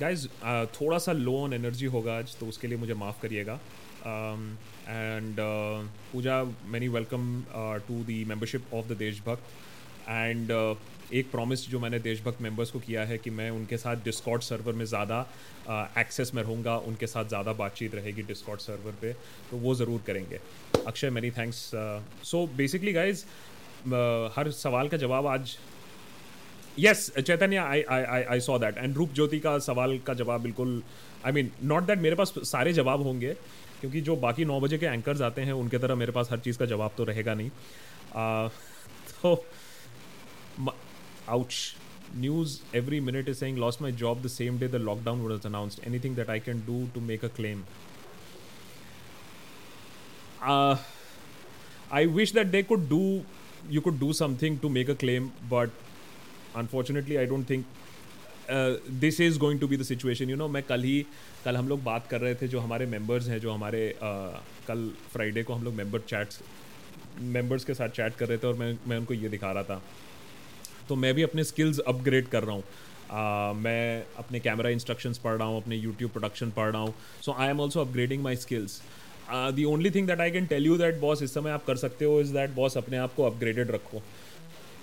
Guys uh, थोड़ा सा low on energy होगा आज तो उसके लिए मुझे माफ़ करिएगा and um, uh, Pooja many welcome to the membership of the Deshbhakt and एक प्रॉमिस जो मैंने देशभक्त मेंबर्स को किया है कि मैं उनके साथ डिस्कॉट सर्वर में ज़्यादा एक्सेस uh, में रहूँगा उनके साथ ज़्यादा बातचीत रहेगी डिस्कॉट सर्वर पे तो वो ज़रूर करेंगे Akshay many thanks so basically guys हर सवाल का जवाब आज yes Chaitanya I I I I saw that and Roop Jyoti का सवाल का जवाब बिल्कुल आई मीन नॉट दैट मेरे पास सारे जवाब होंगे क्योंकि जो बाकी नौ बजे के एंकर्स आते हैं उनके तरह मेरे पास हर चीज़ का जवाब तो रहेगा नहीं तो ouch news every minute is saying lost my job the same day the lockdown was announced any thing that I can do to make a claim I wish that they could do you could do something to make a claim but unfortunately I don't think this is going to be the situation you know मैं कल ही कल हम लोग बात कर रहे थे जो हमारे मेम्बर्स हैं जो हमारे uh, कल फ्राइडे को हम लोग मेम्बर चैट्स मेम्बर्स के साथ चैट कर रहे थे और मैं मैं उनको ये दिखा रहा था तो मैं भी अपने स्किल्स अपग्रेड कर रहा हूँ Uh, मैं अपने कैमरा इंस्ट्रक्शंस पढ़ रहा हूँ अपने यूट्यूब प्रोडक्शन पढ़ रहा हूँ so I am also upgrading my skills the only thing that I can tell you that boss इस समय आप कर सकते हो इज़ दैट बॉस अपने आप को अपग्रेडेड रखो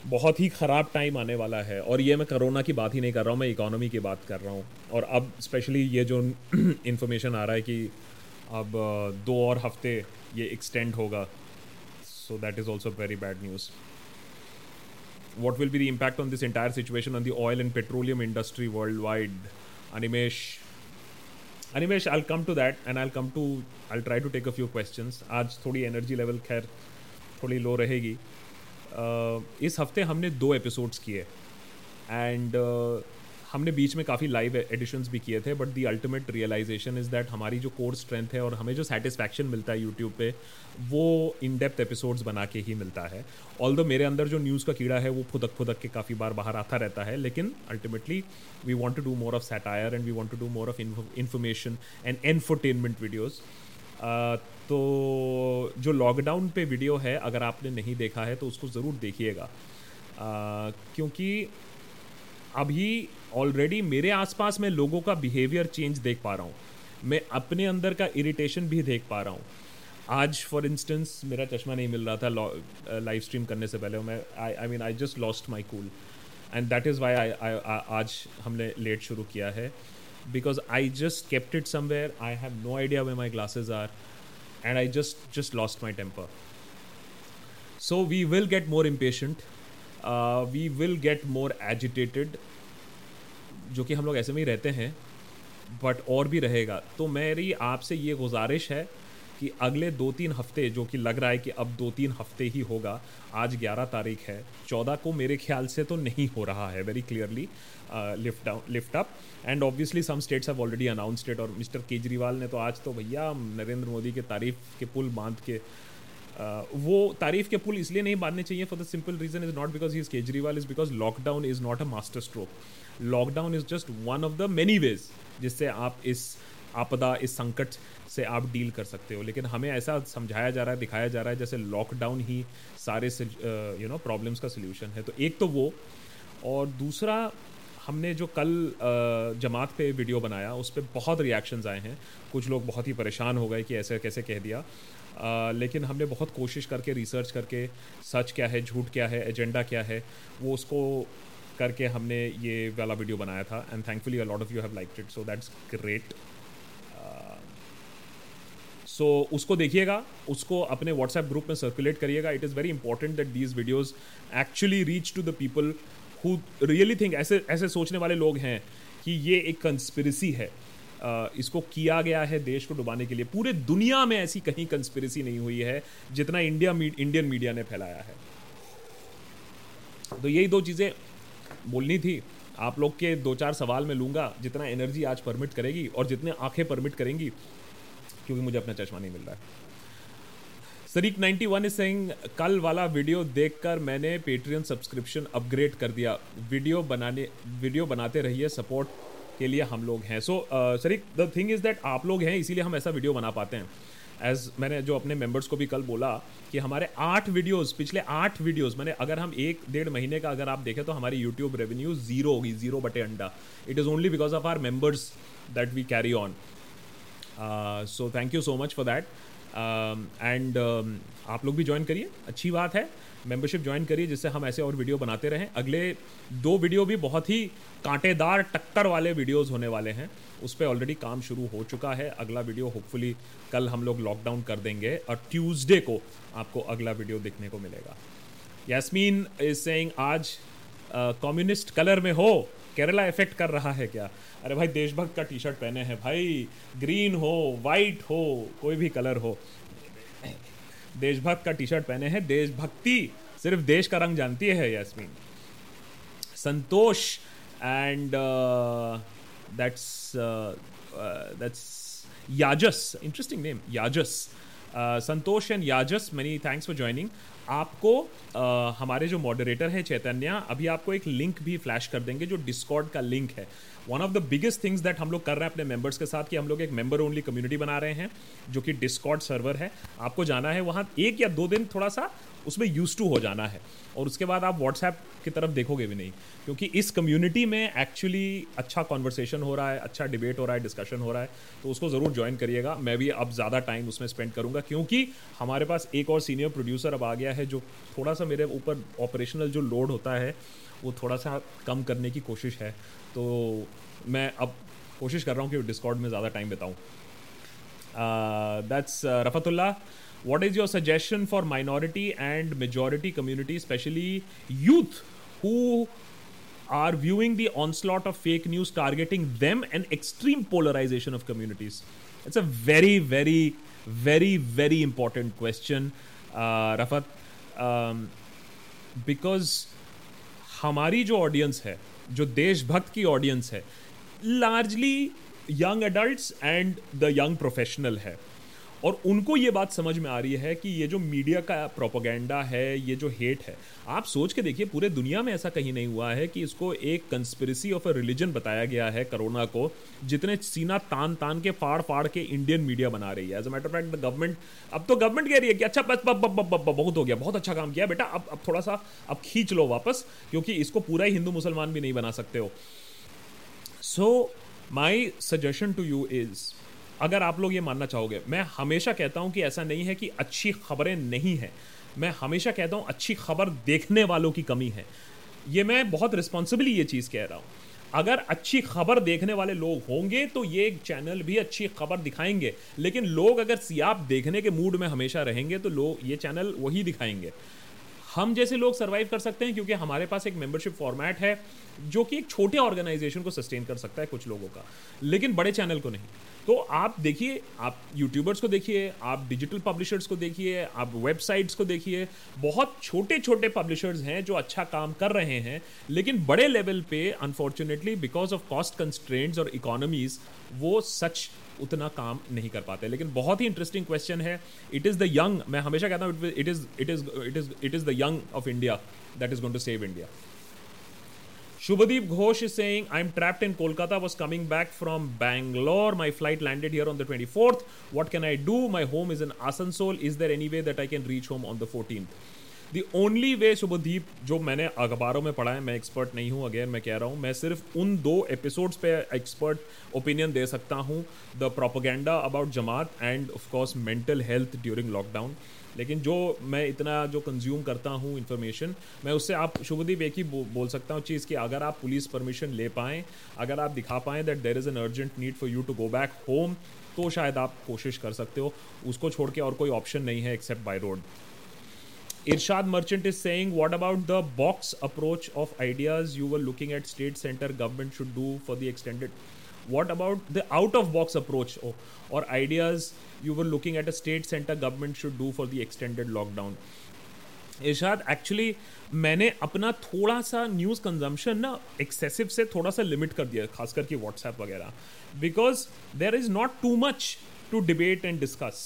बहुत ही ख़राब टाइम आने वाला है और ये मैं कोरोना की बात ही नहीं कर रहा हूँ मैं इकोनॉमी की बात कर रहा हूँ और अब स्पेशली ये जो इन्फॉर्मेशन आ रहा है कि अब दो और हफ्ते ये एक्सटेंड होगा so that is also very bad news what will be the impact on this entire situation on the oil and petroleum industry world wide Animesh Animesh I come to that and I come to I try to take a few question आज थोड़ी energy level खैर थोड़ी low रहेगी इस हफ्ते हमने दो episodes किए एंड हमने बीच में काफ़ी लाइव एडिशंस भी किए थे but the ultimate realization is that हमारी जो कोर स्ट्रेंथ है और हमें जो सेटिस्फैक्शन मिलता है यूट्यूब पे वो इन डेप्थ एपिसोड्स बना के ही मिलता है ऑल द मेरे अंदर जो न्यूज़ का कीड़ा है वो फुदक फुदक के काफ़ी बार बाहर आता रहता है लेकिन ultimately we want to do more of satire and we want to do more of information and infotainment videos तो जो लॉकडाउन पे वीडियो है अगर आपने नहीं देखा है तो उसको ज़रूर देखिएगा क्योंकि अभी ऑलरेडी मेरे आसपास मैं लोगों का बिहेवियर चेंज देख पा रहा हूँ मैं अपने अंदर का इरिटेशन भी देख पा रहा हूँ आज फॉर इंस्टेंस मेरा चश्मा नहीं मिल रहा था लाइव स्ट्रीम करने से पहले मैं I I mean I just lost my cool and that is why I आज हमने लेट शुरू किया है because I just kept it somewhere I have no idea where my glasses are and I just just lost my temper. So we will get more impatient, uh, we will get more जो कि हम लोग ऐसे में ही रहते हैं but और भी रहेगा तो मेरी आपसे ये गुजारिश है कि अगले दो तीन हफ्ते जो कि लग रहा है कि अब दो तीन हफ्ते ही होगा आज ग्यारह तारीख है चौदह को मेरे ख्याल से तो नहीं हो रहा है very clearly lift down lift up and obviously some states have already announced it और मिस्टर केजरीवाल ने तो आज तो भैया नरेंद्र मोदी के तारीफ के पुल बांध के Uh, वो तारीफ के पुल इसलिए नहीं बांधने चाहिए for the simple reason is not because he is Kejriwal is because lockdown is not a master stroke lockdown is just one of the many ways जिससे आप इस आपदा इस संकट से आप डील कर सकते हो लेकिन हमें ऐसा समझाया जा रहा है दिखाया जा रहा है जैसे लॉकडाउन ही सारे यू नो प्रॉब्लम्स का सोल्यूशन है तो एक तो वो और दूसरा हमने जो कल जमात पे वीडियो बनाया उस पर बहुत रिएक्शंस आए हैं कुछ लोग बहुत ही परेशान हो गए कि ऐसे कैसे कह दिया आ, लेकिन हमने बहुत कोशिश करके रिसर्च करके सच क्या है झूठ क्या है एजेंडा क्या है वो उसको करके हमने ये वाला वीडियो बनाया था and thankfully lot of you have like it so that's great so उसको देखिएगा उसको अपने व्हाट्सएप ग्रुप में सर्कुलेट करिएगा it is very important that these videos actually reach to the people who really think ऐसे ऐसे सोचने वाले लोग हैं कि ये एक कंस्पिरसी है इसको किया गया है देश को डुबाने के लिए पूरे दुनिया में ऐसी कहीं कंस्पिरसी नहीं हुई है जितना इंडिया इंडियन मीडिया ने फैलाया है तो यही दो चीज़ें बोलनी थी आप लोग के दो चार सवाल में लूँगा जितना एनर्जी आज परमिट करेगी और जितने आंखें परमिट करेंगी क्योंकि मुझे अपना चश्मा नहीं मिल रहा है सरीक 91 इज सेइंग कल वाला वीडियो देखकर मैंने पेट्रियन सब्सक्रिप्शन अपग्रेड कर दिया वीडियो बनाने वीडियो बनाते रहिए सपोर्ट के लिए हम लोग हैं so Shariq the thing is that आप लोग हैं इसीलिए हम ऐसा वीडियो बना पाते हैं एज मैंने जो अपने मेंबर्स को भी कल बोला कि हमारे आठ वीडियोस पिछले आठ वीडियोस मैंने अगर हम एक डेढ़ महीने का अगर आप देखें तो हमारी यूट्यूब रेवेन्यू जीरो होगी जीरो बटे अंडा it is only because of our members that we carry on so thank you so much for that and um, um, आप लोग भी ज्वाइन करिए अच्छी बात है मेंबरशिप ज्वाइन करिए जिससे हम ऐसे और वीडियो बनाते रहें अगले दो वीडियो भी बहुत ही कांटेदार टक्कर वाले वीडियोस होने वाले हैं उस पर ऑलरेडी काम शुरू हो चुका है अगला वीडियो होपफुली कल हम लोग लॉकडाउन कर देंगे और ट्यूसडे को आपको अगला वीडियो देखने को मिलेगा यास्मीन इज सेइंग आज कम्युनिस्ट uh, कलर में हो केरला इफेक्ट कर रहा है क्या अरे भाई देशभक्त का टी शर्ट पहने हैं भाई ग्रीन हो वाइट हो कोई भी कलर हो देशभक्त का टी शर्ट पहने हैं देशभक्ति सिर्फ देश का रंग जानती है Yasmeen Santosh and that's that's Yajas interesting name Yajas Santosh and Yajas many thanks for joining आपको आ, हमारे जो मॉडरेटर हैं चैतन्य अभी आपको एक लिंक भी फ्लैश कर देंगे जो डिस्कॉर्ड का लिंक है one of the biggest things that हम लोग कर रहे हैं अपने मेंबर्स के साथ कि हम लोग एक मेंबर ओनली कम्युनिटी बना रहे हैं जो कि डिस्कॉर्ड सर्वर है आपको जाना है वहाँ एक या दो दिन थोड़ा सा उसमें यूज टू हो जाना है और उसके बाद आप व्हाट्सएप की तरफ देखोगे भी नहीं क्योंकि इस कम्युनिटी में एक्चुअली अच्छा कॉन्वर्सेशन हो रहा है अच्छा डिबेट हो रहा है डिस्कशन हो रहा है तो उसको ज़रूर ज्वाइन करिएगा मैं भी अब ज़्यादा टाइम उसमें स्पेंड करूँगा क्योंकि हमारे पास एक और सीनियर प्रोड्यूसर अब आ गया है जो थोड़ा सा मेरे ऊपर ऑपरेशनल जो लोड होता है वो थोड़ा सा कम करने की कोशिश है तो मैं अब कोशिश कर रहा हूँ कि डिस्कॉर्ड में ज़्यादा time बिताऊँ that's Rafatullah what is your suggestion for minority and majority community especially youth who are viewing the onslaught of fake news targeting them and extreme polarization of communities it's a very very very very important question uh, rafat because um, हमारी जो audience है जो देशभक्त की audience है largely young adult and the young professional है और उनको ये बात समझ में आ रही है कि ये जो मीडिया का प्रोपोगेंडा है ये जो हेट है आप सोच के देखिए पूरे दुनिया में ऐसा कहीं नहीं हुआ है कि इसको एक कंस्पिरसी ऑफ अ रिलीजन बताया गया है कोरोना को जितने सीना तान तान के फाड़ फाड़ के इंडियन मीडिया बना रही है as a matter fact the government अब तो गवर्नमेंट कह रही है कि अच्छा बस बब बब बब बहुत हो गया बहुत अच्छा काम किया बेटा अब अब थोड़ा सा अब खींच लो वापस क्योंकि इसको पूरा ही हिंदू मुसलमान भी नहीं बना सकते हो so my suggestion to you is अगर आप लोग ये मानना चाहोगे मैं हमेशा कहता हूँ कि ऐसा नहीं है कि अच्छी खबरें नहीं हैं मैं हमेशा कहता हूँ अच्छी खबर देखने वालों की कमी है ये मैं बहुत रिस्पॉन्सिबली ये चीज़ कह रहा हूँ अगर अच्छी खबर देखने वाले लोग होंगे तो ये चैनल भी अच्छी खबर दिखाएंगे लेकिन लोग अगर सियाप देखने के मूड में हमेशा रहेंगे तो लोग ये चैनल वही दिखाएंगे हम जैसे लोग सर्वाइव कर सकते हैं क्योंकि हमारे पास एक मेंबरशिप फॉर्मेट है जो कि एक छोटे ऑर्गेनाइजेशन को सस्टेन कर सकता है कुछ लोगों का लेकिन बड़े चैनल को नहीं तो आप देखिए आप यूट्यूबर्स को देखिए आप डिजिटल पब्लिशर्स को देखिए आप वेबसाइट्स को देखिए बहुत छोटे छोटे पब्लिशर्स हैं जो अच्छा काम कर रहे हैं लेकिन बड़े लेवल पे unfortunately because of cost constraints और इकोनॉमीज वो सच उतना काम नहीं कर पाते लेकिन बहुत ही इंटरेस्टिंग क्वेश्चन है इट इज़ द यंग मैं हमेशा कहता हूँ it is it is it is it is the young of India that is going to save India Shubhdeep Ghosh is I am trapped in Kolkata was coming back from Bangalore my flight landed here on the twenty fourth what can I do my home is in Asansol is there any way that I can reach home on the fourteen the only way Shubhdeep जो मैंने अखबारों में पढ़ा है मैं expert नहीं हूँ again मैं कह रहा हूँ मैं सिर्फ उन दो एपिसोड्स पे एक्सपर्ट ओपिनियन दे सकता हूँ the propaganda about Jamaat and of course mental health during lockdown लेकिन जो मैं इतना जो कंज्यूम करता हूँ इन्फॉर्मेशन मैं उससे आप शुभदीप एक ही बो, बोल सकता हूँ चीज़ कि अगर आप पुलिस परमिशन ले पाएँ अगर आप दिखा पाएँ that there is an urgent need for you to go back home तो शायद आप कोशिश कर सकते हो उसको छोड़ के और कोई ऑप्शन नहीं है except by road Irshad Merchant is saying, what about the box approach of ideas you were looking at state center government should do for the extended? What about the out of box approach or, or ideas you were looking at a state center government should do for the extended lockdown? Irshad actually मैंने अपना थोड़ा सा news consumption ना excessive से थोड़ा सा limit कर दिया खास करके व्हाट्सएप वगैरह because there is not too much to debate and discuss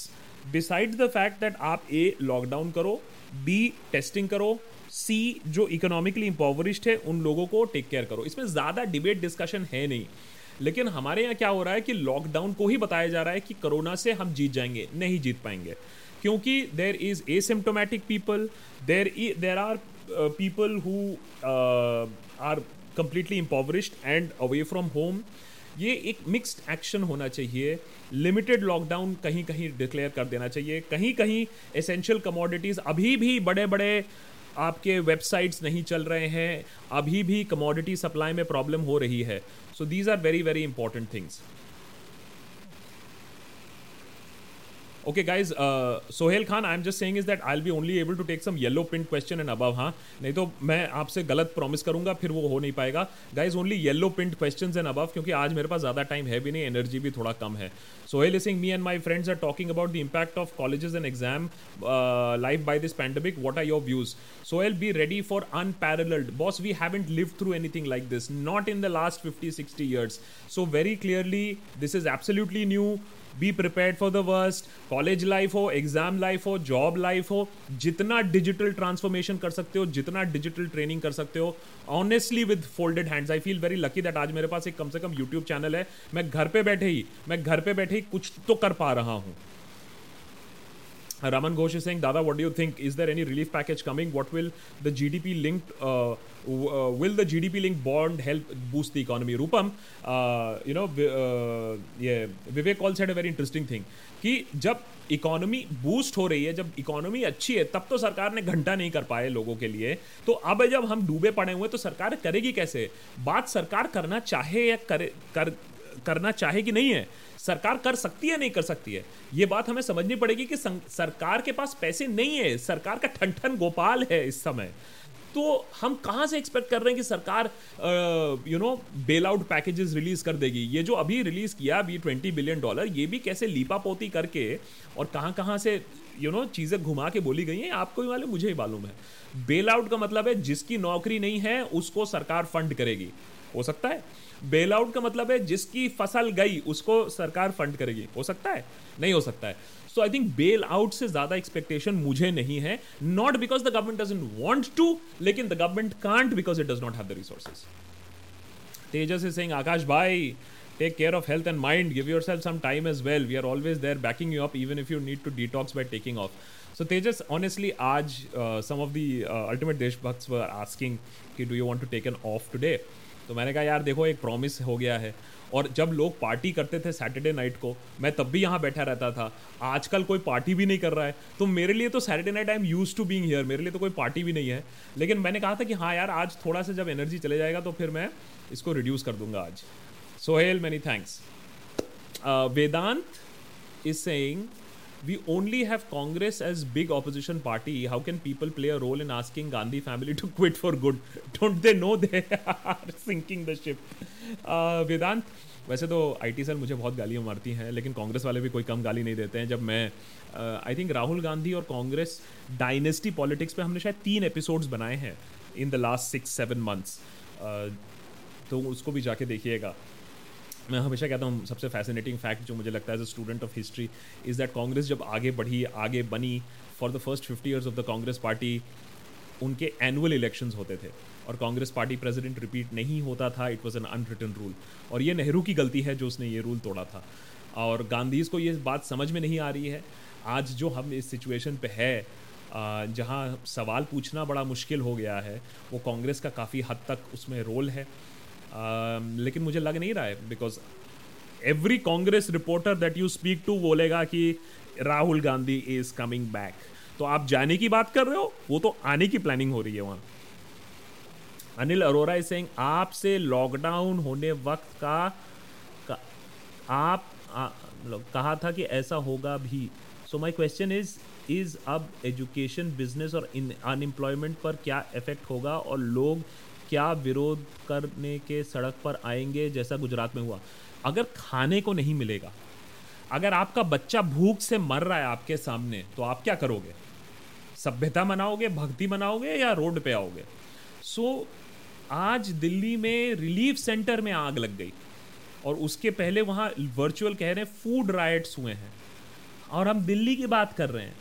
decide the fact that आप ए लॉकडाउन करो बी टेस्टिंग करो सी जो इकोनॉमिकली इम्पॉवरिश्ड है उन लोगों को टेक केयर करो इसमें ज़्यादा डिबेट डिस्कशन है नहीं लेकिन हमारे यहाँ क्या हो रहा है कि लॉकडाउन को ही बताया जा रहा है कि कोरोना से हम जीत जाएंगे नहीं जीत पाएंगे क्योंकि there is symptomatic people there there are people who are completely impoverished and away from home ये एक मिक्स्ड एक्शन होना चाहिए लिमिटेड लॉकडाउन कहीं कहीं डिक्लेयर कर देना चाहिए कहीं कहीं एसेंशियल कमोडिटीज़ अभी भी बड़े बड़े आपके वेबसाइट्स नहीं चल रहे हैं अभी भी कमोडिटी सप्लाई में प्रॉब्लम हो रही है so these are very very important things Okay, guys, uh, Sohail Khan, I'm just saying is that I'll be only able to take some yellow pinned question and above, हाँ नहीं तो मैं आपसे गलत प्रॉमिस करूंगा फिर वो हो नहीं पाएगा guys only yellow pint question and above क्योंकि आज मेरे पास ज़्यादा टाइम है भी नहीं एनर्जी भी थोड़ा कम है Sohail Singh me and my friends are talking about the impact of colleges and exam life by this pandemic what are your views Sohail be ready for unparalleled boss we haven't live through anything like this not in the last fifty sixty years so very clearly this is absolutely new be prepare for the worst college life हो exam life हो job life हो जितना digital transformation कर सकते हो जितना digital training कर सकते हो honestly with folded hands I feel very lucky that आज मेरे पास एक कम से कम यूट्यूब चैनल है मैं घर पे बैठे ही मैं घर पे बैठे ही कुछ तो कर पा रहा हूँ Raman Ghosh is saying, Dada, what do you think? Is there any relief package coming? What will the GDP linked uh, w- uh, will the GDP linked bond help boost the economy? Rupam, uh, you know, uh, yeah, Vivek also said a very interesting thing कि जब economy boost हो रही है जब economy अच्छी है तब तो सरकार ने घंटा नहीं कर पाए लोगों के लिए तो अब जब हम डूबे पड़े हुए तो सरकार करेगी कैसे बात सरकार करना चाहे या करे कर करना चाहे कि नहीं है सरकार कर सकती है नहीं कर सकती है ये बात हमें समझनी पड़ेगी कि सरकार के पास पैसे नहीं है सरकार का ठन ठन गोपाल है इस समय तो हम कहाँ से एक्सपेक्ट कर रहे हैं कि सरकार you know bail out packages release कर देगी ये जो अभी रिलीज किया अभी ट्वेंटी बिलियन डॉलर ये भी कैसे लीपा पोती करके और कहाँ कहाँ से यू नो चीज़ें घुमा के बोली गई हैं आपको ही मालूम मुझे ही मालूम है बेल आउट का मतलब है जिसकी नौकरी नहीं है उसको सरकार फंड करेगी हो सकता है बेल आउट का मतलब है जिसकी फसल गई उसको सरकार फंड करेगी हो सकता है नहीं हो सकता है so I think bail out से ज्यादा एक्सपेक्टेशन मुझे नहीं है not because the government doesn't want to लेकिन the government can't because it does not have resources Tejas is Singh Akash भाई take care of health and mind give yourself some time as well we are always there backing you up even if you need to detox by taking off so Tejas honestly आज some of the ultimate देशभक्ट्स asking कि do you want to take an off today तो मैंने कहा यार देखो एक promise हो गया है और जब लोग पार्टी करते थे सैटरडे नाइट को मैं तब भी यहाँ बैठा रहता था आजकल कोई पार्टी भी नहीं कर रहा है तो मेरे लिए तो Saturday night I am use to being here मेरे लिए तो कोई पार्टी भी नहीं है लेकिन मैंने कहा था कि हाँ यार आज थोड़ा सा जब एनर्जी चले जाएगा तो फिर मैं इसको रिड्यूस कर दूंगा आज Sohail many thanks Vedant is saying we only have Congress as big opposition party how can people play a role in asking Gandhi family to quit for good don't they know they are sinking the ship Vedant वैसे तो I T cell मुझे बहुत गालियाँ मारती हैं लेकिन कांग्रेस वाले भी कोई कम गाली नहीं देते हैं जब मैं आई थिंक राहुल गांधी और कांग्रेस डायनेस्टी पॉलिटिक्स पर हमने शायद तीन एपिसोड्स बनाए हैं in the last six seven months तो उसको भी जाके देखिएगा मैं हमेशा कहता हूँ सबसे फैसिनेटिंग फैक्ट जो मुझे लगता है as a student of history is that Congress जब आगे बढ़ी आगे बनी for the first fifty years of the Congress party उनके एनुअल इलेक्शन होते थे और कांग्रेस पार्टी प्रेजिडेंट रिपीट नहीं होता था it was an unwritten rule और ये नेहरू की गलती है जो उसने ये रूल तोड़ा था और गांधीज को ये बात समझ में नहीं आ रही है आज जो हम इस सिचुएशन पे है जहाँ सवाल पूछना बड़ा मुश्किल हो गया है वो कांग्रेस का काफ़ी हद तक उसमें रोल है Um, लेकिन मुझे लग नहीं रहा है because every Congress reporter that you speak to बोलेगा कि Rahul Gandhi is coming back तो आप जाने की बात कर रहे हो वो तो आने की प्लानिंग हो रही है वहां अनिल अरोरा इज सेइंग आपसे लॉकडाउन होने वक्त का, का आप आ, कहा था कि ऐसा होगा भी so my question is is अब एजुकेशन बिजनेस और अनएम्प्लॉयमेंट पर क्या इफेक्ट होगा और लोग क्या विरोध करने के सड़क पर आएंगे जैसा गुजरात में हुआ अगर खाने को नहीं मिलेगा अगर आपका बच्चा भूख से मर रहा है आपके सामने तो आप क्या करोगे सभ्यता मनाओगे भक्ति मनाओगे या रोड पे आओगे सो so, आज दिल्ली में रिलीफ सेंटर में आग लग गई और उसके पहले वहाँ वर्चुअल कह रहे हैं फूड राइट्स हुए हैं और हम दिल्ली की बात कर रहे हैं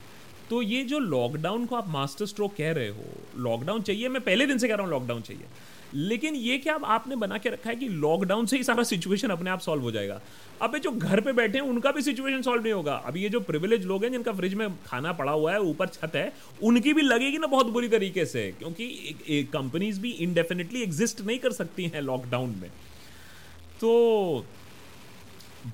तो ये जो लॉकडाउन को आप मास्टर स्ट्रोक कह रहे हो लॉकडाउन चाहिए मैं पहले दिन से कह रहा हूँ लॉकडाउन चाहिए लेकिन ये क्या आप आपने बना के रखा है कि लॉकडाउन से ही सारा सिचुएशन अपने आप सॉल्व हो जाएगा अब जो घर पे बैठे हैं उनका भी सिचुएशन सॉल्व नहीं होगा अभी ये जो प्रिविलेज लोग हैं जिनका फ्रिज में खाना पड़ा हुआ है ऊपर छत है उनकी भी लगेगी ना बहुत बुरी तरीके से क्योंकि कंपनीज भी इनडेफिनेटली एग्जिस्ट नहीं कर सकती हैं लॉकडाउन में तो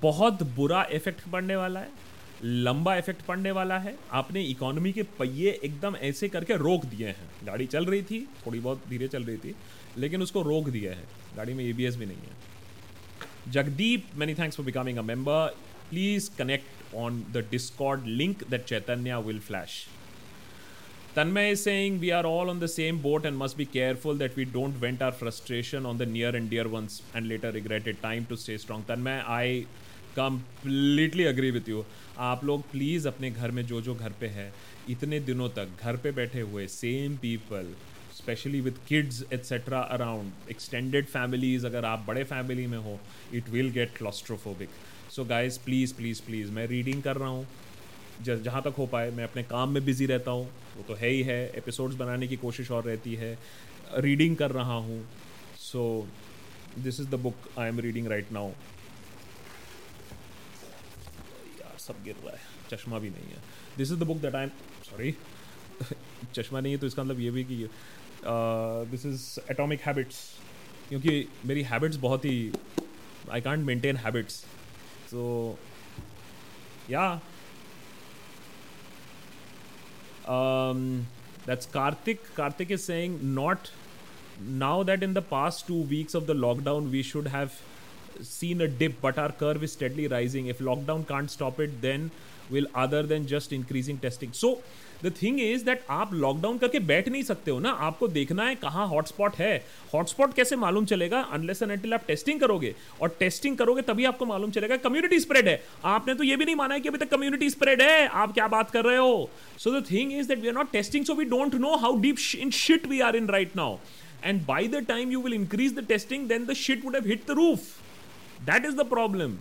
बहुत बुरा इफेक्ट पड़ने वाला है लंबा इफेक्ट पड़ने वाला है आपने इकोनॉमी के पहिए एकदम ऐसे करके रोक दिए हैं गाड़ी चल रही थी थोड़ी बहुत धीरे चल रही थी लेकिन उसको रोक दिया है गाड़ी में ए भी नहीं है Jagdeep many thanks for becoming a member please connect on the Discord link that Chaitanya will flash Tanmay is saying we are all on the same boat and must be careful that we don't vent our frustration on the near and dear ones and later regretted time to stay strong Tanmay I completely agree with you आप लोग please अपने घर में जो जो घर पे है इतने दिनों तक घर पे बैठे हुए same people specially with kids etcetera around extended families अगर आप बड़े फैमिली में हो it will get claustrophobic so guys please please please मैं रीडिंग कर रहा हूँ जहाँ तक हो पाए मैं अपने काम में बिज़ी रहता हूँ वो तो है ही है एपिसोड्स बनाने की कोशिश और रहती है रीडिंग कर रहा हूँ so this is the book I am reading right now सब गिर रहा है चश्मा भी नहीं है this is the book that I am sorry चश्मा नहीं है तो इसका मतलब ये भी कि दिस इज़ एटॉमिक हैबिट्स क्योंकि मेरी हैबिट्स बहुत ही I can't maintain habits so yeah that's Kartik Kartik is saying not now that in the past two weeks of the lockdown we should have seen a dip, but our curve is steadily rising. If lockdown can't stop it, then will other than just increasing testing. So the thing is that आप lockdown करके बैठ नहीं सकते हो ना आपको देखना है कहाँ हॉटस्पॉट है हॉटस्पॉट कैसे मालूम चलेगा अनलेस एंड अनटिल आप टेस्टिंग करोगे और टेस्टिंग करोगे तभी आपको मालूम चलेगा कम्युनिटी स्प्रेड है आपने तो ये भी नहीं माना है कि अभी तक कम्युनिटी स्प्रेड है आप क्या बात कर रहे हो so the thing is that we are not testing so we don't know how deep in shit we are in right now and by the time you will increase the testing then the shit would have hit the roof that is the problem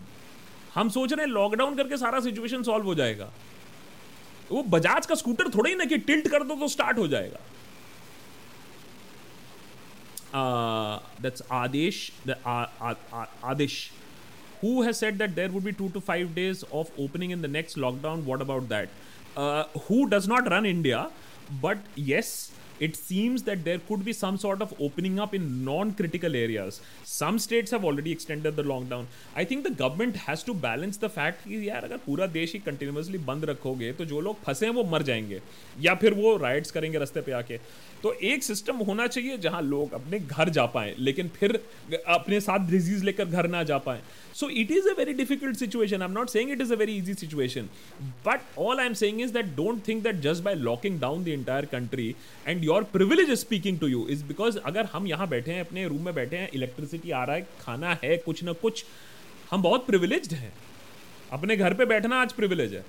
हम सोच रहे हैं lockdown करके सारा situation solve हो जाएगा वो बजाज का स्कूटर थोड़ा ही ना कि टिल्ट कर दो तो स्टार्ट हो जाएगा uh, Adesh Adesh who has set that there would be two to five days of opening in the next lockdown what about that who does not run India but yes it seems that there could be some sort of opening up in non critical areas. Some states have already extended the lockdown. I think the government has to balance the fact कि यार अगर पूरा देश ही continuously बंद रखोगे तो जो लोग फंसे हैं वो मर जाएंगे या फिर वो राइड्स करेंगे रास्ते पे आके तो एक सिस्टम होना चाहिए जहाँ लोग अपने घर जा पाएँ लेकिन फिर अपने साथ डिजीज लेकर घर ना जा पाएँ So it is a very difficult situation. I'm not saying it is a very easy situation. But all I'm saying is that don't think that just by locking down the entire country and your privilege is speaking to you is because अगर हम यहाँ बैठे हैं अपने room में बैठे हैं electricity आ रहा है खाना है कुछ ना कुछ हम बहुत प्रिविलेज्ड हैं अपने घर पे बैठना आज प्रिविलेज है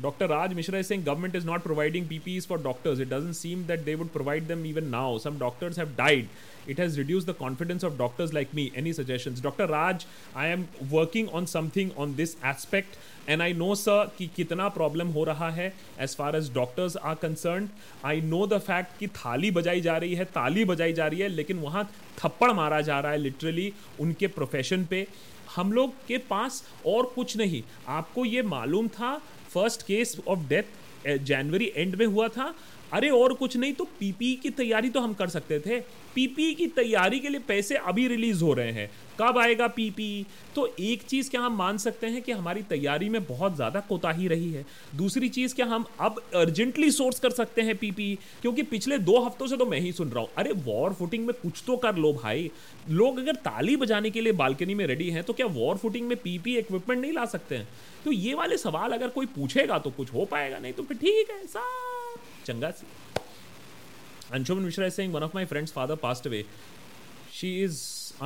Dr. Raj Mishra is saying government is not providing PPEs for doctors. It doesn't seem that they would provide them even now. Some doctors have died. It has reduced the confidence of doctors like me. Any suggestions? Dr. Raj, I am working on something on this aspect. And I know sir कि कितना problem हो रहा है as far as doctors are concern I know the fact कि थाली बजाई जा रही है ताली बजाई जा रही है लेकिन वहाँ थप्पड़ मारा जा रहा है लिटरली उनके प्रोफेशन पे हम लोग के पास और कुछ नहीं आपको ये मालूम था first case of death January end में हुआ था अरे और कुछ नहीं तो पीपी e की तैयारी तो हम कर सकते थे पीपी e की तैयारी के लिए पैसे अभी रिलीज हो रहे हैं कब आएगा पीपी e? तो एक चीज़ क्या हम मान सकते हैं कि हमारी तैयारी में बहुत ज़्यादा कोताही रही है दूसरी चीज़ क्या हम अब अर्जेंटली सोर्स कर सकते हैं पीपी क्योंकि पिछले दो हफ्तों से तो मैं ही सुन रहा हूँ अरे वॉर फुटिंग में कुछ तो कर लो भाई लोग अगर ताली बजाने के लिए बालकनी में रेडी हैं तो क्या वॉर फुटिंग में पीपी इक्विपमेंट नहीं ला सकते हैं तो ये वाले सवाल अगर कोई पूछेगा तो कुछ हो पाएगा नहीं तो फिर ठीक है साहब चंगा सी Anshuman Mishra is saying one of my friend's father passed away. She is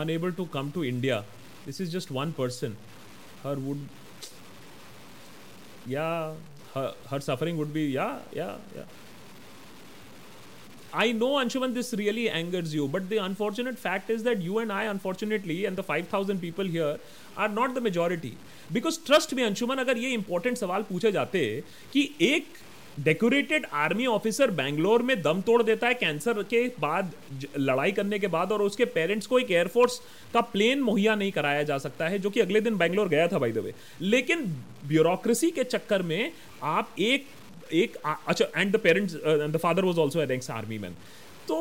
unable to come to India. This is just one person. Her would yeah her, her suffering would be yeah yeah yeah. I know Anshuman this really angers you but the unfortunate fact is that you and I unfortunately and the 5000 people here are not the majority because trust me Anshuman अगर ये important सवाल पूछे जाते कि एक decorated army officer Bangalore में दम तोड़ देता है कैंसर के बाद लड़ाई करने के बाद और उसके पेरेंट्स को एक एयरफोर्स का प्लेन मुहैया नहीं कराया जा सकता है जो कि अगले दिन बैंगलोर गया था भाई दबे लेकिन ब्यूरोक्रेसी के चक्कर में आप एक एक अच्छा and the parents the father was also an army man तो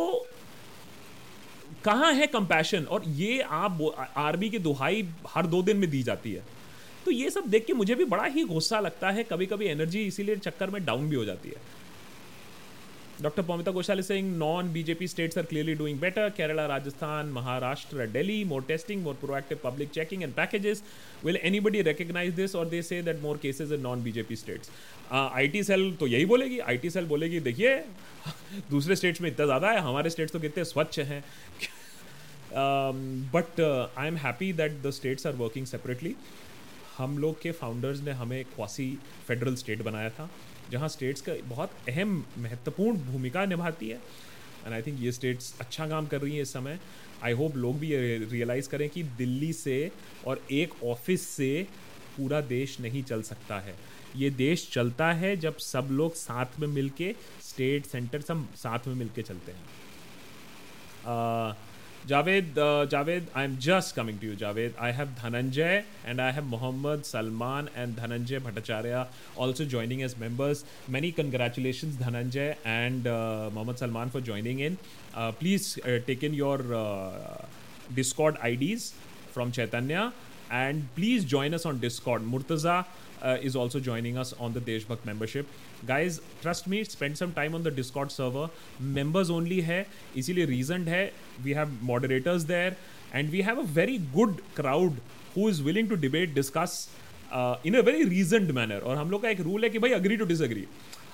कहाँ है कंपैशन और ये आप आर्मी की दुहाई हर दो दिन में दी जाती है तो ये सब देख के मुझे भी बड़ा ही गुस्सा लगता है कभी कभी एनर्जी इसीलिए चक्कर में डाउन भी हो जाती है doctor Pamita Ghoshali Singh non BJP states are clearly doing better Kerala Rajasthan Maharashtra Delhi more testing more proactive public checking and packages will anybody recognise this और they say that more cases in non BJP states T cell तो यही बोलेगी T cell बोलेगी देखिए दूसरे states में इतना ज़्यादा है हमारे स्टेट्स तो कितने स्वच्छ हैं but I am happy that the states are working separately हम लोग के फाउंडर्स ने हमें क्वासी फेडरल स्टेट बनाया था जहाँ स्टेट्स का बहुत अहम महत्वपूर्ण भूमिका निभाती है एंड आई थिंक ये स्टेट्स अच्छा काम कर रही हैं इस समय आई होप लोग भी ये रियलाइज़ करें कि दिल्ली से और एक ऑफिस से पूरा देश नहीं चल सकता है ये देश चलता है जब सब लोग साथ में मिलके स्टेट सेंटर सब साथ में मिलके चलते हैं uh, Javed, uh, Javed, I'm just coming to you, Javed. I have Dhananjay and I have Muhammad Salman and Dhananjay Bhattacharya also joining as members. Many congratulations, Dhananjay and uh, Muhammad Salman, for joining in. Uh, please uh, take in your uh, Discord IDs from Chaitanya and please join us on Discord. Murtaza, uh, is also joining us on the Deshbhakt membership. Guys, trust me, spend some time on the Discord server. Members only है इसीलिए reasoned है. We have moderators there and we have a very good crowd who is willing to debate, discuss uh, in a very reasoned manner. और हम लोग का एक rule है कि भाई agree to disagree.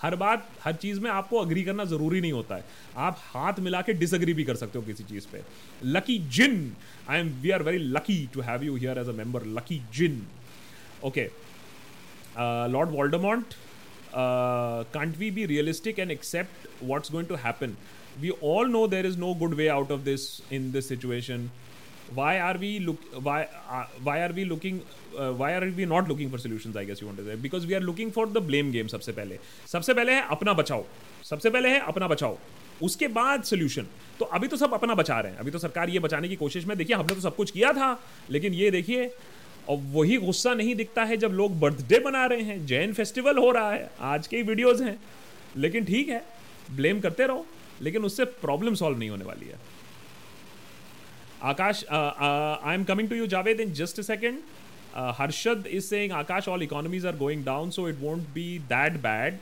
हर बात हर चीज़ में आपको अग्री करना ज़रूरी नहीं होता है आप हाथ मिला के डिसअग्री भी कर सकते हो किसी चीज़ पे Lucky Jain I am we are very lucky to have you here as a member Lucky Jain okay okay. Lord Voldemort can't we be realistic and accept what's going to happen we all know there is no good way out of this in this situation why are we look why why are we looking why are we not looking for solution I guess you want you want to say because we are looking सबसे पहले सबसे पहले है अपना बचाओ सबसे पहले है अपना बचाओ उसके बाद सोल्यूशन तो अभी तो सब अपना बचा रहे हैं अभी तो सरकार ये बचाने की कोशिश में देखिए हमने तो सब कुछ किया था लेकिन ये देखिए और वही गुस्सा नहीं दिखता है जब लोग बर्थडे मना रहे हैं जैन फेस्टिवल हो रहा है आज के ही वीडियोज़ हैं लेकिन ठीक है ब्लेम करते रहो लेकिन उससे प्रॉब्लम सॉल्व नहीं होने वाली है Akash I am coming to you Javed in just a second Harshad is saying Akash all economies are going down so it won't be that bad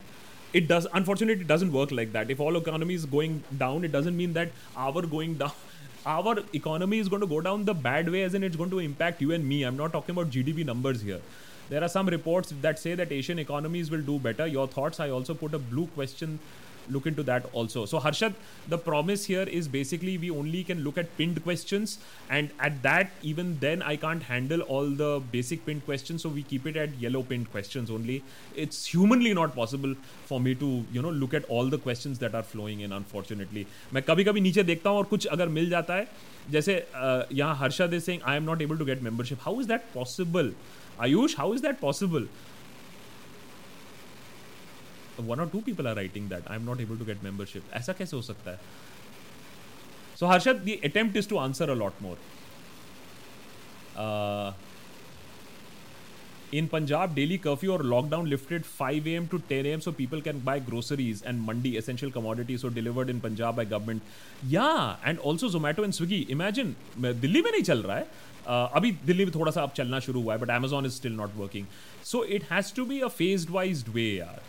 it does unfortunately doesn't work like that if all economy is going down it doesn't mean that our going down our economy is going to go down the bad way, as in it's going to impact you and me. I'm not talking about GDP numbers here. There are some reports that say that Asian economies will do better. Your thoughts? I also put a blue question look into that also. So Harshad, the promise here is basically we only can look at pinned questions, and at that, even then, I can't handle all the basic pinned questions. So we keep it at yellow pinned questions only. It's humanly not possible for me to you know look at all the questions that are flowing in. Unfortunately, मैं कभी कभी नीचे देखता हूँ और कुछ अगर मिल जाता है जैसे यहाँ Harshad is saying I am not able to get membership how is that possible Ayush how is that possible one or two people are writing that I'm not able to get membership. ऐसा कैसे हो सकता है? So Harshad, the attempt is to answer a lot more. Uh, in Punjab, daily curfew or lockdown lifted 5 a.m. to 10 a.m. so people can buy groceries and mandi, essential commodities, so delivered in Punjab by government. Yeah, and also Zomato and Swiggy. Imagine, Delhi में नहीं चल रहा है uh, अभी दिल्ली में थोड़ा सा अब चलना शुरू हुआ है but Amazon is still not working so it has to be a phased wised way यार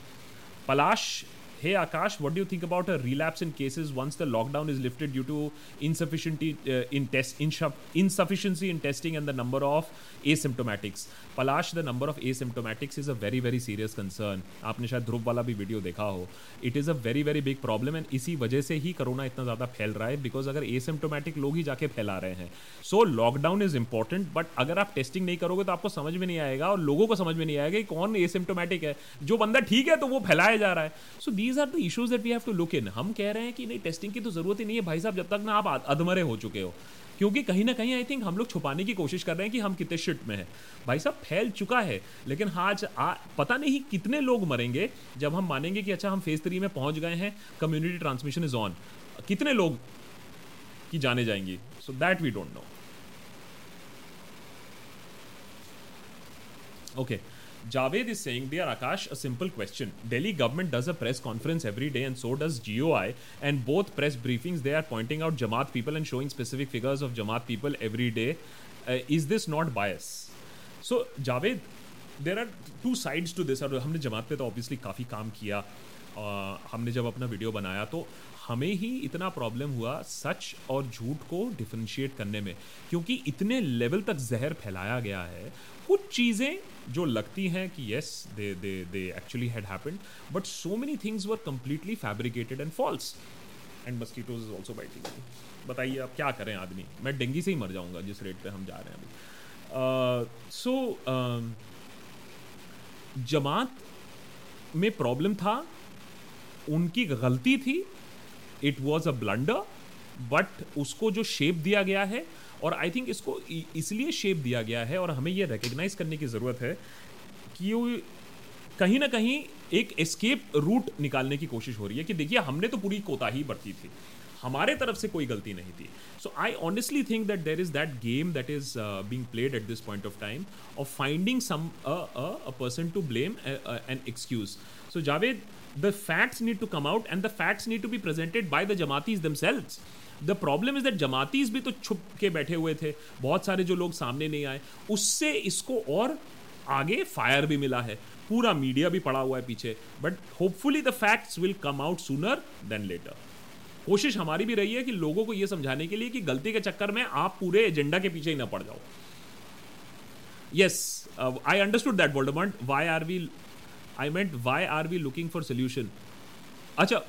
Balazs Hey Akash, what do you think about a relapse in cases once the lockdown is lifted due to insufficiency uh, in test insu- insufficiency in testing and the number of asymptomatics? Palash, the number of asymptomatics is a very very serious concern. आपने शायद ध्रुव वाला भी video देखा हो it is a very very big problem and इसी वजह से ही कोरोना इतना ज़्यादा फैल रहा है बिकॉज अगर एसिम्टोमेटिक लोग ही जाके फैला रहे हैं so lockdown is important but अगर आप टेस्टिंग नहीं करोगे तो आपको समझ में नहीं आएगा और लोगों को समझ में नहीं आएगा कि कौन एसिम्टोमेटिक है जो बंदा ठीक है तो वो फैलाया जा रहा है so so, these are the issues that we have to look in हम कह रहे हैं कि नहीं टेस्टिंग की तो ज़रूरत ही नहीं है भाई साहब जब तक ना आप अधमरे हो चुके हो क्योंकि कहीं ना कहीं आई थिंक हम लोग छुपाने की कोशिश कर रहे हैं कि हम कितने शिट में हैं भाई साहब फैल चुका है लेकिन आज आ, पता नहीं कितने लोग मरेंगे जब हम मानेंगे कि अच्छा हम फेज थ्री में पहुंच गए हैं कम्युनिटी ट्रांसमिशन इज ऑन कितने लोग की जाने जाएंगी so that we don't know okay okay. Javed is saying, Dear Akash, a simple question. Delhi government does a press conference every day and so does GOI. And both press briefings, they are pointing out Jamaat people and showing specific figures of Jamaat people every day. Uh, is this not bias? So, Javed, there are two sides to this. और हमने जमात पे तो obviously काफ़ी काम किया आ, हमने जब अपना वीडियो बनाया तो हमें ही इतना प्रॉब्लम हुआ सच और झूठ को डिफ्रेंशिएट करने में क्योंकि इतने लेवल तक जहर फैलाया गया है कुछ चीज़ें जो लगती हैं कि yes they they they actually had happened but so many things were completely fabricated and false and mosquitoes is also biting बताइए आप क्या करें आदमी मैं डेंगू से ही मर जाऊंगा जिस रेट पे हम जा रहे हैं अभी सो uh, um, जमात में प्रॉब्लम था उनकी गलती थी it was a blunder but उसको जो शेप दिया गया है और आई थिंक इसको इसलिए शेप दिया गया है और हमें यह रिकग्नाइज करने की ज़रूरत है कि कहीं ना कहीं एक एस्केप रूट निकालने की कोशिश हो रही है कि देखिए हमने तो पूरी कोताही बरती थी हमारे तरफ से कोई गलती नहीं थी so I honestly think that there is that game that is being played at this point of time of finding some person to blame an excuse so Javed the facts need to come out and the facts need to be presented by the Jamaatis themselves the problem is that Jamaatis भी तो छुप के बैठे हुए थे बहुत सारे जो लोग सामने नहीं आए उससे इसको और आगे फायर भी मिला है पूरा मीडिया भी पड़ा हुआ है पीछे but hopefully the facts will come out sooner than later कोशिश हमारी भी रही है कि लोगों को यह समझाने के लिए कि गलती के चक्कर में आप पूरे एजेंडा के पीछे ही ना पड़ जाओ yes I understood that world why are we I meant why are we looking for solution अच्छा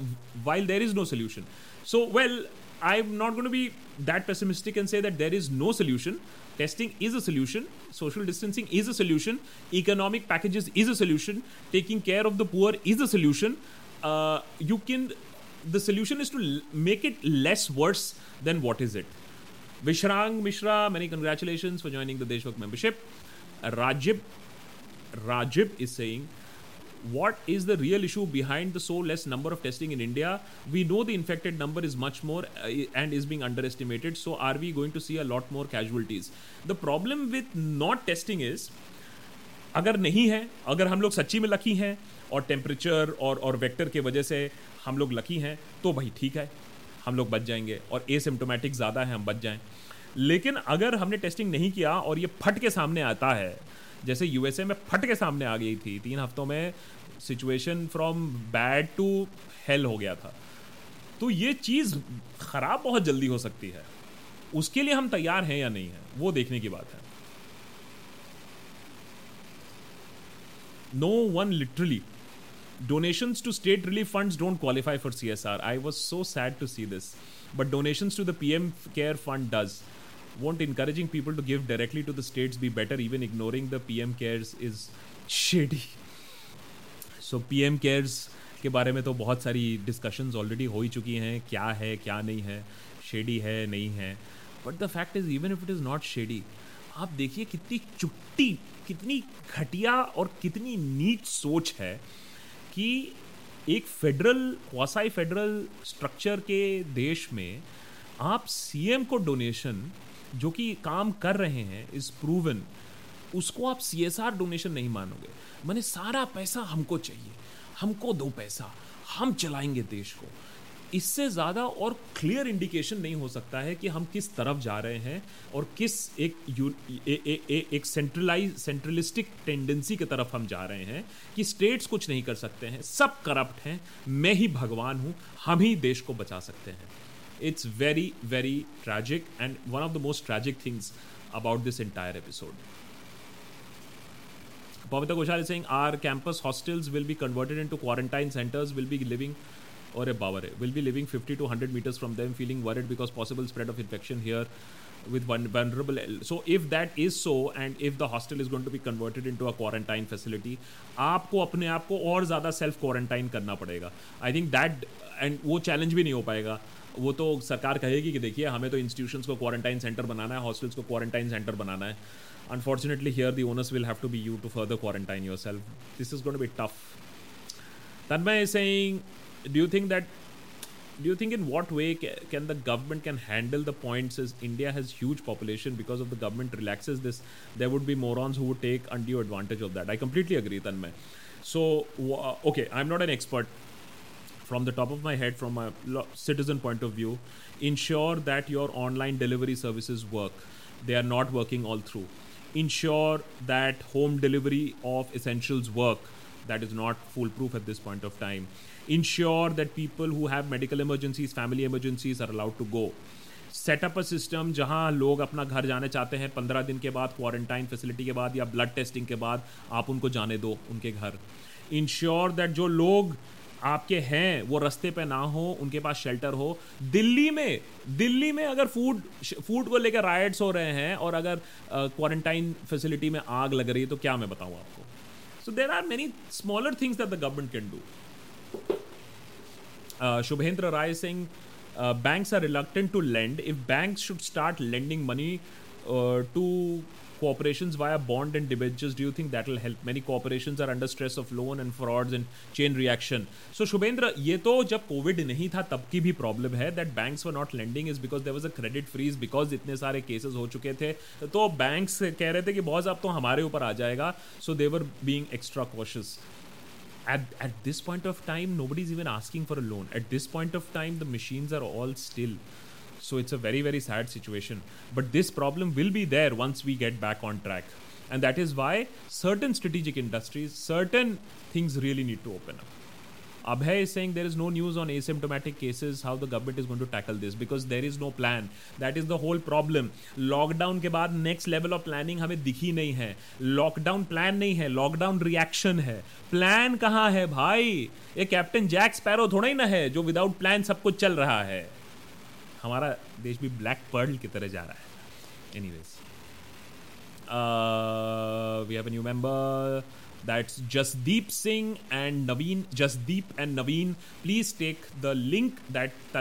while there is no solution so well I'm not going to be that pessimistic and say that there is no solution. Testing is a solution. Social distancing is a solution. Economic packages is a solution. Taking care of the poor is a solution. Uh, you can. The solution is to l- make it less worse than what is it. Vishrang Mishra, many congratulations for joining the Deshwak membership. Rajib, Rajib is saying what is the real issue behind the so less number of testing in India? We know the infected number is much more uh, and is being underestimated. So, are we going to see a lot more casualties? The problem with not testing is अगर नहीं है अगर हम लोग सच्ची में lucky हैं और टेम्परेचर और और वेक्टर के वजह से हम लोग लकी हैं तो भाई ठीक है हम लोग बच जाएंगे और एसिम्टोमेटिक ज़्यादा है हम बच जाएं लेकिन अगर हमने टेस्टिंग नहीं किया और ये फट के सामने आता है जैसे यूएसए में फट के सामने आ गई थी तीन हफ्तों में situation from bad to hell हो गया था तो ये चीज खराब बहुत जल्दी हो सकती है उसके लिए हम तैयार हैं या नहीं है वो देखने की बात है no one literally donation to state relief fund qualify for C S R I was so sad to see this but donation to the P M care fund does want encouraging people to give directly to the state be better even ignoring the P M care is shady so P M cares के बारे में तो बहुत सारी discussions already हो ही चुकी हैं क्या है क्या नहीं है शेडी है नहीं है but the fact is even if it is not shady आप देखिए कितनी चुट्टी कितनी घटिया और कितनी नीच सोच है कि एक फेडरल क्वासाई फेडरल स्ट्रक्चर के देश में आप सीएम को डोनेशन जो कि काम कर रहे हैं इज़ प्रूवन उसको आप सी डोनेशन नहीं मानोगे मैंने सारा पैसा हमको चाहिए हमको दो पैसा हम चलाएंगे देश को इससे ज़्यादा और क्लियर इंडिकेशन नहीं हो सकता है कि हम किस तरफ जा रहे हैं और किस एक ए, ए, ए, एक सेंट्रलाइज सेंट्रलिस्टिक टेंडेंसी की तरफ हम जा रहे हैं कि स्टेट्स कुछ नहीं कर सकते हैं सब करप्ट हैं मैं ही भगवान हूँ हम ही देश को बचा सकते हैं it's very very tragic and one of the most tragic things about this entire episode Pavita Goshal is saying our campus hostels will be converted into quarantine centers. Will be living or a bower will be living 50 to 100 meters from them, feeling worried because possible spread of infection here with one vulnerable. So if that is so, and if the hostel is going to be converted into a quarantine facility, आपको अपने आप को और ज़्यादा self quarantine करना पड़ेगा. I think that and वो challenge भी नहीं हो पाएगा. वो तो सरकार कहेगी कि देखिए हमें तो इंस्टीट्यूशंस को क्वारंटाइन सेंटर बनाना है हॉस्टल्स को क्वारंटाइन सेंटर बनाना है Unfortunately, here the onus will have to be you to further quarantine yourself. This is going to be tough. Tanmay is saying, do you think that do you think in what way can the government can handle the points is india has huge population because of the government relaxes this there would be morons who would take undue advantage of that i completely agree tanmay so okay i'm not an expert from the top of my head from a citizen point of view ensure that your online delivery services work they are not working all through ensure that home delivery of essentials work that is not foolproof at this point of time ensure that people who have medical emergencies family emergencies are allowed to go set up a system जहां लोग अपना घर जाना चाहते हैं पंद्रह दिन के बाद क्वारंटाइन फैसिलिटी के बाद या ब्लड टेस्टिंग के बाद आप उनको जाने दो उनके घर इंश्योर दैट जो लोग आपके हैं वो रस्ते पे ना हो उनके पास शेल्टर हो दिल्ली में दिल्ली में अगर फूड फूड को लेकर राइड्स हो रहे हैं और अगर क्वारंटाइन फैसिलिटी में आग लग रही है तो क्या मैं बताऊँ आपको so there are many smaller things that the government can do Shubhendra Rai Singh banks are reluctant to lend if bank should start lending money to corporations via bond and debentures do you think that will help many corporations are under stress of loan and frauds and chain reaction so shubhendra to jab covid nahi tha tab ki bhi problem hai that banks were not lending is because there was a credit freeze because itne sare cases ho chuke the to banks keh rahe the ki कि ab to hamare upar aa jayega so they were being extra cautious at, at this point of time nobody's even asking for a loan at this point of time the machines are all still So it's a very, very sad situation. But this problem will be there once we get back on track. And that is why certain strategic industries, certain things really need to open up. Abhay is saying there is no news on asymptomatic cases, how the government is going to tackle this because there is no plan. That is the whole problem. lockdown ke baad next level of planning hame dikhi nahi hai lockdown plan nahi hai lockdown reaction hai plan कहाँ hai bhai ye captain jack sparrow thoda hi na hai jo without plan sab kuch chal raha hai हमारा देश भी black pearl की तरह जा रहा है any ways we have new member that's Jasdeep Singh and Naveen Jasdeep and Naveen please take the link that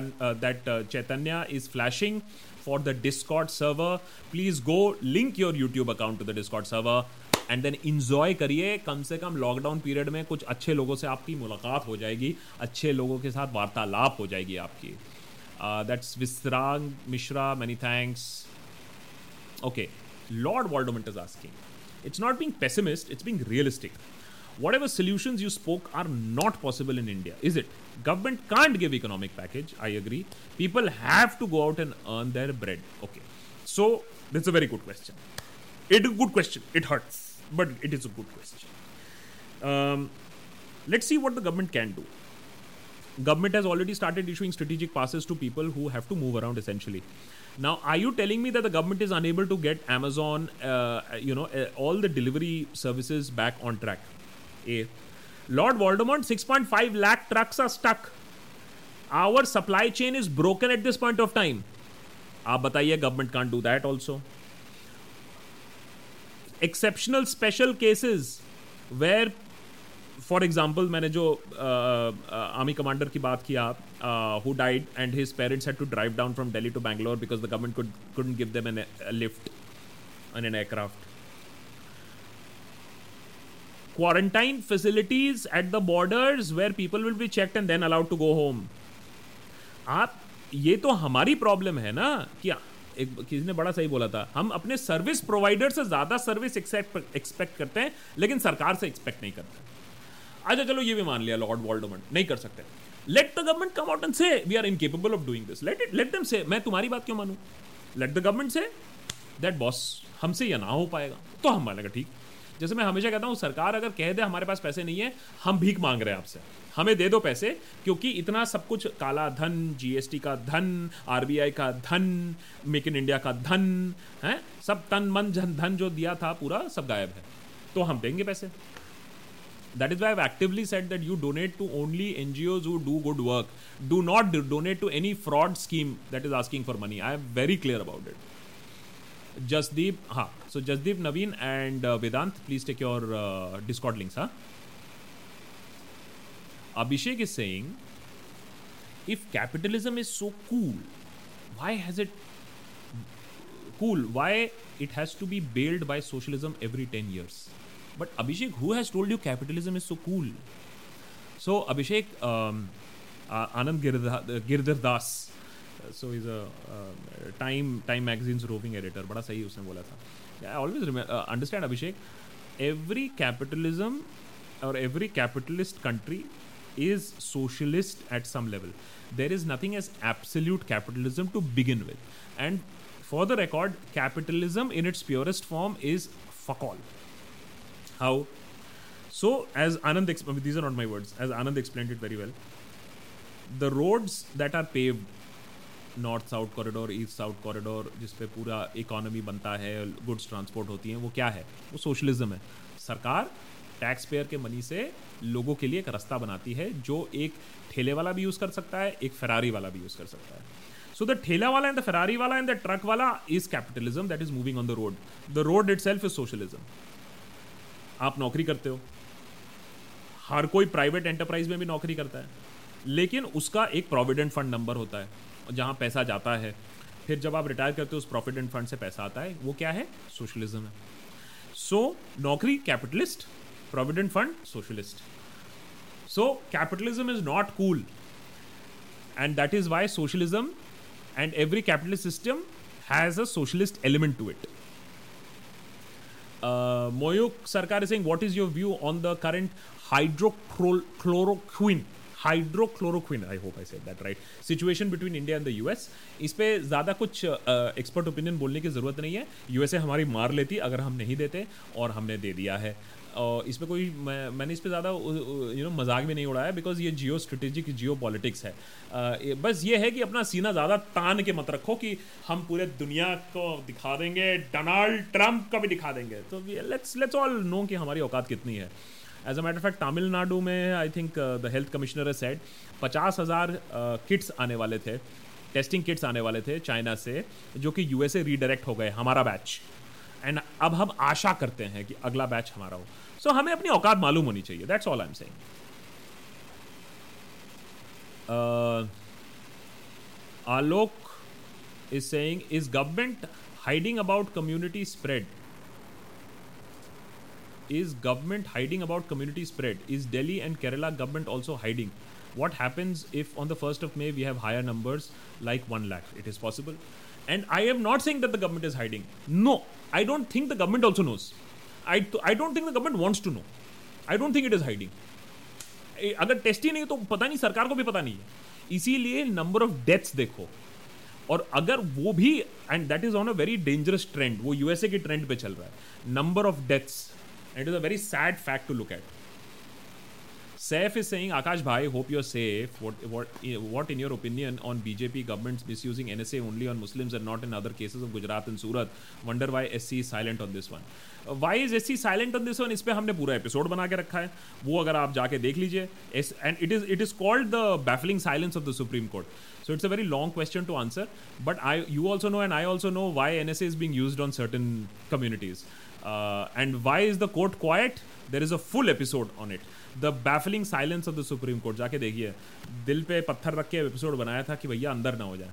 that Chaitanya is flashing for the Discord server please go link your YouTube account to the Discord server and then enjoy करिए कम से कम lockdown period में कुछ अच्छे लोगों से आपकी मुलाकात हो जाएगी अच्छे लोगों के साथ वार्तालाप हो जाएगी आपकी Uh, that's Visrang Mishra. Many thanks. Okay, Lord Waldomint is asking. It's not being pessimist, it's being realistic. Whatever solutions you spoke are not possible in India, is it? Government can't give economic package, I agree. People have to go out and earn their bread. Okay. So, that's a very good question. It's a good question. It hurts, but it is a good question. Um, let's see what the government can do government has already started issuing strategic passes to people who have to move around essentially now, are you telling me that the government is unable to get Amazon, uh, you know, uh, all the delivery services back on track? A. Lord Voldemort, 6.5 lakh trucks are stuck. Our supply chain is broken at this point of time. आप बताइए government can't do that also. Exceptional special cases where for example मैंने जो army commander की बात किया who died and his parents had to drive down from Delhi to Bangalore because the government couldn't give them an lift an an aircraft quarantine facilities at the borders where people will be check and then allowed to go home आप ये तो हमारी problem है ना कि एक किसी ने बड़ा सही बोला था हम अपने सर्विस प्रोवाइडर से ज़्यादा सर्विस एक्सपेक्ट करते हैं लेकिन सरकार से एक्सपेक्ट नहीं करते अच्छा चलो ये भी मान लिया लॉर्ड वॉल्डोमंड नहीं कर सकते let the government come out and say we are incapable of doing this let it let them say मैं तुम्हारी बात क्यों मानू let the government say that boss हमसे यह ना हो पाएगा तो हम मानेगा ठीक जैसे मैं हमेशा कहता हूँ सरकार अगर कह दे हमारे पास पैसे नहीं है हम भीख मांग रहे हैं आपसे हमें दे दो पैसे क्योंकि इतना सब कुछ काला धन जीएसटी का धन आरबीआई का धन मेक इन इंडिया का धन है सब तन मन धन जो दिया था पूरा सब गायब है तो हम देंगे पैसे That is why I've actively said that you donate to only NGOs who do good work. Do not do- donate to any fraud scheme that is asking for money. I am very clear about it. Jasdeep, ha. So Jasdeep, Naveen, and uh, Vedant, please take your uh, Discord links, huh? Abhishek is saying, if capitalism is so cool, why has it cool? Why it has to be bailed by socialism every ten years? But Abhishek, who has told you capitalism is so cool? So Abhishek, um, uh, Anand Girdhar Das, so is a time Time magazine's roving editor बड़ा सही उसने बोला था I always understand Abhishek every capitalism और every capitalist country is socialist at some level. There is nothing as absolute capitalism to begin with. And for the record, capitalism in its purest form is fuck all. How? So, as Anand, exp- these are not my words, as Anand explained it very well, the roads that are paved north south corridor east south corridor जिसपे पूरा economy बनता है goods transport होती हैं वो क्या है वो सोशलिज्म है सरकार टैक्स पेयर के मनी से लोगों के लिए एक रास्ता बनाती है जो एक ठेले वाला भी यूज़ कर सकता है एक फरारी वाला भी यूज़ कर सकता है सो द ठेला वाला एंड द फरारी वाला एंड द ट्रक वाला is capitalism that is moving on the road the road itself is socialism आप नौकरी करते हो हर कोई प्राइवेट एंटरप्राइज में भी नौकरी करता है लेकिन उसका एक प्रोविडेंट फंड नंबर होता है जहाँ पैसा जाता है फिर जब आप रिटायर करते हो उस प्रोविडेंट फंड से पैसा आता है वो क्या है सोशलिज्म है सो so, नौकरी capitalist provident fund socialist so capitalism is not cool and that is why socialism and every capitalist system has a socialist element to it Uh, Moyuk Sarkar is saying, what is your view on the current hydrochloroquine hydroxychloroquine I hope I said that right situation between India and the US इस पर ज़्यादा कुछ expert opinion बोलने की ज़रूरत नहीं है USA हमारी मार लेती अगर हम नहीं देते और हमने दे दिया है और इस पर कोई मैं मैंने इस पर ज़्यादा यू नो मजाक भी नहीं उड़ाया बिकॉज ये जियो स्ट्रेटेजिक जियो पॉलिटिक्स है uh, बस ये है कि अपना सीना ज़्यादा तान के मत रखो कि हम पूरे दुनिया को दिखा देंगे डोनाल्ड ट्रंप का भी दिखा देंगे तो लेट्स लेट्स ऑल नो कि हमारी औकात कितनी है as a matter fact Tamil Nadu में I think the health commissioner set पचास हज़ार किट्स uh, आने वाले थे टेस्टिंग किट्स आने वाले थे चाइना से जो कि यूएसए रीडायरेक्ट हो गए हमारा बैच एंड अब हम आशा करते हैं कि अगला बैच हमारा हो सो so, हमें अपनी औकात मालूम होनी चाहिए that's all I am saying Alok is saying is government hiding about community spread is government hiding about community spread? Is Delhi and Kerala government also hiding? What happens if on the 1st of May we have higher numbers like 1 lakh? It is possible. And I am not saying that the government is hiding. No, I don't think the government also knows. I, I don't think the government wants to know. I don't think it is hiding. अगर test ही नहीं तो पता नहीं सरकार को भी पता नहीं है इसीलिए नंबर ऑफ डेथ्स देखो और अगर वो भी and that is on a very dangerous trend वो यूएसए के ट्रेंड पे चल रहा है number of deaths it is a very sad fact to look at. Saif is saying, Akash Bhai, hope you're safe. What, what, what, in your opinion, on BJP government's misusing NSA only on Muslims and not in other cases of Gujarat and Surat? Wonder why SC is silent on this one. Uh, why is SC silent on this one? इस पे हमने पूरा episode बना के रखा है वो अगर आप जाके देख लीजिए and it is it is called the baffling silence of the supreme court so it's a very long question to answer but i you also know and i also know why nsa is being used on certain communities Uh, and why is the court quiet? There is a full episode on it the baffling silence of the supreme court जाके देखिए दिल पे पत्थर रख के episode बनाया था कि भैया अंदर ना हो जाए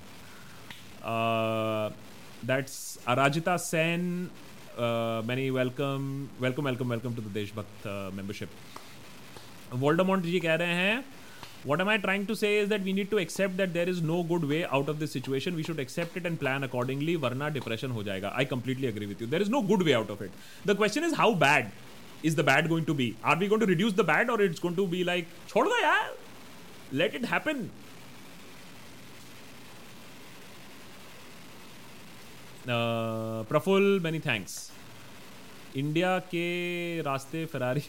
that's Arajita Sen many welcome welcome welcome welcome to the Deshbhakt membership Voldemort ji कह रहे हैं what am i trying to say is that we need to accept that there is no good way out of this situation we should accept it and plan accordingly varna depression ho jayega i completely agree with you there is no good way out of it the question is how bad is the bad going to be are we going to reduce the bad or it's going to be like chhod do yaar let it happen uh, Praful many thanks India के रास्ते Ferrari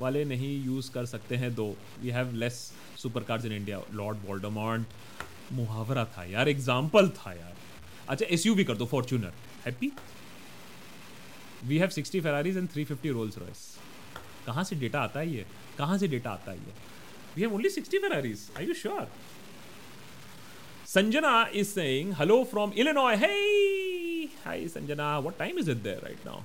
वाले नहीं use कर सकते हैं though we have less super cars in India lord Voldemort मुहावरा था यार एग्जाम्पल था यार अच्छा एस यू भी कर दो Fortuner happy we have sixty Ferraris and three fifty Rolls Royce कहाँ से डेटा आता है ये कहाँ से डेटा आता है ये we have only sixty Ferraris I you sure Sanjana is saying hello from Illinois hey hi Sanjana what time is it there right now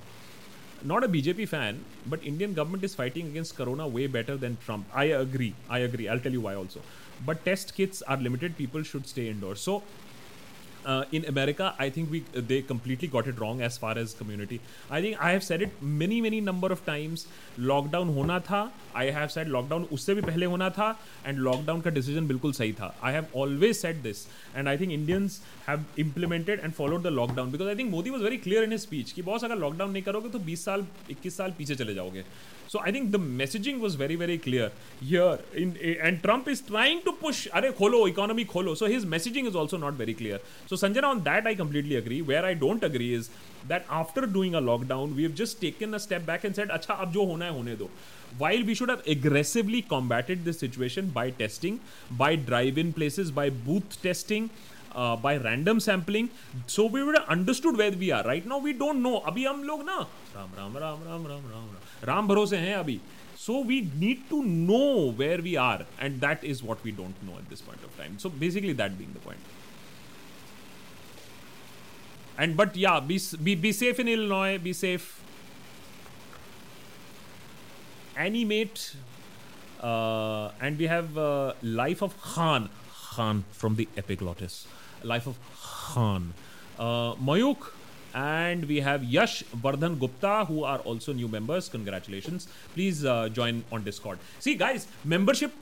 not a BJP fan, but Indian government is fighting against corona way better than Trump. I agree. I agree. I'll tell you why also. But test kits are limited. People should stay indoors. So in America I think we they completely got it wrong as far as community I think I have have it it many number of times lockdown होना था I have said lockdown उससे भी पहले होना था and lockdown का decision बिल्कुल सही था I have always said this and I think Indians have implemented and followed the lockdown because I think Modi was very clear in speech कि बॉस अगर लॉकडाउन नहीं करोगे तो बीस साल इक्कीस साल पीछे चले जाओगे So I think the messaging was very very clear here. In, and Trump is trying to push, "Are kholo economy kholo." So his messaging is also not very clear. So Sanjana, on that I completely agree. Where I don't agree is that after doing a lockdown, we have just taken a step back and said, "Acha, ab jo hona hai hone do." While we should have aggressively combated this situation by testing, by drive-in places, by booth testing, uh, by random sampling so we would have understood where we are right now we don't know अभी हम लोग ना राम राम राम राम राम राम राम भरोसे हैं अभी so we need to know where we are and that is what we don't know at this point of time so basically that being the point and but yeah be be, be safe in illinois be safe animate uh, and we have uh, life of khan khan from the epiglottis life of khan uh, mayuk and we have Yash Vardhan Gupta, who are also new members. Congratulations! Please uh, join on Discord. See, guys, membership.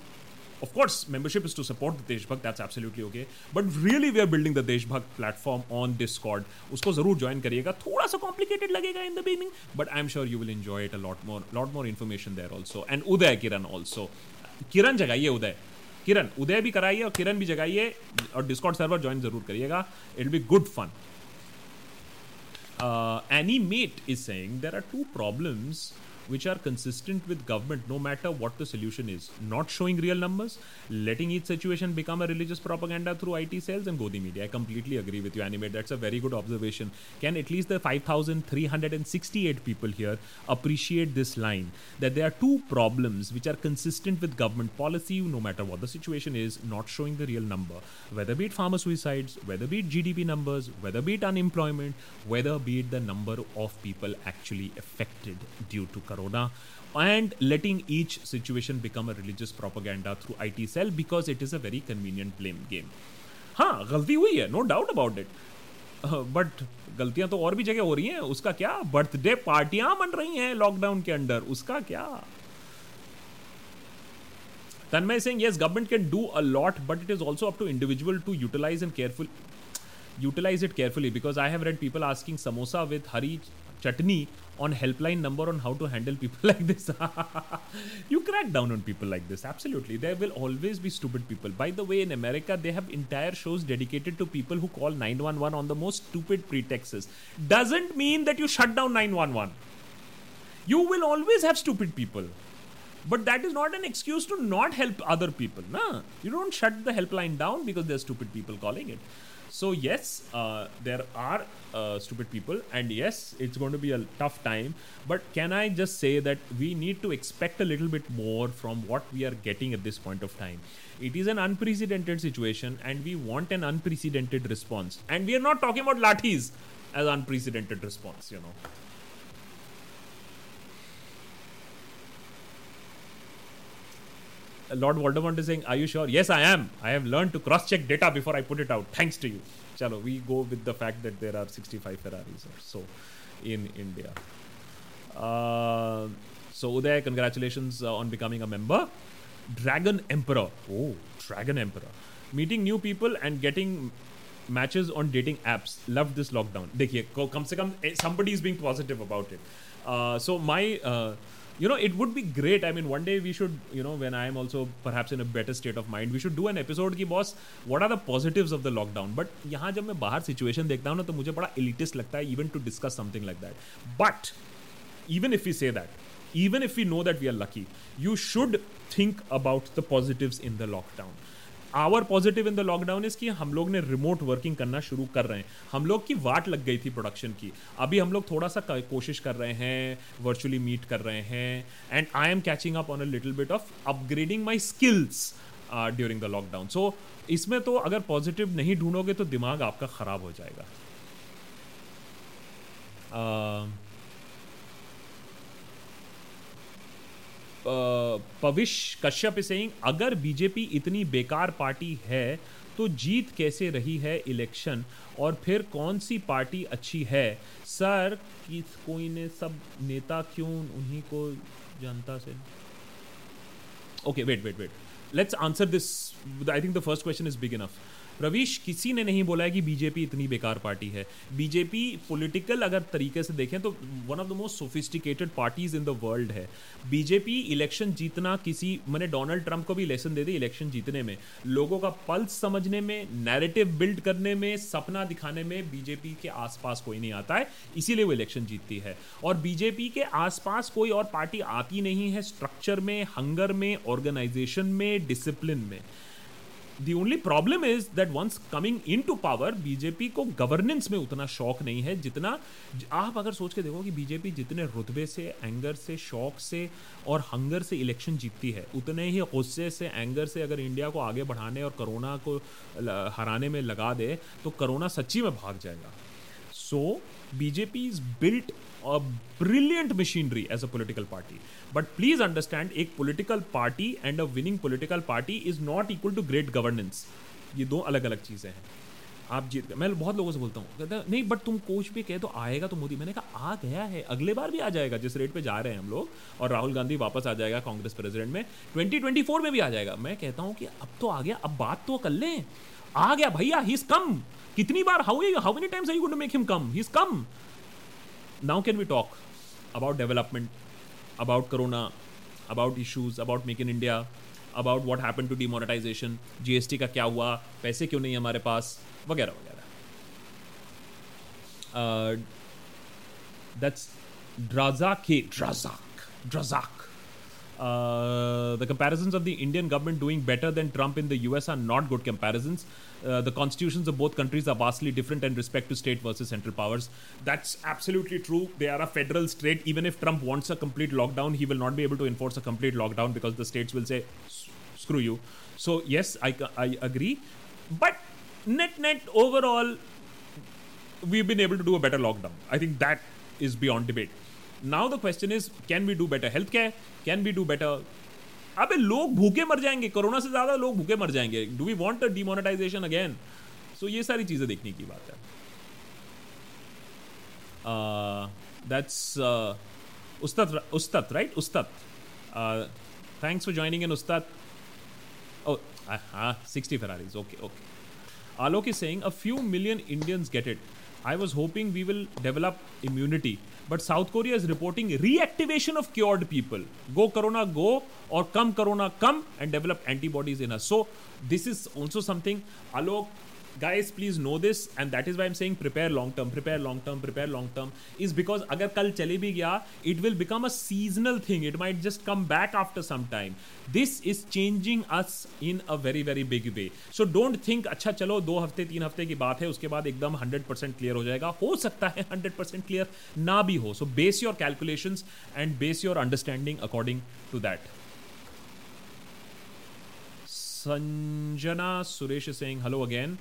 Of course, membership is to support the Deshbhakt. That's absolutely okay. But really, we are building the Deshbhakt platform on Discord. उसको जरूर join करिएगा. थोड़ा सा complicated लगेगा in the beginning, but I'm sure you will enjoy it a lot more. Lot more information there also. And Uday Kiran also. किरण जगाइए उदय किरण उदय भी कराइए और किरण भी जगाइए और डिस्कॉर्ड सर्वर ज्वाइन जरूर करिएगा it be good fun Animate is saying there are two problems which are consistent with government no matter what the solution is. Not showing real numbers, letting each situation become a religious propaganda through IT cells and Godi media. I completely agree with you, Animate. That's a very good observation. Can at least the 5,368 people here appreciate this line that there are two problems which are consistent with government policy no matter what the situation is, not showing the real number. Whether be it farmer suicides, whether be it GDP numbers, whether be it unemployment, whether be it the number of people actually affected due to Corona and letting each situation become a religious propaganda through IT cell because it is a very convenient blame game. हाँ गलती हुई है no doubt about it but गलतियां तो और भी जगह हो रही हैं उसका क्या बर्थडे पार्टियां बन रही हैं लॉकडाउन के अंडर उसका क्या Tanmay Singh yes government can do a lot but it is also up to individual to utilize and careful utilize it carefully because I have read people asking samosa with hari chutney on helpline number on how to handle people like this. you crack down on people like this. Absolutely. There will always be stupid people. By the way, in America, they have entire shows dedicated to people who call 911 on the most stupid pretexts. Doesn't mean that you shut down 911. You will always have stupid people. But that is not an excuse to not help other people. Nah. You don't shut the helpline down because there are stupid people calling it. So, yes, uh, there are uh, stupid people, and yes, it's going to be a tough time. But can I just say that we need to expect a little bit more from what we are getting at this point of time? It is an unprecedented situation, and we want an unprecedented response. And we are not talking about lathis as unprecedented response, you know. Lord Voldemort is saying, Are you sure? Yes, I am. I have learned to cross check data before I put it out. Thanks to you. Chalo, we go with the fact that there are 65 Ferraris or so in India. Uh, so, Uday, congratulations uh, on becoming a member. Dragon Emperor. Oh, Dragon Emperor. Meeting new people and getting matches on dating apps. Loved this lockdown. देखिए कम से कम somebody is being positive about it. Uh, so my uh, you know it would be great i mean one day we should you know when i am also perhaps in a better state of mind we should do an episode ki boss what are the positives of the lockdown but yahan jab main bahar situation dekhta hu na to mujhe bada elitist lagta hai even to discuss something like that but even if we say that even if we know that we are lucky you should think about the positives in the lockdown our positive in the lockdown is कि हम लोग ने remote working करना शुरू कर रहे हैं हम लोग की वाट लग गई थी प्रोडक्शन की अभी हम लोग थोड़ा सा कोशिश कर रहे हैं वर्चुअली मीट कर रहे हैं and I am catching up on a little bit of upgrading my skills during the lockdown so इसमें तो अगर पॉजिटिव नहीं ढूंढोगे तो दिमाग आपका खराब हो जाएगा uh, पविश कश्यप सिंह अगर बीजेपी इतनी बेकार पार्टी है तो जीत कैसे रही है इलेक्शन और फिर कौन सी पार्टी अच्छी है सर किस कोई ने सब नेता क्यों उन्हीं को जनता से okay wait wait wait let's answer this I think the first question is big enough Ravish किसी ने नहीं बोला है कि बीजेपी इतनी बेकार पार्टी है बीजेपी पॉलिटिकल अगर तरीके से देखें तो one of the most sophisticated parties in the world है बीजेपी इलेक्शन जीतना किसी मैंने डोनाल्ड ट्रंप को भी लेसन दे दी इलेक्शन जीतने में लोगों का पल्स समझने में नैरेटिव बिल्ड करने में सपना दिखाने में बीजेपी के आसपास कोई नहीं आता है इसीलिए वो इलेक्शन जीतती है और बीजेपी के आसपास कोई और पार्टी आती नहीं है स्ट्रक्चर में हंगर में ऑर्गेनाइजेशन में डिसिप्लिन में the only problem is that once coming in to power BJP को गवर्नेंस में उतना शौक नहीं है जितना आप अगर सोच के देखो कि बीजेपी जितने रुतबे से एंगर से शौक से और हंगर से इलेक्शन जीतती है उतने ही गुस्से से एंगर से अगर इंडिया को आगे बढ़ाने और करोना को हराने में लगा दे तो करोना सच्ची में भाग जाएगा so BJP is built a brilliant machinery as a political party. But please understand, a political party and a winning political party is not equal to great governance. ये दो अलग अलग चीज़ें हैं आप जीत गए मैं बहुत लोगों से बोलता हूँ कहते नहीं बट तुम कोच भी कहे तो आएगा तो मोदी मैंने कहा आ गया है अगले बार भी आ जाएगा जिस रेट पे जा रहे हैं हम लोग और राहुल गांधी वापस आ जाएगा कांग्रेस प्रेसिडेंट में 2024 में भी आ जाएगा मैं कहता हूँ कि अब तो आ गया अब बात तो कर लें आ गया भैया ही इज कम कितनी बार how how many times I good make him come he is come Now can we talk about development about corona, about issues, about Make in India, about what happened to demonetization, GST का क्या हुआ, पैसे क्यों नहीं हमारे पास, वगैरह वगैरह. Uh, that's Drazak, Drazak, Drazak. Uh, the comparisons of the Indian government doing better than Trump in the US are not good comparisons. Uh, the constitutions of both countries are vastly different in respect to state versus central powers. That's absolutely true. They are a federal state. Even if Trump wants a complete lockdown, he will not be able to enforce a complete lockdown because the states will say, screw you. So, yes, I, I agree. But net, net, overall, we've been able to do a better lockdown. I think that is beyond debate. Now the question is can we do better health care can we do better अबे लोग भूखे मर जाएंगे corona से ज़्यादा लोग भूखे मर जाएंगे do we want demonetisation again so ये सारी चीज़ें देखने की बात है that's uh, uh, Ustad Ustad right Ustat thanks for joining an Ustat Oh, uh, uh, 60 Ferraris. Okay, okay. Alok is saying a few million Indians get it. I was hoping we will But South Korea is reporting reactivation of cured people. Go corona, go, or come corona, come, and develop antibodies in us. So this is also something Alok guys please know this and that is why am saying prepare long term prepare long term prepare long term is because अगर कल चले भी गया it will become a seasonal thing it might just come back after some time this is changing us in a very very big way so don't think अच्छा चलो दो हफ्ते तीन हफ्ते की बात है उसके बाद एकदम हंड्रेड परसेंट क्लियर हो जाएगा हो सकता है हंड्रेड परसेंट क्लियर ना भी हो so base your calculation and base your understanding according to that Sanjana Suresh Singh hello again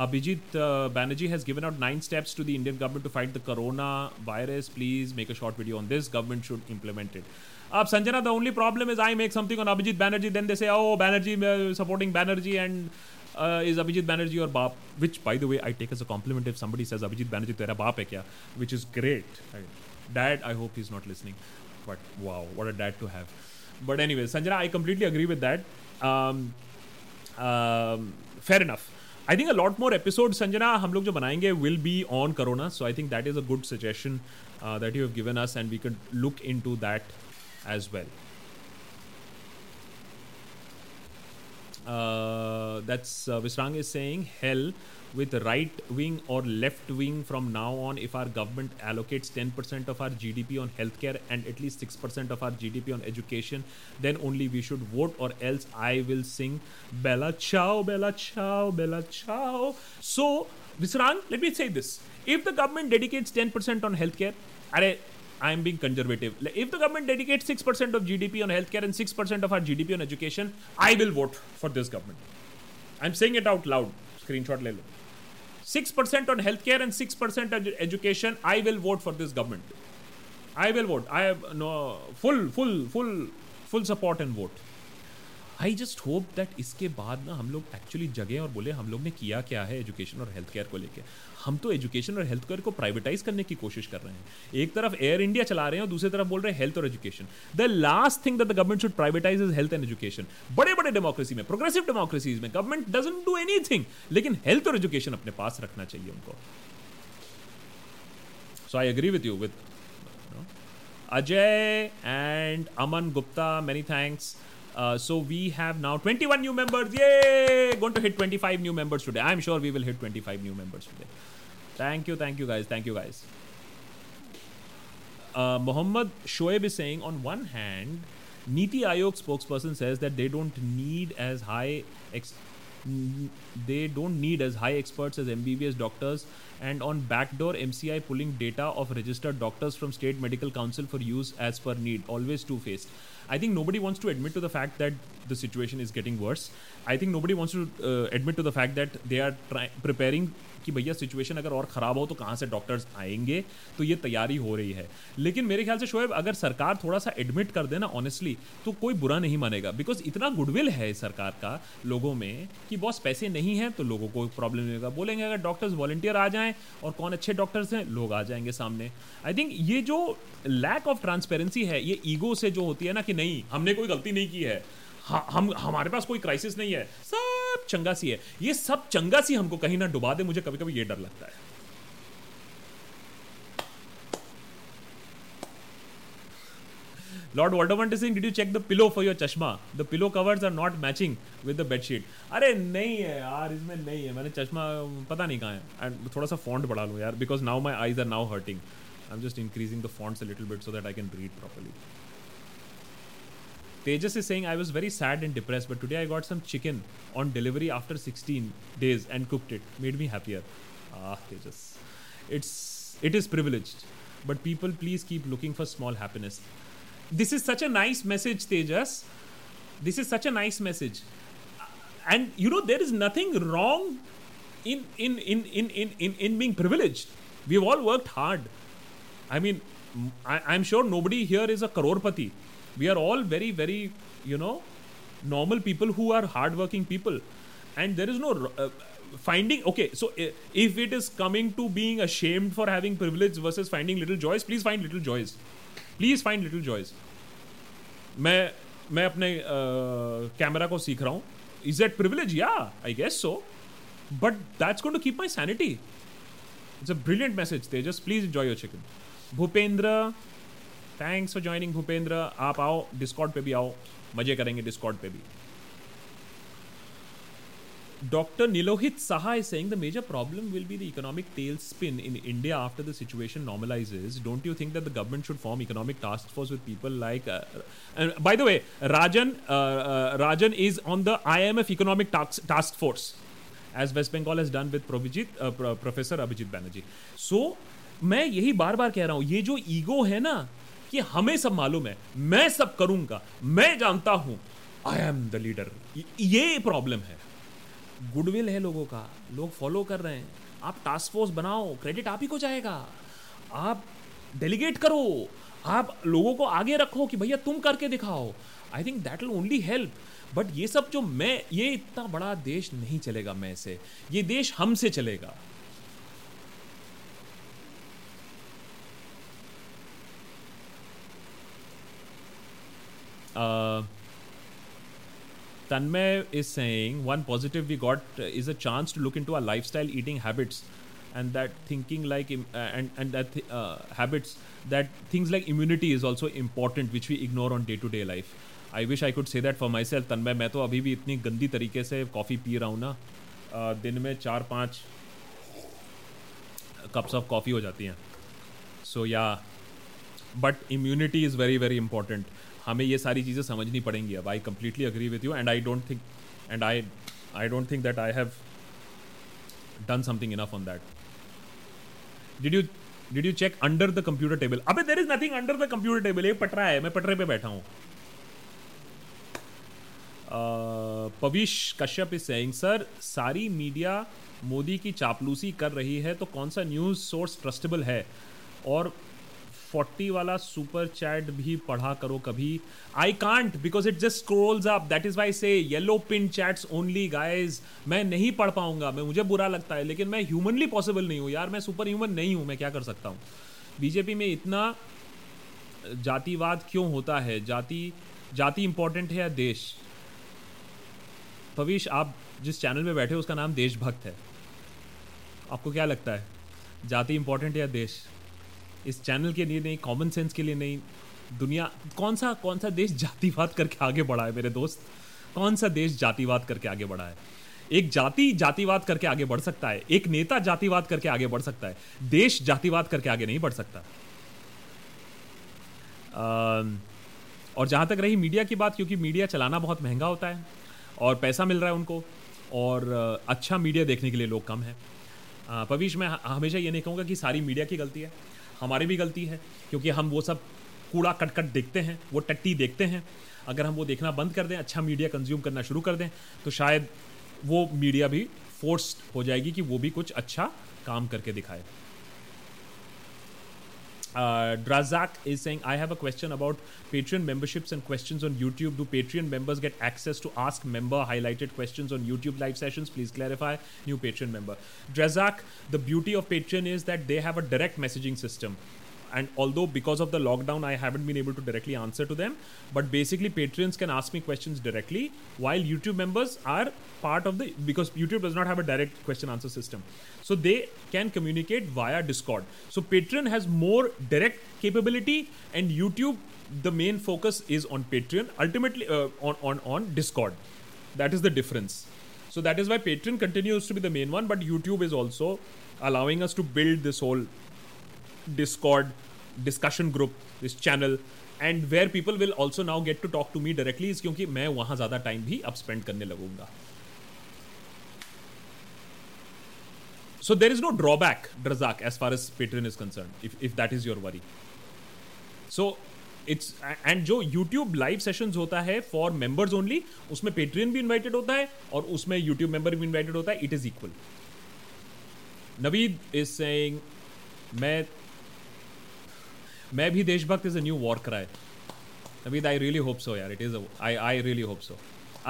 Abhijit uh, Banerjee has given out nine steps to the Indian government to fight the corona virus. Please make a short video on this. Government should implement it. Ab uh, Sanjana, the only problem is I make something on Abhijit Banerjee, then they say, oh, Banerjee uh, supporting Banerjee and uh, is Abhijit Banerjee your bap? Which, by the way, I take as a compliment if somebody says Abhijit Banerjee tera baap hai kya, which is great. Dad, I hope he's not listening. But wow, what a dad to have. But anyway, Sanjana, I completely agree with that. Um, um, fair enough. I think a lot more episode Sanjana हम लोग जो बनाएंगे will be on corona so I think that is a good suggestion that you have given us and we can look into that as well Uh, that's uh, Visrang is saying hell with right wing or left wing from now on if our government allocates 10% of our GDP on healthcare and at least 6% of our GDP on education, then only we should vote or else I will sing Bella Ciao, Bella Ciao, Bella Ciao. So, Visrang, let me say this. If the government dedicates 10% on healthcare, are I am being conservative. If the government dedicates 6% of GDP on healthcare and 6% of our GDP on education, I will vote for this government. I'm saying it out loud. Screenshot le 6% on healthcare and 6% on education. I will vote for this government. I will vote. I have no full, full, full, full support and vote. I just hope that इसके बाद ना हम लोग actually जगे और बोले हम लोग ने किया क्या है एजुकेशन और हेल्थ केयर को लेकर हम तो एजुकेशन और हेल्थ केयर को प्राइवेटाइज करने की कोशिश कर रहे हैं एक तरफ एयर इंडिया चला रहे हैं और दूसरी तरफ बोल रहे हैं हेल्थ और education the last thing that the government should privatise is health and education बड़े बड़े डेमोक्रेसी में प्रोग्रेसिव डेमोक्रेसीज में government doesn't do anything लेकिन हेल्थ और एजुकेशन अपने पास रखना चाहिए उनको so I agree with you with Ajay and Aman Gupta many thanks Uh, so we have now 21 new members. Yay! Going to hit 25 new members today. I'm sure we will hit 25 new members today. Thank you, thank you guys, thank you guys. Uh, Muhammad Shoaib is saying, on one hand, Niti Aayog spokesperson says that they don't need as high ex- they don't need as high experts as MBBS doctors and on backdoor MCI pulling data of registered doctors from state medical council for use as per need always two faced I think nobody wants to admit to the fact that the situation is getting worse. I think nobody wants to uh, admit to the fact that they are try- preparing कि भैया situation अगर और ख़राब हो तो कहाँ से doctors आएंगे तो ये तैयारी हो रही है लेकिन मेरे ख्याल से शोएब अगर सरकार थोड़ा सा एडमिट कर देना ऑनेस्टली तो कोई बुरा नहीं मानेगा बिकॉज इतना गुडविल है सरकार का लोगों में कि बॉस पैसे नहीं है तो लोगों को प्रॉब्लम नहीं होगा बोलेंगे अगर डॉक्टर्स वॉलेंटियर आ जाएँ और कौन अच्छे डॉक्टर्स हैं लोग आ जाएंगे सामने आई थिंक ये जो लैक ऑफ ट्रांसपेरेंसी है ये ईगो से जो होती है ना कि नहीं हमने कोई गलती नहीं की है हम हमारे पास कोई क्राइसिस नहीं है सब चंगा सी है ये सब चंगा सी हमको कहीं ना डुबा दे मुझे कभी कभी ये डर लगता है Lord Voldemort Singh did you check the pillow for your chashma the pillow covers are not matching with the bedsheet अरे नहीं है यार इसमें नहीं है मैंने चश्मा पता नहीं कहाँ है एंड थोड़ा सा फॉन्ट बढ़ा लूँ यार because now my eyes are now hurting I am just increasing the fonts little bit so that I can read properly Tejas is saying I was very sad and depressed, but today I got some chicken on delivery after 16 days and cooked it. Made me happier. Ah, Tejas, it's it is privileged, but people please keep looking for small happiness. This is such a nice message, Tejas. This is such a nice message, and you know there is nothing wrong in in in in in in, in being privileged. We've all worked hard. I mean, I, I'm sure nobody here is a karorpati." we are all very very you know normal people who are hardworking people and there is no uh, finding okay so uh, if it is coming to being ashamed for having privilege versus finding little joys please find little joys please find little joys मैं मैं अपने camera uh, को सीख रहा हूँ is that privilege या I guess so but that's going to keep my sanity it's a brilliant message Tejas please enjoy your chicken Bhupendra thanks for joining Bhupendra आप आओ डिस्कॉर्ड पे भी आओ मजे करेंगे डिस्कॉर्ड पे भी doctor Nilohit Sahay saying the major problem will be the economic tailspin in India after the situation normalises don't you think that the government should form economic task force with people like by the way Rajan Rajan is on the I economic task force as West Bengal has done with Probhijit professor Abhijit Banerjee so मैं यही बार बार कह रहा हूँ ये जो ego है ना कि हमें सब मालूम है मैं सब करूंगा मैं जानता हूं आई एम द लीडर ये प्रॉब्लम है गुडविल है लोगों का लोग फॉलो कर रहे हैं आप टास्क फोर्स बनाओ क्रेडिट आप ही को जाएगा आप डेलीगेट करो आप लोगों को आगे रखो कि भैया तुम करके दिखाओ I think that will only help but ये सब जो मैं ये इतना बड़ा देश नहीं चलेगा मैं से ये देश हमसे चलेगा Uh, Tanmay is saying one positive we got uh, is a chance to look into our lifestyle eating habits and that thinking like uh, and and that th- uh, habits that things like immunity is also important which we ignore on day to day life I wish I could say that for myself Tanmay मैं तो अभी भी इतनी गंदी तरीके से coffee P रहा हूँ ना दिन में चार पाँच कप्स ऑफ कॉफ़ी हो जाती हैं so yeah but immunity is very very important हमें ये सारी चीज़ें समझनी पड़ेंगी अब I completely agree with you and I don't think and I I don't think that I have done something enough on that did you did you check under the computer table अबे there is nothing under the computer table ये पटरा है मैं पटरे पे बैठा हूँ Pavish Kashyap is saying sir सारी मीडिया मोदी की चापलूसी कर रही है तो कौन सा न्यूज़ सोर्स ट्रस्टेबल है और फोर्टी वाला सुपर चैट भी पढ़ा करो कभी I can't because it just scrolls up that is why से yellow pin chats only guys मैं नहीं पढ़ पाऊंगा मैं मुझे बुरा लगता है लेकिन मैं ह्यूमनली पॉसिबल नहीं हूँ यार मैं सुपर ह्यूमन नहीं हूँ मैं क्या कर सकता हूँ बीजेपी में इतना जातिवाद क्यों होता है जाति जाति इंपॉर्टेंट है या देश भविष्य आप जिस चैनल में बैठे हो उसका नाम देशभक्त है आपको क्या लगता है जाति इंपॉर्टेंट या देश इस चैनल के लिए नहीं कॉमन सेंस के लिए नहीं दुनिया कौन सा कौन सा देश जातिवाद करके आगे बढ़ा है मेरे दोस्त कौन सा देश जातिवाद करके आगे बढ़ा है एक जाति जातिवाद करके आगे बढ़ सकता है एक नेता जातिवाद करके आगे बढ़ सकता है देश जातिवाद करके आगे नहीं बढ़ सकता और जहाँ तक रही मीडिया की बात क्योंकि मीडिया चलाना बहुत महंगा होता है और पैसा मिल रहा है उनको और अच्छा मीडिया देखने के लिए लोग कम है पवीश मैं हमेशा ये नहीं कहूँगा कि सारी मीडिया की गलती है हमारी भी गलती है क्योंकि हम वो सब कूड़ा कटकट देखते हैं वो टट्टी देखते हैं अगर हम वो देखना बंद कर दें अच्छा मीडिया कंज्यूम करना शुरू कर दें तो शायद वो मीडिया भी फोर्स हो जाएगी कि वो भी कुछ अच्छा काम करके दिखाए Uh, Drazak is saying, I have a question about Patreon memberships and questions on YouTube. Do Patreon members get access to ask member highlighted questions on YouTube live sessions? Please clarify. New Patreon member. Drazak, the beauty of Patreon is that they have a direct messaging system and although because of the lockdown i haven't been able to directly answer to them but basically patrons can ask me questions directly while youtube members are part of the because youtube does not have a direct question answer system so they can communicate via discord so patreon has more direct capability and youtube the main focus is on patreon ultimately uh, on, on on discord that is the difference so that is why patreon continues to be the main one but youtube is also allowing us to build this whole Discord discussion group, this channel, and where people will also now get to talk to me directly क्योंकि मैं वहां ज़्यादा time भी अब spend करने लगूंगा so there is no drawback ड्रजाक as far as Patreon is concern if that is your worry so it's and जो YouTube live session होता है फॉर मेंबर्स ओनली उसमें पेट्रियन भी इन्वाइटेड होता है और उसमें यूट्यूब मेंबर भी इन्वाइटेड होता है it is equal Naveed is saying मैं मैं भी देशभक्त is a new war cry Naveed I really hope so यार it is I I really hope so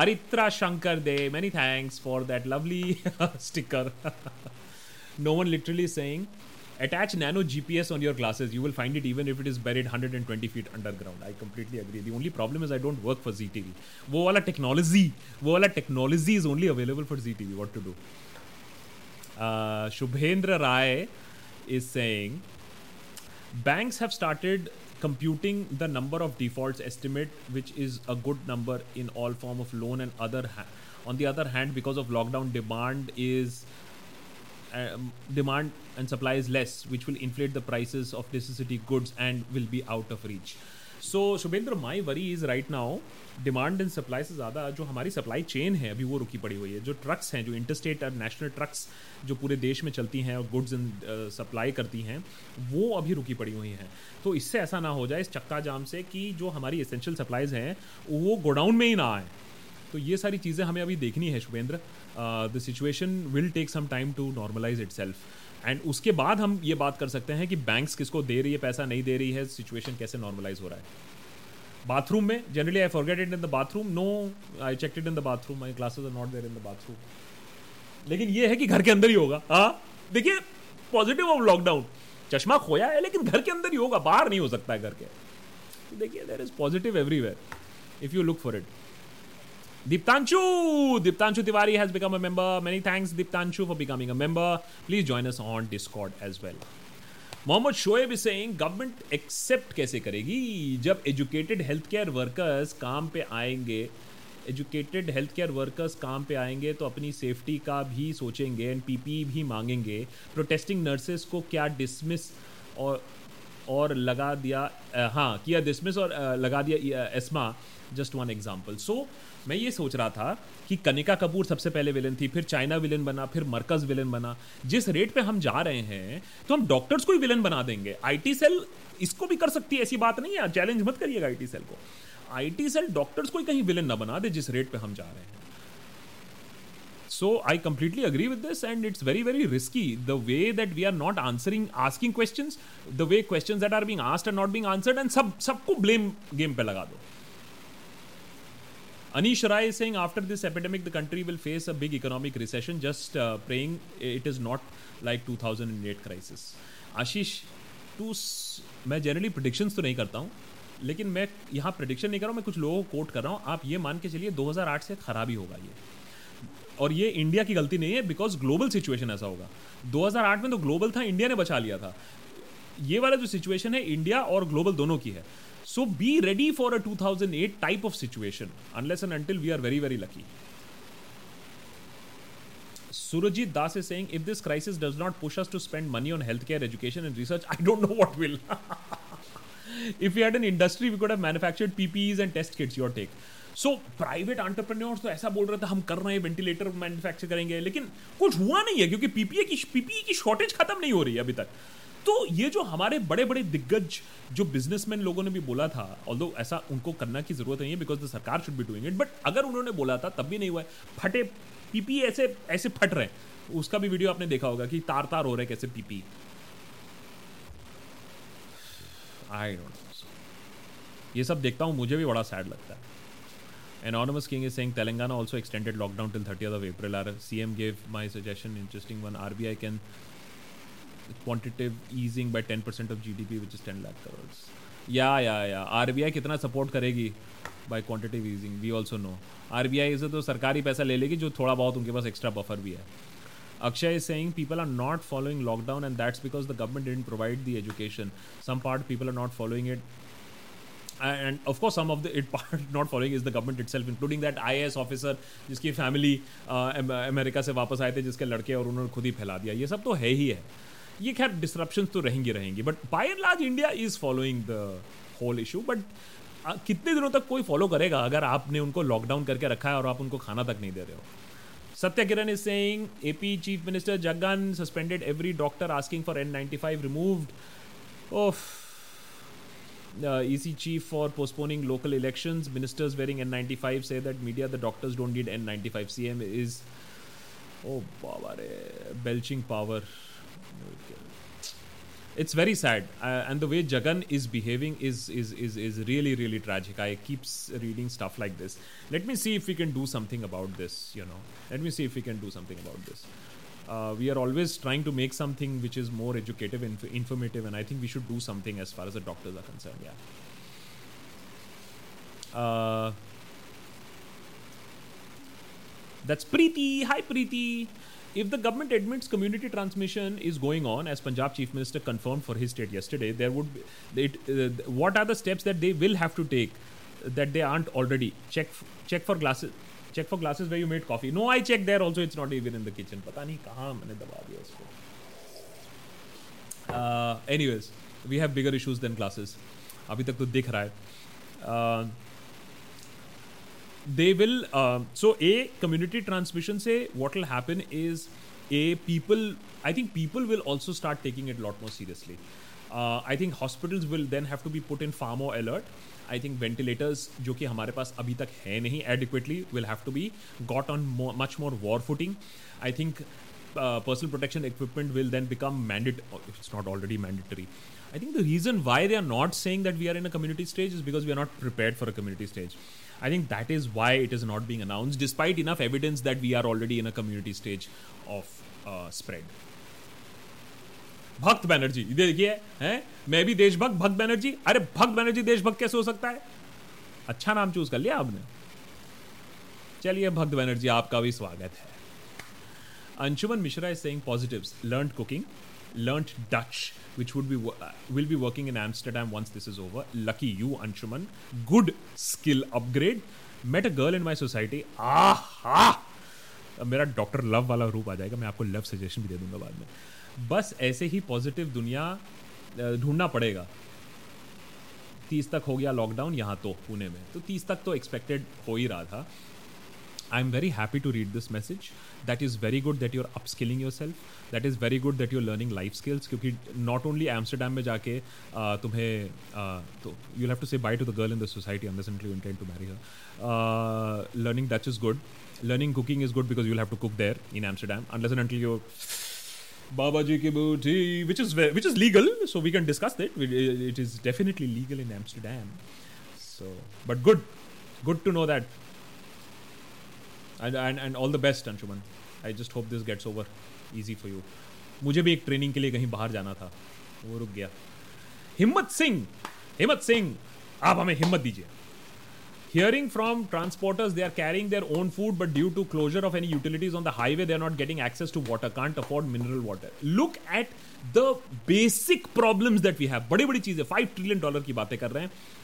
Aritra Shankar they many thanks for that lovely sticker no one literally saying attach nano G S on your glasses you will find it even if it is buried hundred and twenty feet underground I completely agree the only problem is I don't work for Zee TV वो वाला technology वो वाला technology is only available for Zee TV what to do Shubhendra Rai is saying banks have started computing the number of defaults estimate which is a good number in all form of loan and other ha- on the other hand because of lockdown demand is um, demand and supply is less which will inflate the prices of necessity goods and will be out of reach so shubhendra my worry is right now demand and supply से ज़्यादा जो हमारी supply chain है अभी वो रुकी पड़ी हुई है जो ट्रक्स हैं जो इंटरस्टेट और नेशनल ट्रक्स जो पूरे देश में चलती हैं और गुड्स इन सप्लाई करती हैं वो अभी रुकी पड़ी हुई हैं तो इससे ऐसा ना हो जाए इस चक्का जाम से कि जो हमारी एसेंशियल सप्लाइज हैं वो गोडाउन में ही ना आए तो ये सारी चीज़ें हमें अभी देखनी है Shubhendra the situation will take some time to normalise it and उसके बाद हम ये बात कर सकते हैं कि बैंक्स किसको दे रही है पैसा नहीं दे रही है सिचुएशन कैसे नॉर्मलाइज हो रहा है बाथरूम में generally I forget it in the bathroom no I check it in the bathroom my glasses are not there in the bathroom लेकिन ये है कि घर के अंदर ही होगा हाँ देखिए पॉजिटिव ऑफ लॉकडाउन चश्मा खोया है लेकिन घर के अंदर ही होगा बाहर नहीं हो सकता है घर के देखिए there is positive everywhere if you look for it Diptanshu Diptanshu Tiwari has become a member many thanks Diptanshu for becoming a member please join us on Discord as well Mohammed Shoaib is government accept कैसे करेगी जब educated health care workers काम पे आएंगे educated health care workers काम पे आएंगे तो अपनी सेफ्टी का भी सोचेंगे एंड पीपी भी मांगेंगे प्रोटेस्टिंग नर्सेस को क्या डिसमिस और और लगा दिया हाँ किया डिसमिस और लगा दिया ESMA just one example so मैं ये सोच रहा था कि कनिका कपूर सबसे पहले विलेन थी फिर चाइना विलेन बना फिर मरकज विलेन बना जिस रेट पे हम जा रहे हैं तो हम डॉक्टर्स को ही विलेन बना देंगे आईटी सेल इसको भी कर सकती है ऐसी बात नहीं है चैलेंज मत करिएगा आईटी सेल को आईटी सेल डॉक्टर्स को ही कहीं विलन ना बना दे जिस रेट पर हम जा रहे हैं so I completely agree with this and it's very very risky the way that we are not answering asking question the way question that are being asked and not being answered and सब सबको blame game पे लगा दो Anish Rai is saying after this epidemic, the country will face a big economic recession. Just uh, praying it is not like 2008 crisis. Ashish to मैं generally predictions तो नहीं करता हूँ लेकिन मैं यहाँ प्रडिक्शन नहीं कर रहा हूँ मैं कुछ लोगों को कोट कर रहा हूँ आप ये मान के चलिए 2008 से खराबी होगा ये और ये इंडिया की गलती नहीं है बिकॉज ग्लोबल सिचुएशन ऐसा होगा 2008 में तो ग्लोबल था इंडिया ने बचा लिया था ये वाला जो सिचुएशन है इंडिया और ग्लोबल दोनों की है so be ready for a 2008 type of situation unless and until we are very very lucky Surjeet Das is saying if this crisis does not push us to spend money on health care education and research I don't know what will if you had an industry we could have manufactured PPEs and test kits your take so private entrepreneur तो ऐसा बोल रहे थे हम कर रहे हैं ventilator manufacture करेंगे लेकिन कुछ हुआ नहीं है क्योंकि पीपीए की पीपीई e की शॉर्टेज खत्म नहीं हो रही है अभी तक तो ये जो हमारे बड़े बड़े दिग्गज जो बिजनेसमैन लोगों ने भी बोला था ऑल्दो ऐसा उनको करना की जरूरत नहीं है because the sarkar should be doing it but अगर उन्होंने बोला था तब भी नहीं हुआ है फटे पीपी ऐसे ऐसे फट रहे उसका भी वीडियो आपने देखा होगा कि तार तार हो रहे कैसे पीपी आई डोंट ये सब देखता हूँ मुझे भी बड़ा सैड लगता है Anonymous King is saying Telangana also extended lockdown till 30th of April. Our CM gave my suggestion, interesting one. RBI can quantitative easing by ten percent of G D P which is ten lakh crore या या या R B I कितना support करेगी by quantitative easing we also know R B I इसे तो सरकारी पैसा ले लेगी जो थोड़ा बहुत उनके पास एक्स्ट्रा बफर भी है Akshay is saying people are not following lockdown and that's because the government didn't provide the education some part people are not following it and of course some of the it part not following is the government itself including that I S officer जिसकी family America uh, से वापस आए थे जिसके लड़के और उन्होंने खुद ही फैला दिया ये सब तो है ही है ये खैर डिसरप्शन तो रहेंगी रहेंगी but by and large India is following the whole issue but कितने दिनों तक कोई फॉलो करेगा अगर आपने उनको लॉकडाउन करके रखा है और आप उनको खाना तक नहीं दे रहे हो Satya Kiran is saying AP chief minister Jagan suspended every doctor asking for N ninety five removed of EC chief for postponing local election ministers wearing N ninety five say that media the doctors don't need N ninety five C M is ओ बाबा रे belching power it's very sad uh, and the way jagan is behaving is, is is is really really tragic i keep reading stuff like this let me see if we can do something about this you know let me see if we can do something about this uh, we are always trying to make something which is more educative and inf- informative and i think we should do something as far as the doctors are concerned yeah uh, that's Preeti. Hi, Preeti If the government admits community transmission is going on, as Punjab Chief Minister confirmed for his state yesterday, there would be, it, uh, what are the steps that they will have to take that they aren't already? Check check for glasses check for glasses where you made coffee. No, I checked there also. It's not even in the kitchen. पता नहीं कहाँ मैंने दबा दिया इसको. Uh, anyways, we have bigger issues than glasses. अभी तक तो दिख रहा है. Uh, they will uh, so a community transmission say what will happen is a people i think people will also start taking it a lot more seriously uh, i think hospitals will then have to be put in far more alert I think ventilators जो कि हमारे पास अभी तक है नहीं adequately will have to be got on much more war footing I think personal protection equipment will then become mandatory. It's not already mandatory. I think the reason why they are not saying that we are in a community stage is because we are not prepared for a community stage. I think that is why it is not being announce despite enough evidence that we are already in a community stage of spread Bhakt Banerjee देखिए हैं मैं भी देशभक्त भक्त बैनर्जी अरे भक्त बैनर्जी देशभक्त कैसे हो सकता है अच्छा नाम चूज कर लिया आपने चलिए भक्त बैनर्जी आपका भी स्वागत है Anshuman Mishra is saying positives learn cooking learn Dutch which would be uh, will be working in Amsterdam once this is over. Lucky you, Anshuman. Good skill upgrade. Met a girl in my society. Ah मेरा doctor love वाला रूप आ जाएगा मैं आपको love suggestion भी दे दूंगा बाद में बस ऐसे ही पॉजिटिव दुनिया ढूंढना पड़ेगा तीस तक हो गया लॉकडाउन यहाँ तो पुणे में तो तीस तक तो एक्सपेक्टेड हो ही रहा था I'm very happy to read this message. That is very good that you're upskilling yourself. That is very good that you're learning life skills. क्योंकि not only Amsterdam में जाके uh, तुम्हें uh, तो you'll have to say bye to the girl in the society unless until you intend to marry her. Uh, learning Dutch is good. Learning cooking is good because you'll have to cook there in Amsterdam unless and until you're Baba Ji ki booty, which is which is legal, so we can discuss that. It is definitely legal in Amsterdam. So, but good, good to know that and and and all the best Anshuman I just hope this gets over easy for you मुझे भी एक training के लिए कहीं बाहर जाना था वो रुक गया हिम्मत सिंह हिम्मत सिंह आप हमें हिम्मत दीजिए Hearing from transporters, they are carrying their own food, but due to closure of any utilities on the highway, they are not getting access to water. Can't afford mineral water. Look at the basic problems that we have. बड़ी बड़ी चीजें five trillion dollar की बातें कर रहे हैं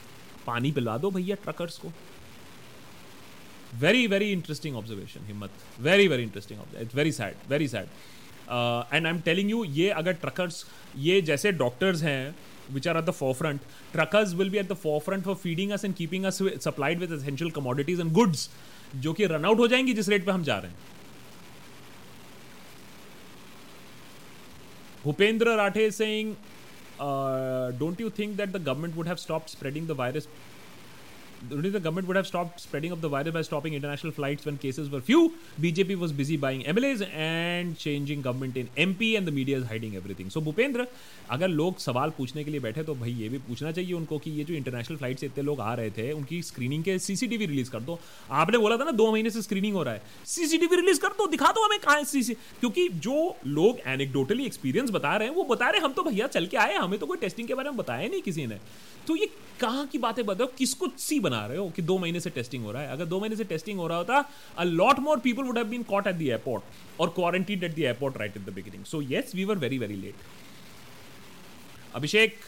पानी पिला दो भैया ट्रकर्स को very very interesting observation Himmat very very interesting it's very sad very sad and I am telling you ये अगर ट्रकर्स ये जैसे डॉक्टर्स हैं which are at the at front truckers will will at the the front for feeding us and keeping us supplied with essential commodities and goods जो कि run out हो जाएंगी जिस रेट पर हम जा रहे हैं Bhupendra Rathe Singh don't you think that the government would have stop spreading the virus only the government would have stopped spreading of the virus by stopping international flights when cases were few. BJP was busy buying MLAs and changing government in MP and the media is hiding everything. So Bhupendra अगर लोग सवाल पूछने के लिए बैठे तो भाई ये भी पूछना चाहिए उनको कि ये जो इंटरनेशनल फ्लाइट से इतने लोग आ रहे थे उनकी स्क्रीनिंग के सीसीटीवी रिलीज कर दो आपने बोला था ना दो महीने से स्क्रीनिंग हो रहा है सीसीटीवी रिलीज कर दो दिखा दो हमें कहा क्योंकि जो लोग एनेक्डोटली एक्सपीरियंस बता रहे हैं वो बता रहे हैं हम तो भैया चल के आए हमें तो कोई टेस्टिंग के बारे में बताया नहीं किसी ने तो ये कहाँ की बातें बताओ किसको सी बना रहे हो कि दो महीने से टेस्टिंग हो रहा है अगर दो महीने से टेस्टिंग हो रहा होता a lot more people would have been caught at the airport और quarantine at the airport right at the beginning so yes we were very very late Abhishek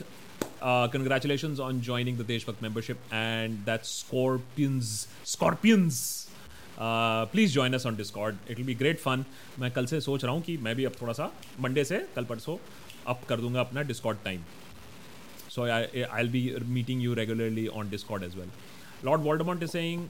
congratulation on joining the Deshbhakt membership and that scorpions scorpions please join us on Discord it will be great fun मैं कल से सोच रहा हूँ कि मैं भी अब थोड़ा सा मंडे से कल परसों अप कर दूंगा अपना Discord time so I, I'll be meeting you regularly on Discord as well. Lord Voldemort is saying,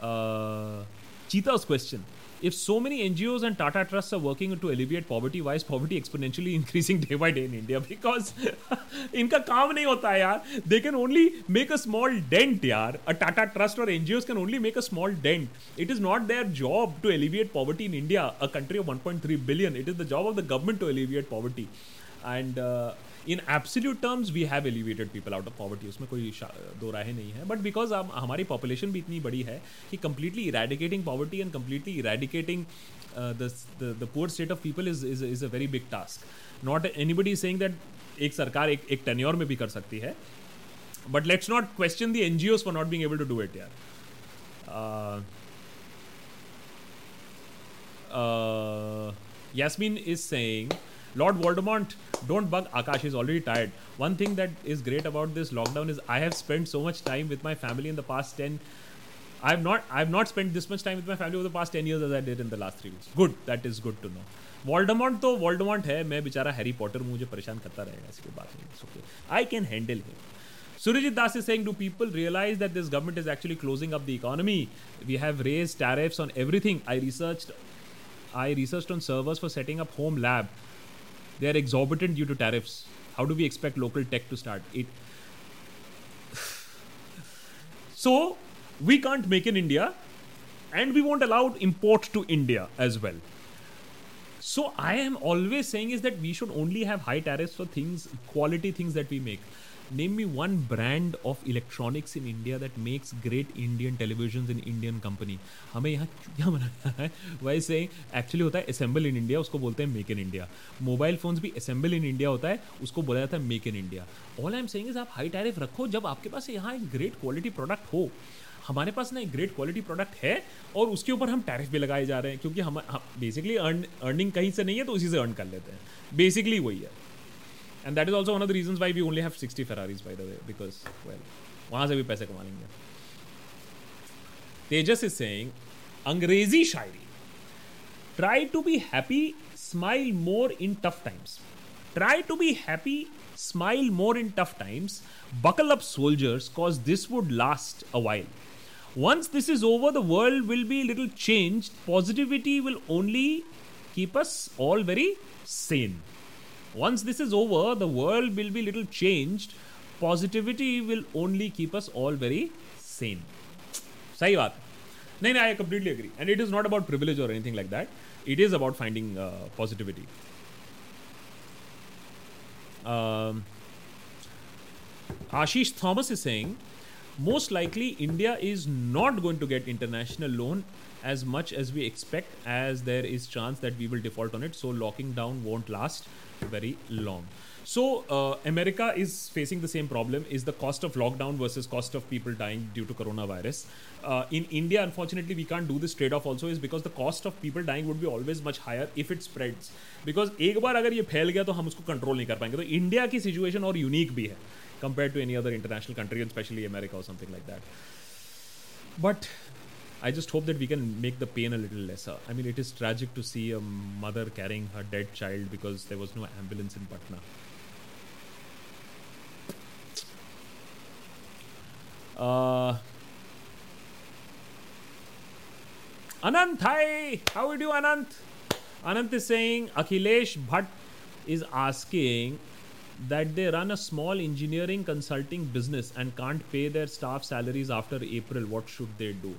uh, Cheetah's question. If so many NGOs and Tata Trusts are working to alleviate poverty, why is poverty exponentially increasing day by day in India? Because inka kaam nahi hota yaar. they can only make a small dent. Yaar. A Tata Trust or NGOs can only make a small dent. It is not their job to alleviate poverty in India, a country of 1.3 billion. It is the job of the government to alleviate poverty. And uh, in absolute terms we have elevated people out of poverty उसमें कोई दो राय नहीं है but because हम हमारी population भी इतनी बड़ी है कि completely eradicating poverty and completely eradicating the poor state of people is is is a very big task not anybody saying that एक सरकार एक एक टेन्योर में भी कर सकती है but let's not question the N G Os for not being able to do it यार Yasmin is saying Lord Voldemort, don't bug Akash, he's already tired. One thing that is great about this lockdown is I have spent so much time with my family in the past 10 I've not I've not spent this much time with my family over the past 10 years as I did in the last 3 weeks. Good, that is good to know. Voldemort तो Voldemort है मैं बेचारा Harry Potter मुझे परेशान करता रहेगा इसकी बात नहीं I can handle him Surajit Das is saying, do people realize that this government is actually closing up the economy? We have raised tariffs on everything. I researched, I researched on servers for setting up home lab. They are exorbitant due to tariffs. How do we expect local tech to start? It. so we can't make in India, and we won't allow import to India as well. So I am always saying is that we should only have high tariffs for things, quality things that we make. name me one brand of electronics in India that makes great Indian televisions in Indian company हमें यहाँ क्या बनाना है वैसे actually होता है assemble in India उसको बोलते हैं make in India mobile phones भी असेंबल इन इंडिया होता है उसको बोला जाता है make in India all I am saying is आप हाई टैरिफ रखो जब आपके पास यहाँ एक ग्रेट क्वालिटी प्रोडक्ट हो हमारे पास ना एक ग्रेट क्वालिटी प्रोडक्ट है और उसके ऊपर हम टैरिफ भी लगाए जा रहे हैं क्योंकि हम बेसिकली अर्निंग कहीं से नहीं है तो उसी से अर्न कर लेते हैं बेसिकली वही है and that is also one of the reason why we only have sixty Ferraris by the way because well वहां से भी पैसे कमा लेंगे तेजस इज सेइंग अंग्रेजी शायरी try to be happy smile more in tough times try to be happy smile more in tough times buckle up soldiers cause this would last a while once this is over the world will be a little changed positivity will only keep us all very sane once this is over the world will be little changed positivity will only keep us all very sane सही बात नहीं नहीं I completely agree and it is not about privilege और anything like that it is about finding positivity Ashish Thomas is saying, most likely India is not going to get international loan as much as we expect, as there is chance that we will default on it. So locking down won't last very long. So uh, America is facing the same problem: is the cost of lockdown versus cost of people dying due to coronavirus. Uh, in India, unfortunately, we can't do this trade-off. Also, is because the cost of people dying would be always much higher if it spreads. Because एक बार अगर ये फैल गया तो हम उसको control नहीं कर पाएंगे तो इंडिया की सिचुएशन और यूनिक भी है compared to any other international country, especially America or something like that. But I just hope that we can make the pain a little lesser. I mean, it is tragic to see a mother carrying her dead child because there was no ambulance in Patna. Uh, Anant, hi! How are you, Anant? Anant is saying Akhilesh Bhatt is asking that they run a small engineering consulting business and can't pay their staff salaries after April. What should they do?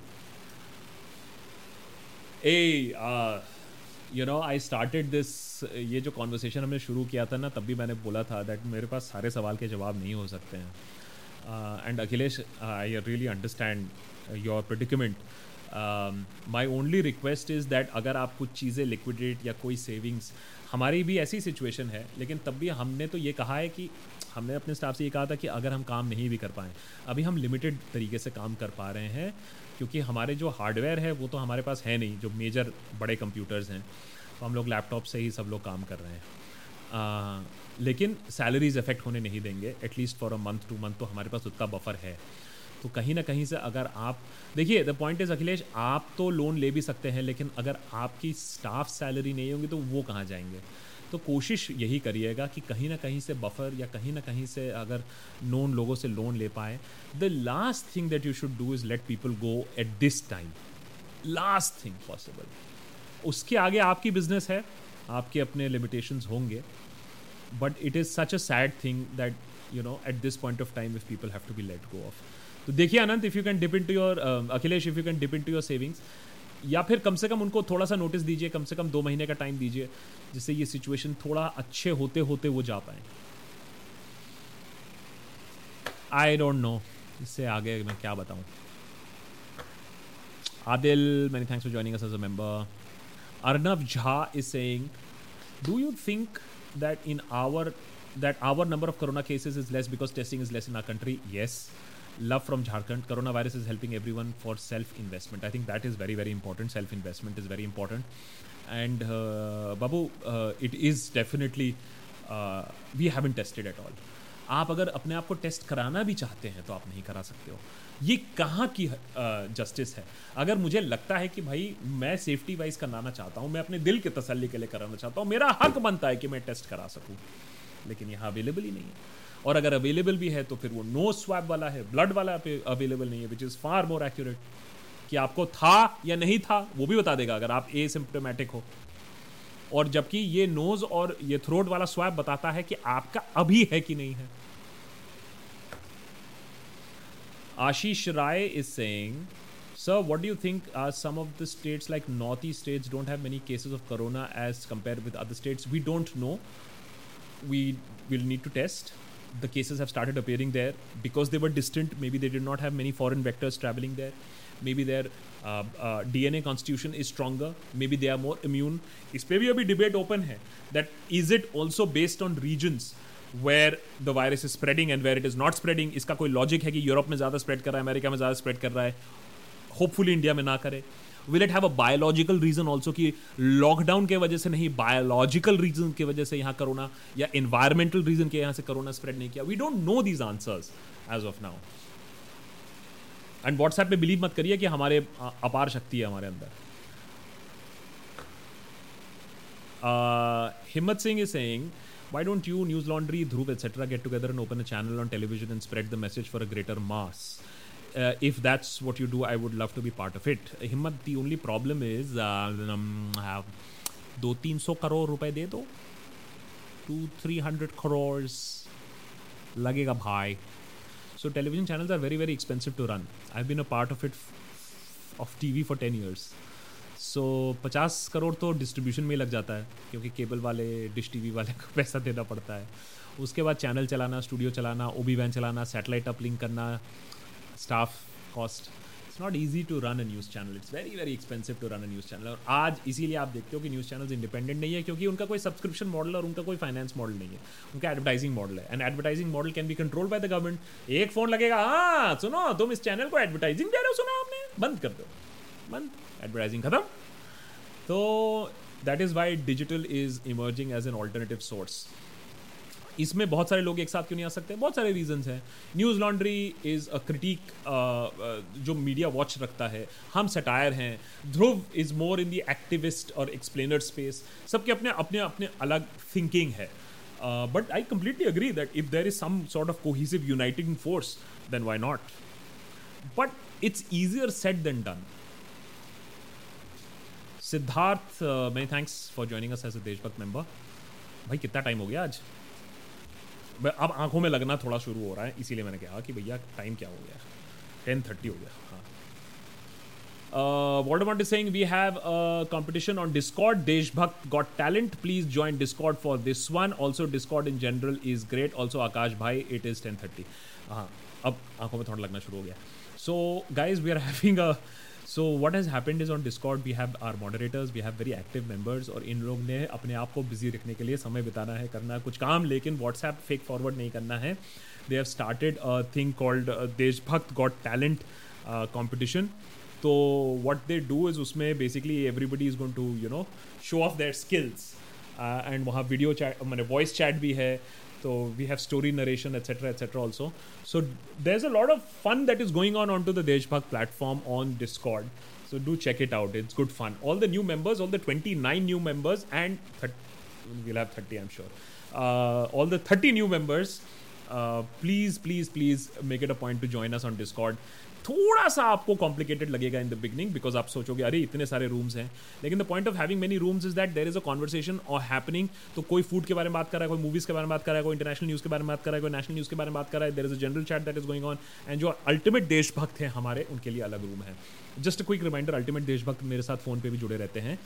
Uh you know I started this ये जो conversation हमने शुरू किया था ना तब भी मैंने बोला था दैट मेरे पास सारे सवाल के जवाब नहीं हो सकते हैं and uh, Akhilesh I really understand your predicament my only request is that अगर आप कुछ चीज़ें लिक्विडेट या कोई सेविंग्स हमारी भी ऐसी सिचुएशन है लेकिन तब भी हमने तो ये कहा है कि हमने अपने स्टाफ से ये कहा था कि अगर हम काम नहीं भी कर पाएँ अभी हम लिमिटेड तरीके से काम कर पा रहे हैं क्योंकि हमारे जो हार्डवेयर है वो तो हमारे पास है नहीं जो मेजर बड़े कंप्यूटर्स हैं तो हम लोग लैपटॉप से ही सब लोग काम कर रहे हैं आ, लेकिन सैलरीज इफेक्ट होने नहीं देंगे at least for a month two month तो हमारे पास उतना बफर है तो कहीं ना कहीं से अगर आप देखिए द पॉइंट इज अखिलेश आप तो लोन ले भी सकते हैं लेकिन अगर आपकी स्टाफ सैलरी नहीं होगी तो वो कहाँ जाएंगे तो कोशिश यही करिएगा कि कहीं ना कहीं से बफर या कहीं ना कहीं से अगर नोन लोगों से लोन ले पाए the last thing that you should do is let people go at this time last thing possible उसके आगे आपकी बिजनेस है आपके अपने लिमिटेशन होंगे but it is such a sad thing that you know at this point of time if people have to be let go off तो देखिए Anant if you can depend to your Akhilesh if you can depend to your savings या फिर कम से कम उनको थोड़ा सा notice दीजिए कम से कम दो महीने का टाइम दीजिए जिससे ये सिचुएशन थोड़ा अच्छे होते होते वो जा पाए आई डोंट नो इससे आगे मैं क्या बताऊं Adil many thanks for joining us as Jha is saying do you think that in our that our number of corona cases is less because testing is less in our country yes love from Jharkhand corona virus is helping every one for self investment I think that is very very important self investment is very important and Babu it is definitely we haven't tested at all आप अगर अपने आप को test कराना भी चाहते हैं तो आप नहीं करा सकते हो ये कहाँ की जस्टिस uh, है अगर मुझे लगता है कि भाई मैं सेफ्टी वाइज कराना चाहता हूँ मैं अपने दिल के तसली के लिए कराना चाहता हूँ मेरा हक बनता है कि मैं टेस्ट करा सकूँ लेकिन यहाँ अवेलेबल ही नहीं है और अगर अवेलेबल भी है तो फिर वो नो स्वैप वाला है ब्लड वाला अवेलेबल नहीं है which is far more accurate कि आपको था या नहीं था वो भी बता देगा अगर आप ए सिम्प्टोमेटिक हो और जबकि ये नोज और ये थ्रोट वाला स्वैप बताता है कि आपका अभी है कि नहीं है Ashish Rai is saying sir what do you think some of the states like north east states don't have many cases of corona as compare with other states we don't know we will need to test the cases have started appearing there because they were distant. Maybe they did not have many foreign vectors traveling there. Maybe their uh, uh, DNA constitution is stronger. Maybe they are more immune. इस पर भी अभी debate open है that is it also based on regions where the virus is spreading and where it is not spreading. इसका कोई logic है कि Europe में ज़्यादा spread कर रहा है America में ज़्यादा spread कर रहा है Hopefully India में ना करे will it have a biological reason also कि लॉकडाउन के वजह से नहीं बायोलॉजिकल रीजन के वजह से यहाँ करोना या इन्वायरमेंटल रीजन के यहाँ से करोना स्प्रेड नहीं किया we don't know these answers as of now and WhatsApp पे बिलीव मत करिए कि हमारे अपार शक्ति है हमारे अंदर Himmat Singh is saying why don't you news laundry dhruv etc get together and open a channel on television and spread the message for a greater mass if that's what you do I would love to be part of it Himmat the only problem is दो तीन सौ करोड़ रुपए दे दो two three hundred crore लगेगा भाई so television channels are very very expensive to run I been a part of it of T V for ten years so पचास करोड़ तो डिस्ट्रीब्यूशन में ही लग जाता है क्योंकि केबल वाले डिश टी वी वाले को पैसा देना पड़ता है उसके बाद चैनल चलाना स्टूडियो चलाना ओ बी वैन चलाना सेटेलाइट अपलिंक करना staff cost it's not easy to run a news channel it's very very expensive to run a news channel और आज इसीलिए आप देखते हो कि न्यूज़ चैनल इंडिपेंडेंट नहीं है क्योंकि उनका कोई सब्सक्रिप्शन मॉडल और उनका कोई फाइनेंस मॉडल नहीं है उनका एडवर्टाइजिंग मॉडल है and advertising model can be control by the government एक फ़ोन लगेगा हाँ सुनो तुम इस चैनल को एडवर्टाइजिंग दे रहे हो सुना आपने बंद कर दो बंद एडवर्टाइजिंग खत्म तो that is why digital is emerging as an alternative source इसमें बहुत सारे लोग एक साथ क्यों नहीं आ सकते बहुत सारे रीजंस हैं news laundry is a critic जो मीडिया वॉच रखता है हम सटायर हैं Dhruv is more in the activist और एक्सप्लेनर स्पेस सबके अपने अपने अपने अलग थिंकिंग है but I completely agree that if there is some sort of cohesive uniting force then why not but it's easier said than done Siddharth many thanks for joining us as a Deshbhakt member भाई कितना time हो गया आज अब आंखों में लगना थोड़ा शुरू हो रहा है इसीलिए मैंने कहा कि भैया टाइम क्या हो गया टेन थर्टी हो गया हाँ Voldemort is saying we have competition on Discord Deshbhakt got talent please join Discord for this one also Discord in general is great also Akash भाई इट इज़ टेन थर्टी हाँ अब आंखों में थोड़ा लगना शुरू हो गया so guys we are having a so what has happened is on Discord we have our moderators we have very active members और इन लोग ने अपने आप को बिजी रखने के लिए समय बिताना है करना है कुछ काम लेकिन व्हाट्सएप फेक फॉरवर्ड नहीं करना है they have started thing called Deshbhakt got talent competition तो वट दे डू इज़ उसमें basically everybody is going to you know show off their skills and वहाँ वीडियो चैट मैंने वॉइस चैट भी है So we have story narration, etc., etc. Also, so there's a lot of fun that is going on onto the Deshbhag platform on Discord. So do check it out. It's good fun. All the new members, all the 29 new members, and 30, we'll have 30, I'm sure. Uh, all the 30 new members, uh, please, please, please make it a point to join us on Discord. थोड़ा सा आपको complicated लगेगा in the beginning because आप सोचोगे अरे इतने सारे rooms हैं लेकिन the point of having many rooms is that there is a conversation और हैपनिंग तो कोई फूड के बारे में बात कर रहा है कोई मूवीज़ के बारे में बात कर रहा है कोई इंटरनेशनल न्यूज़ के बारे में बात कर रहा है कोई नेशनल न्यूज़ के बारे में बात कर रहा है there is a general chat that is going on and जो अल्टीमेट देशभक्त हैं हमारे उनके लिए अलग रूम है just quick reminder ultimate Deshbhakt मेरे साथ फ़ोन पे भी जुड़े रहते हैं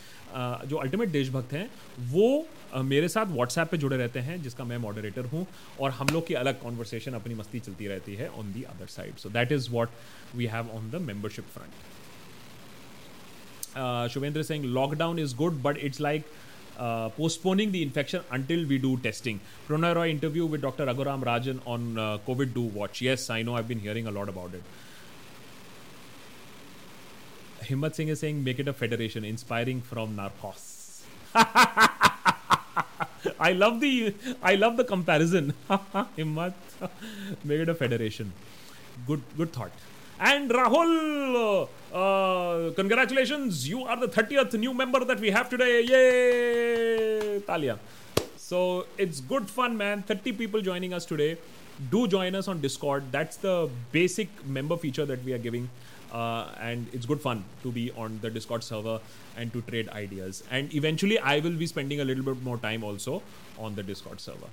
जो अल्टीमेट देशभक्त हैं वो मेरे साथ व्हाट्सएप पे जुड़े रहते हैं जिसका मैं मॉडरेटर हूँ और हम लोग की अलग कॉन्वर्सेशन अपनी मस्ती चलती रहती है on the other side so that is what we have on the membership front. Uh, Shubhendra is saying lockdown is good, but it's like uh, postponing the infection until we do testing. Pranay Roy interview with Dr. Raghuram Rajan on uh, COVID do watch. Yes, I know I've been hearing a lot about it. Himmat Singh is saying make it a federation, inspiring from Narcos. I love the I love the comparison. Himmat, make it a federation. Good good thought. And Rahul, uh, congratulations! You are the 30th new member that we have today. Yay! Talia. So it's good fun, man. 30 people joining us today. Do join us on Discord. That's the basic member feature that we are giving uh, and it's good fun to be on the Discord server and to trade ideas. And eventually, I will be spending a little bit more time also on the Discord server.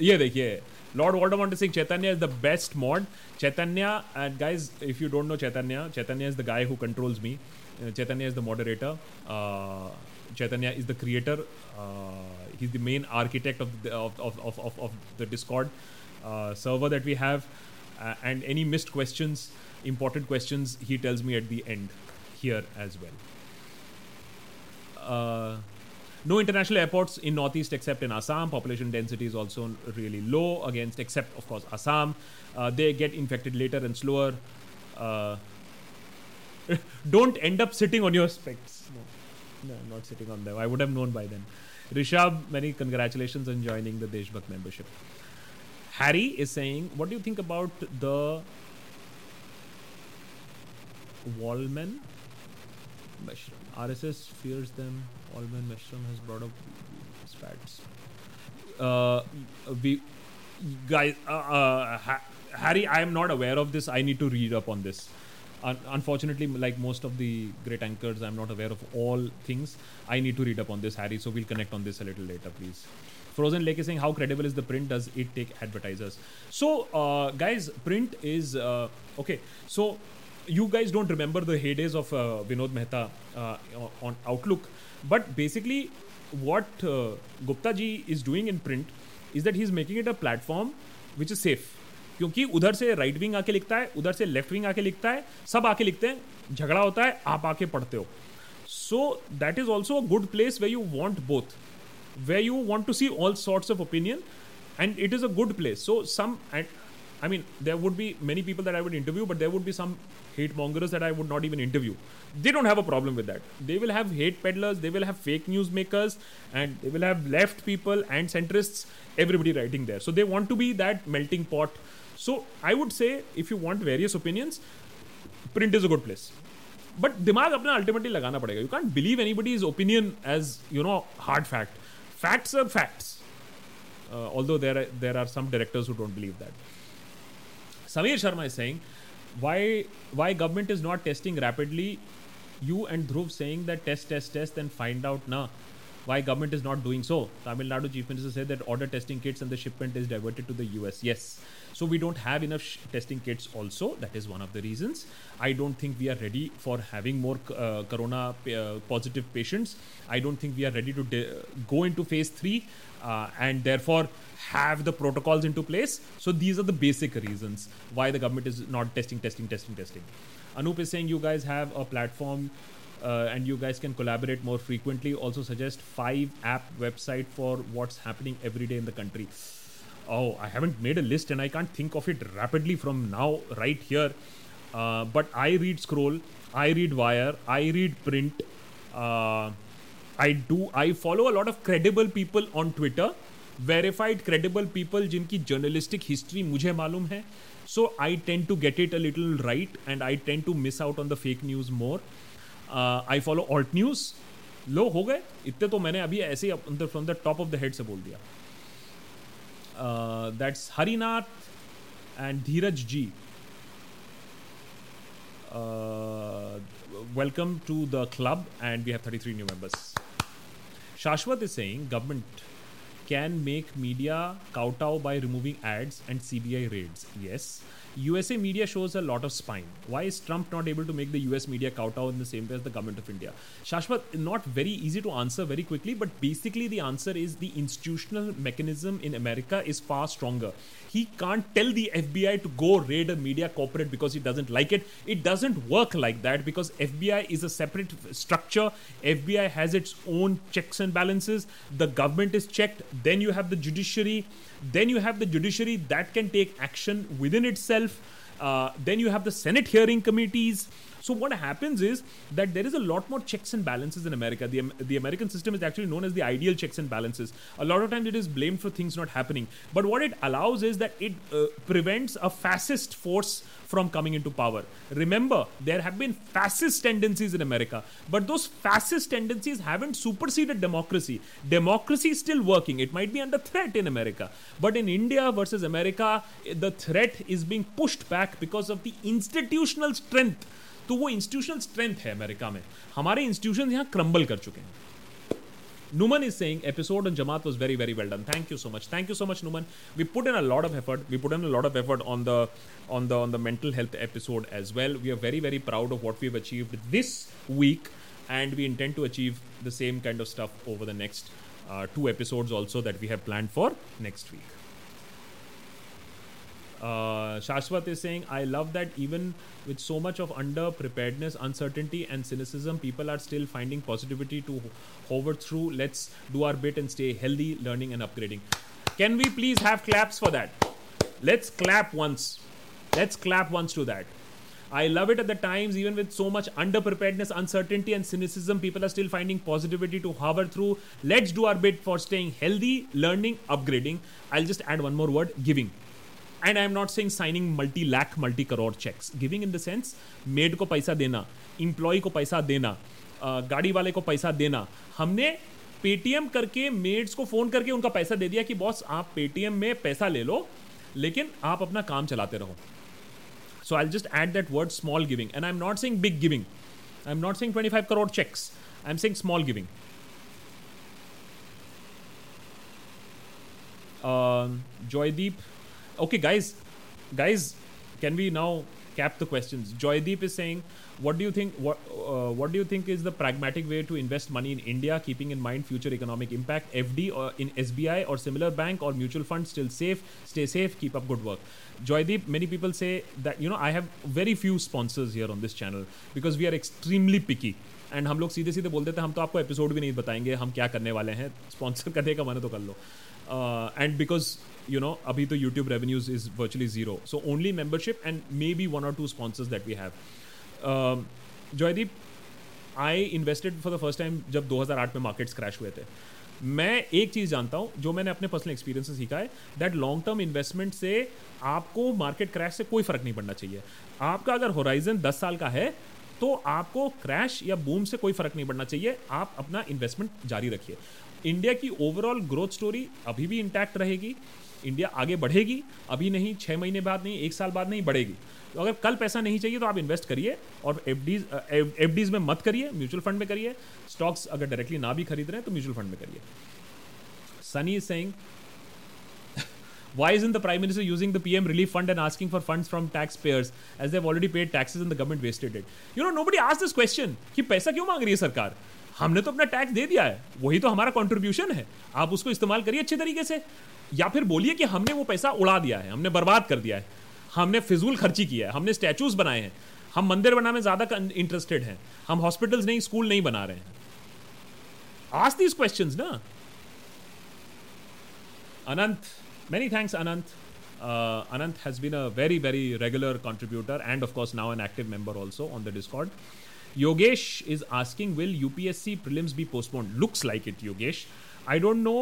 ये देखिए Lord Voldemort is saying Chaitanya is the best mod. Chaitanya, and guys, if you don't know Chaitanya, Chaitanya is the guy who controls me. Uh, Chaitanya is the moderator. Uh, Chaitanya is the creator. Uh, he's the main architect of the, of, of, of, of, the Discord uh, server that we have. Uh, and any missed questions, important questions, he tells me at the end here as well. Uh, no international airports in northeast except in Assam. Population density is also really low against except of course Assam. Uh, they get infected later and slower. Uh, don't end up sitting on your specs. No, no, not sitting on them. I would have known by then. Rishab, many congratulations on joining the Deshbhakt membership. Harry is saying, what do you think about the wallmen? mushroom? RSS fears them. Alman Mishram has brought up spats. Uh, we guys, uh, uh, ha- Harry, I am not aware of this. I need to read up on this. Un- unfortunately, like most of the great anchors, I'm not aware of all things. I need to read up on this, Harry. So we'll connect on this a little later, please. Frozen Lake is saying, How credible is the print? Does it take advertisers? So, uh, guys, print is uh, okay. So, you guys don't remember the heydays of uh, Vinod Mehta uh, on Outlook but basically what Gupta ji is doing in print is that he is making it a platform which is safe क्योंकि उधर से right wing आके लिखता है उधर से left wing आके लिखता है सब आके लिखते हैं झगड़ा होता है आप आके पढ़ते हो so that is also a good place way you want both way you want to see all sorts of opinion and it is a good place so some and i mean there would be many people that i would interview but there would be some hate mongers that i would not even interview they don't have a problem with that they will have hate peddlers they will have fake news makers and they will have left people and centrists everybody writing there so they want to be that melting pot so i would say if you want various opinions print is a good place but दिमाग अपना ultimately लगाना पड़ेगा you can't believe anybody is opinion as you know hard fact facts are facts. Uh, although there are, there are some directors who don't believe that. Samir Sharma is saying why why government is not testing rapidly. You and Dhruv saying that test, test, test, and find out na why government is not doing so. Tamil Nadu Chief Minister said that order testing kits and the shipment is diverted to the US. Yes. So we don't have enough sh- testing kits also. That is one of the reasons. I don't think we are ready for having more uh, corona p- uh, positive patients. I don't think we are ready to de- go into phase 3 uh, and therefore have the protocols into place. So these are the basic reasons why the government is not testing, testing, testing, testing. Anup is saying you guys have a platform uh, and you guys can collaborate more frequently. Also suggest five app website for what's happening every day in the country. Oh, I haven't made a list and I can't think of it rapidly from now right here. Uh, but I read scroll, I read wire, I read print. Uh, I do I follow a lot of credible people on Twitter verified credible people जिनकी journalistic history मुझे मालूम है so I tend to get it a little right and I tend to miss out on the fake news more I follow Alt News लो हो गए इतने तो मैंने अभी ऐसे ही from the top of the head से बोल दिया that's Harinath and Dheeraj ji uh, welcome to the club and we have 33 new members Shashwat is saying government can make media kowtow by removing ads and CBI raids. Yes. USA media shows a lot of spine. Why is Trump not able to make the US media kowtow in the same way as the government of India? Shashwat, not very easy to answer very quickly, but basically the answer is the institutional mechanism in America is far stronger. He can't tell the FBI to go raid a media corporate because he doesn't like it. It doesn't work like that because FBI is a separate structure. FBI has its own checks and balances. The government is checked. Then you have the judiciary. Then you have the judiciary that can take action within itself uh, then you have the Senate hearing committees. So what happens is that there is a lot more checks and balances in America. The, the American system is actually known as the ideal checks and balances. A lot of times it is blamed for things not happening. But what it allows is that it uh, prevents a fascist force from coming into power. Remember, there have been fascist tendencies in America, but those fascist tendencies haven't superseded democracy. Democracy is still working. It might be under threat in America, but in India versus America, the threat is being pushed back because of the institutional strength. तो वो institutional strength है America में हमारे institution यहाँ crumble कर चुके हैं Numan is saying episode on Jamaat was very very well done. Thank you so much. Thank you so much, Numan. We put in a lot of effort. We put in a lot of effort on the on the on the mental health episode as well. We are very very proud of what we've achieved this week, and we intend to achieve the same kind of stuff over the next uh, two episodes also that we have planned for next week. Uh, Shashwat is saying, I love that even with so much of under preparedness, uncertainty, and cynicism, people are still finding positivity to hover through. Let's do our bit and stay healthy, learning, and upgrading. Can we please have claps for that? Let's clap once. Let's clap once to that. I love it at the times, even with so much under preparedness, uncertainty, and cynicism, people are still finding positivity to hover through. Let's do our bit for staying healthy, learning, upgrading. I'll just add one more word giving. And I am not saying signing multi lakh multi crore cheques giving in the sense maid को पैसा देना employee को पैसा देना गाड़ी वाले को पैसा देना हमने पेटीएम करके मेड्स को फ़ोन करके उनका पैसा दे दिया कि बॉस आप पेटीएम में पैसा ले लो लेकिन आप अपना काम चलाते रहो so I just add that word small giving and I am not saying big giving I am not saying five crore cheques I am saying small giving Joydeep Okay, guys, guys, can we now cap the questions? Joydeep is saying, what do you think? What uh, what do you think is the pragmatic way to invest money in India, keeping in mind future economic impact? FD or in SBI or similar bank or mutual fund still safe? Stay safe. Keep up good work. Joydeep, many people say that you know I have very few sponsors here on this channel because we are extremely picky. And हम लोग सीधे सीधे बोल देते हैं हम तो आपको एपिसोड भी नहीं बताएंगे हम क्या करने वाले हैं स्पॉन्सर करने का मन तो कर लो एंड बिकॉज यू नो अभी तो YouTube revenues is virtually zero so only membership and maybe one और two sponsors that we have joydeep I invested for the first time जब 2008 में मार्केट्स क्रैश हुए थे मैं एक चीज़ जानता हूँ जो मैंने अपने पर्सनल एक्सपीरियंस से सीखा है दैट लॉन्ग टर्म इन्वेस्टमेंट से आपको मार्केट क्रैश से कोई फ़र्क नहीं पड़ना चाहिए आपका अगर होराइजन 10 साल का है तो आपको क्रैश या बूम से कोई फ़र्क नहीं पड़ना चाहिए आप अपना इन्वेस्टमेंट जारी रखिए इंडिया की ओवरऑल ग्रोथ स्टोरी अभी भी इंटैक्ट रहेगी इंडिया आगे बढ़ेगी अभी नहीं छः महीने बाद नहीं एक साल बाद नहीं बढ़ेगी तो अगर कल पैसा नहीं चाहिए तो आप इन्वेस्ट करिए और एफ डीज में मत करिए म्यूचुअल फंड में करिए स्टॉक्स अगर डायरेक्टली ना भी खरीद रहे हैं तो म्यूचुअल फंड में करिए Sunny is saying Why isn't the Prime Minister using the PM relief fund and asking for funds from taxpayers as they've already paid taxes and the government wasted it? You know, nobody asked this question कि पैसा क्यों मांग रही है सरकार हमने तो अपना टैक्स दे दिया है वही तो हमारा कॉन्ट्रीब्यूशन है आप उसको इस्तेमाल करिए अच्छे तरीके से या फिर बोलिए कि हमने वो पैसा उड़ा दिया है हमने बर्बाद कर दिया है हमने फिजूल खर्ची किया है हमने स्टैचूज बनाए हैं हम मंदिर बनाने में ज्यादा इंटरेस्टेड हैं हम हॉस्पिटल्स नहीं स्कूल नहीं बना रहे हैं आज दीज क्वेश्चन ना Anant many thanks Anant Anant has been a very very regular contributor and of course now an active member also on the Discord Yogesh is asking will UPSC prelims be postpone looks like it Yogesh I don't know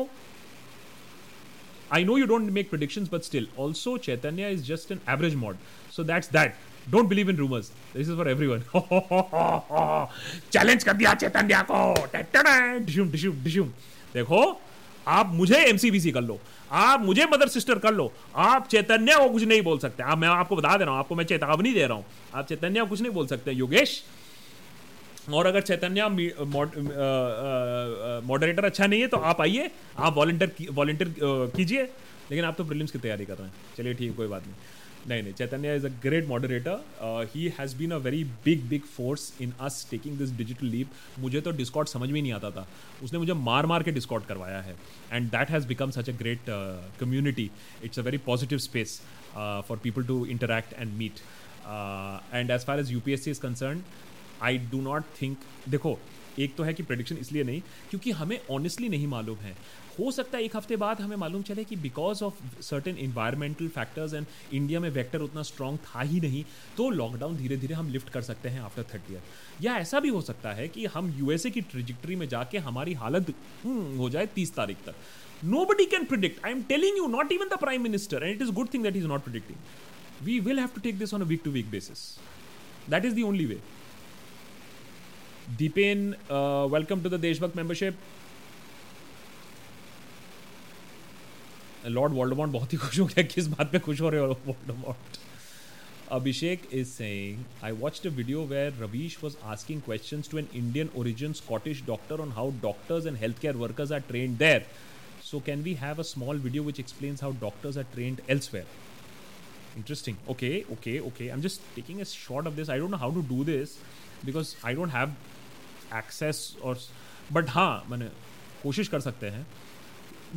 I know you don't make predictions, but still. Also, Chaitanya is just an average mod. So that's that. Don't believe in rumors. This is for everyone. Challenge kar diya challenge ko. दिया चैतन्या को Dekho, आप मुझे MCBC कर लो आप मुझे mother sister कर लो आप चैतन्य को कुछ नहीं बोल सकते आप मैं आपको बता दे रहा हूँ आपको मैं चेतावनी दे रहा हूँ आप चैतन्य को कुछ नहीं बोल सकते योगेश और अगर चैतन्य मॉडरेटर अच्छा नहीं है तो आप आइए आप वॉल्टियर वॉल्टियर कीजिए लेकिन आप तो प्रिलिम्स की तैयारी कर रहे हैं चलिए ठीक है कोई बात नहीं नहीं नहीं Chaitanya is a great moderator he has been a very big big force in us taking this digital leap मुझे तो डिस्कॉट समझ में नहीं आता था उसने मुझे मार मार के डिस्कॉट करवाया है and that has become such a great community it's a very positive space for people to interact and meet and as far as U P S C is concern I do not think देखो एक तो है कि prediction इसलिए नहीं क्योंकि हमें honestly नहीं मालूम है हो सकता है एक हफ्ते बाद हमें मालूम चले कि because of certain environmental factors and India में वेक्टर उतना स्ट्रांग था ही नहीं तो लॉकडाउन धीरे धीरे हम लिफ्ट कर सकते हैं आफ्टर थर्टी ईयर या ऐसा भी हो सकता है कि हम यूएसए की ट्रिजिक्ट्री में जाके हमारी हालत हम्म, हो जाए तीस तारीख तक nobody can predict I am telling you not even the prime minister and it is good thing that is not predicting we will have to take this on a week to week basis that is the only way Deepen, uh, welcome to the Deshbhakt membership. Lord Voldemort बहुत ही खुश हो गया किस बात पे खुश हो रहे हो Voldemort Abhishek is saying, I watched a video where Ravish was asking questions to an Indian origin Scottish doctor on how doctors and healthcare workers are trained there. So, can we have a small video which explains how doctors are trained elsewhere? Interesting. Okay, okay, okay. I'm just taking a shot of this. I don't know how to do this because I don't have access और but हाँ मैंने कोशिश कर सकते हैं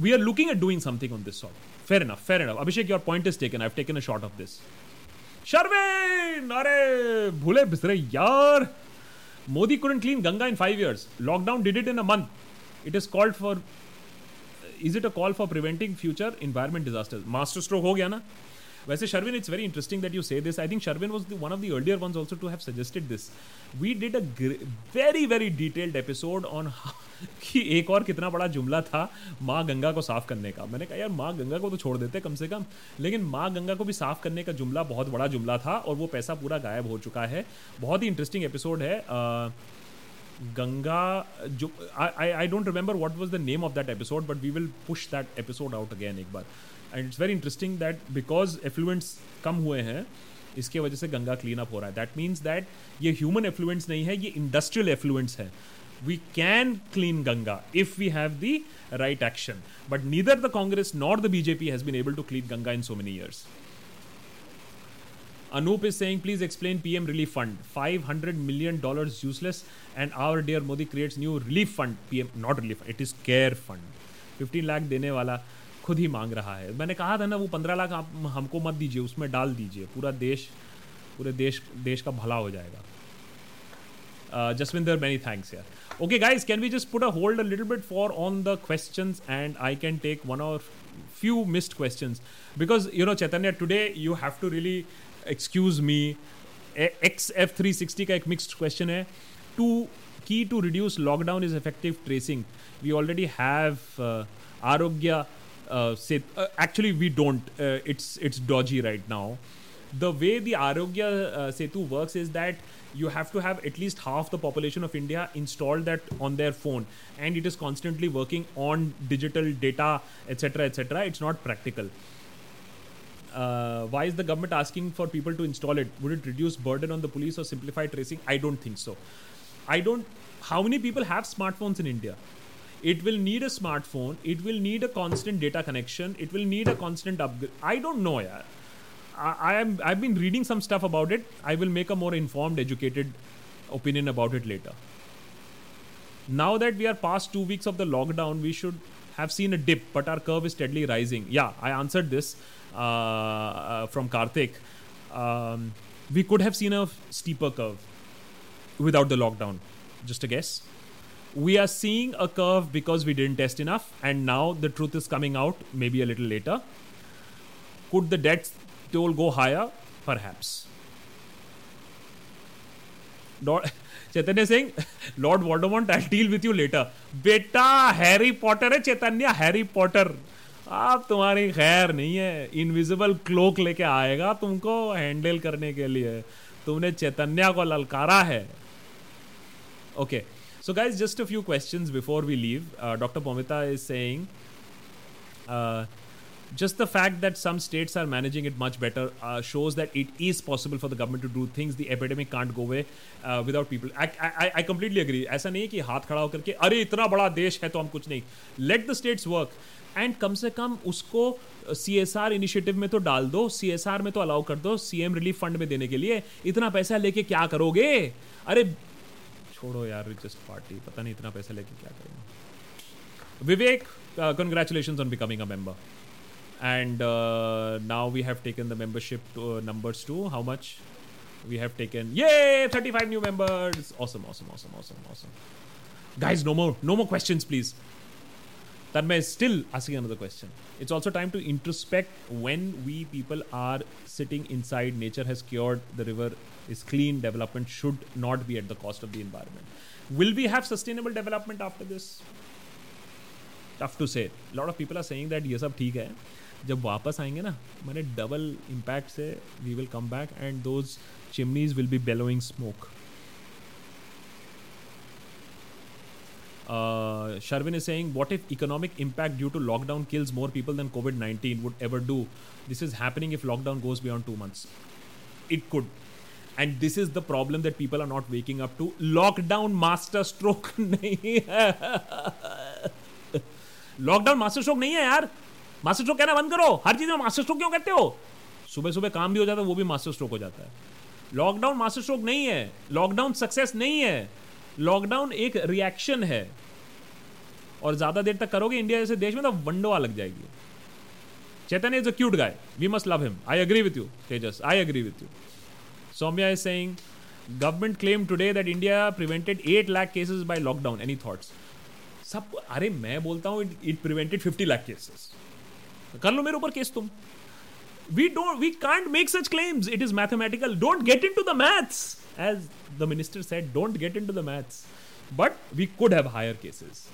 we are looking at doing something on this song fair enough fair enough Abhishek your point is taken I taken a short of this Sharvin अरे भूले बिसरे यार Modi couldn't clean Ganga in five years lockdown did it in a month it is called for is it a call for preventing future environment disaster master stroke हो गया ना वैसे Sharvin it's very interesting that you say this I think Sharvin was one of the earlier one also to have suggested this we did a very very detailed episode on कि एक और कितना बड़ा जुमला था माँ गंगा को साफ करने का मैंने कहा यार माँ गंगा को तो छोड़ देते कम से कम लेकिन माँ गंगा को भी साफ करने का जुमला बहुत बड़ा जुमला था और वो पैसा पूरा गायब हो चुका है बहुत ही इंटरेस्टिंग एपिसोड है आ, गंगा जो I I don't remember what was the name of that episode but we will push that episode out again एक बार and it's very interesting that because effluents कम हुए हैं इसके वजह से गंगा क्लीन अप हो रहा है दैट मीन्स दैट ये ह्यूमन एफ्लुएंट्स नहीं है ये इंडस्ट्रियल एफ्लुएंट्स है we can clean Ganga if we have the right action. But neither the Congress nor the BJP has been able to clean Ganga in so many years. Anoop is saying, please explain PM relief fund. $500 million useless, and our dear Modi creates new relief fund. PM, not relief, it is care fund. 15 lakh dene wala. खुद ही मांग रहा है मैंने कहा था ना वो पंद्रह लाख आप हमको मत दीजिए उसमें डाल दीजिए पूरा देश पूरे देश देश का भला हो जाएगा जसविंदर मैनी थैंक्स यार okay guys can we just put a hold a bit for on the question and I can take one और few missed question because you know Chaitanya today you have to really excuse me X F three sixty का एक mixed question है to key to reduce lockdown is effective tracing we already have Aarogya Uh, say uh, actually we don't uh, it's it's dodgy right now the way the arogya uh, setu works is that you have to have at least half the population of india installed that on their phone and it is constantly working on digital data etc etc it's not practical uh, why is the government asking for people to install it would it reduce burden on the police or simplify tracing i don't think so i don't how many people have smartphones in india it will need a smartphone it will need a constant data connection it will need a constant upgrade i don't know yeah I, am I've been reading some stuff about it. I will make a more informed, educated opinion about it later. Now that we are past two weeks of the lockdown, we should have seen a dip, but our curve is steadily rising. Yeah, I answered this uh, uh, from Karthik. Um, we could have seen a steeper curve without the lockdown. Just a guess. we are seeing a curve because we didn't test enough, and now the truth is coming out maybe a little later. Could the debt toll go higher? Perhaps. Lord, Chaitanya Singh lord Voldemort I deal with you later बेटा Harry Potter है Chaitanya Harry Potter आप तुम्हारी खैर नहीं है invisible cloak लेके आएगा तुमको हैंडल करने के लिए तुमने चैतन्य को ललकारा है okay okay. So, guys, just a few questions before we leave. Uh, Dr. Pomita is saying uh, just the fact that some states are managing it much better uh, shows that it is possible for the government to do things. The epidemic can't go away uh, without people. I, I, I completely agree. ऐसा नहीं है कि हाथ खड़ा होकर के अरे इतना बड़ा देश है तो हम कुछ नहीं let the states work and कम से कम उसको सी एस आर इनिशिएटिव में तो डाल दो सी एस आर में तो अलाउ कर दो सी एम रिलीफ फंड में देने के लिए इतना पैसा लेके क्या करोगे अरे छोड़ो यार जस्ट पार्टी पता नहीं इतना पैसा लेके क्या करूँगा Vivek congratulation on becoming a member and now we have taken the membership numbers to how much we have taken ये thirty five new members awesome awesome awesome awesome awesome guys no more no more question please questions please Tanmay is still asking another question. It's also time to introspect when we people are sitting inside, nature has cured, the river is clean, development should not be at the cost of the environment. Will we have sustainable development after this? Tough to say. A lot of people are saying that yes, सब ठीक है जब वापस आएंगे ना मैंने double impact से we will come back and those chimneys will be billowing smoke Uh, Sharvin is saying, what if economic impact due to lockdown kills more people than COVID 19 would ever do? This is happening if lockdown goes beyond two months. It could. And this is the problem that people are not waking up to. Lockdown master stroke नहीं है lockdown master stroke नहीं है यार master stroke कहना बंद करो हर चीज़ में मास्टर स्ट्रोक क्यों करते हो सुबह सुबह काम भी हो जाता है वो भी मास्टर स्ट्रोक हो जाता है लॉकडाउन मास्टर स्ट्रोक नहीं है लॉकडाउन सक्सेस नहीं है लॉकडाउन एक रिएक्शन है और ज़्यादा देर तक करोगे इंडिया जैसे देश में तो वंडोआ लग जाएगी Chetan is a cute guy we must love him I agree with you Tejas I agree with you Saumya is saying government claim today that India prevented eight lakh cases by lockdown any thought सब अरे मैं बोलता हूँ it prevented fifty lakh cases कर लो मेरे ऊपर case तुम we don't we can't make such claims it is mathematical don't get into the maths as the minister said don't get into the maths but we could have higher cases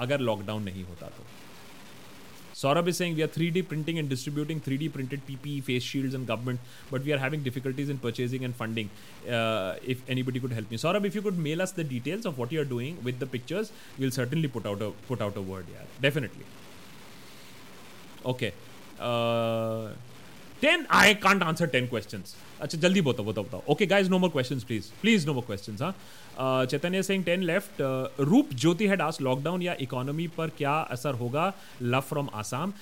अगर lockdown नहीं होता तो Saurabh is saying we are 3D printing and distributing 3D printed PPE, face shields, and government, but we are having difficulties in purchasing and funding. Uh, if anybody could help me, Saurabh, if you could mail us the details of what you are doing with the pictures, we'll certainly put out a put out a word. Yeah, definitely. Okay. Uh, 10 i can't answer 10 questions अच्छा जल्दी बताओ बताओ बताओ okay guys no more question please please no more question हाँ Chaitanya Singh ten left Roop Jyoti had us lockdown या economy पर क्या असर होगा लव फ्रॉम आसाम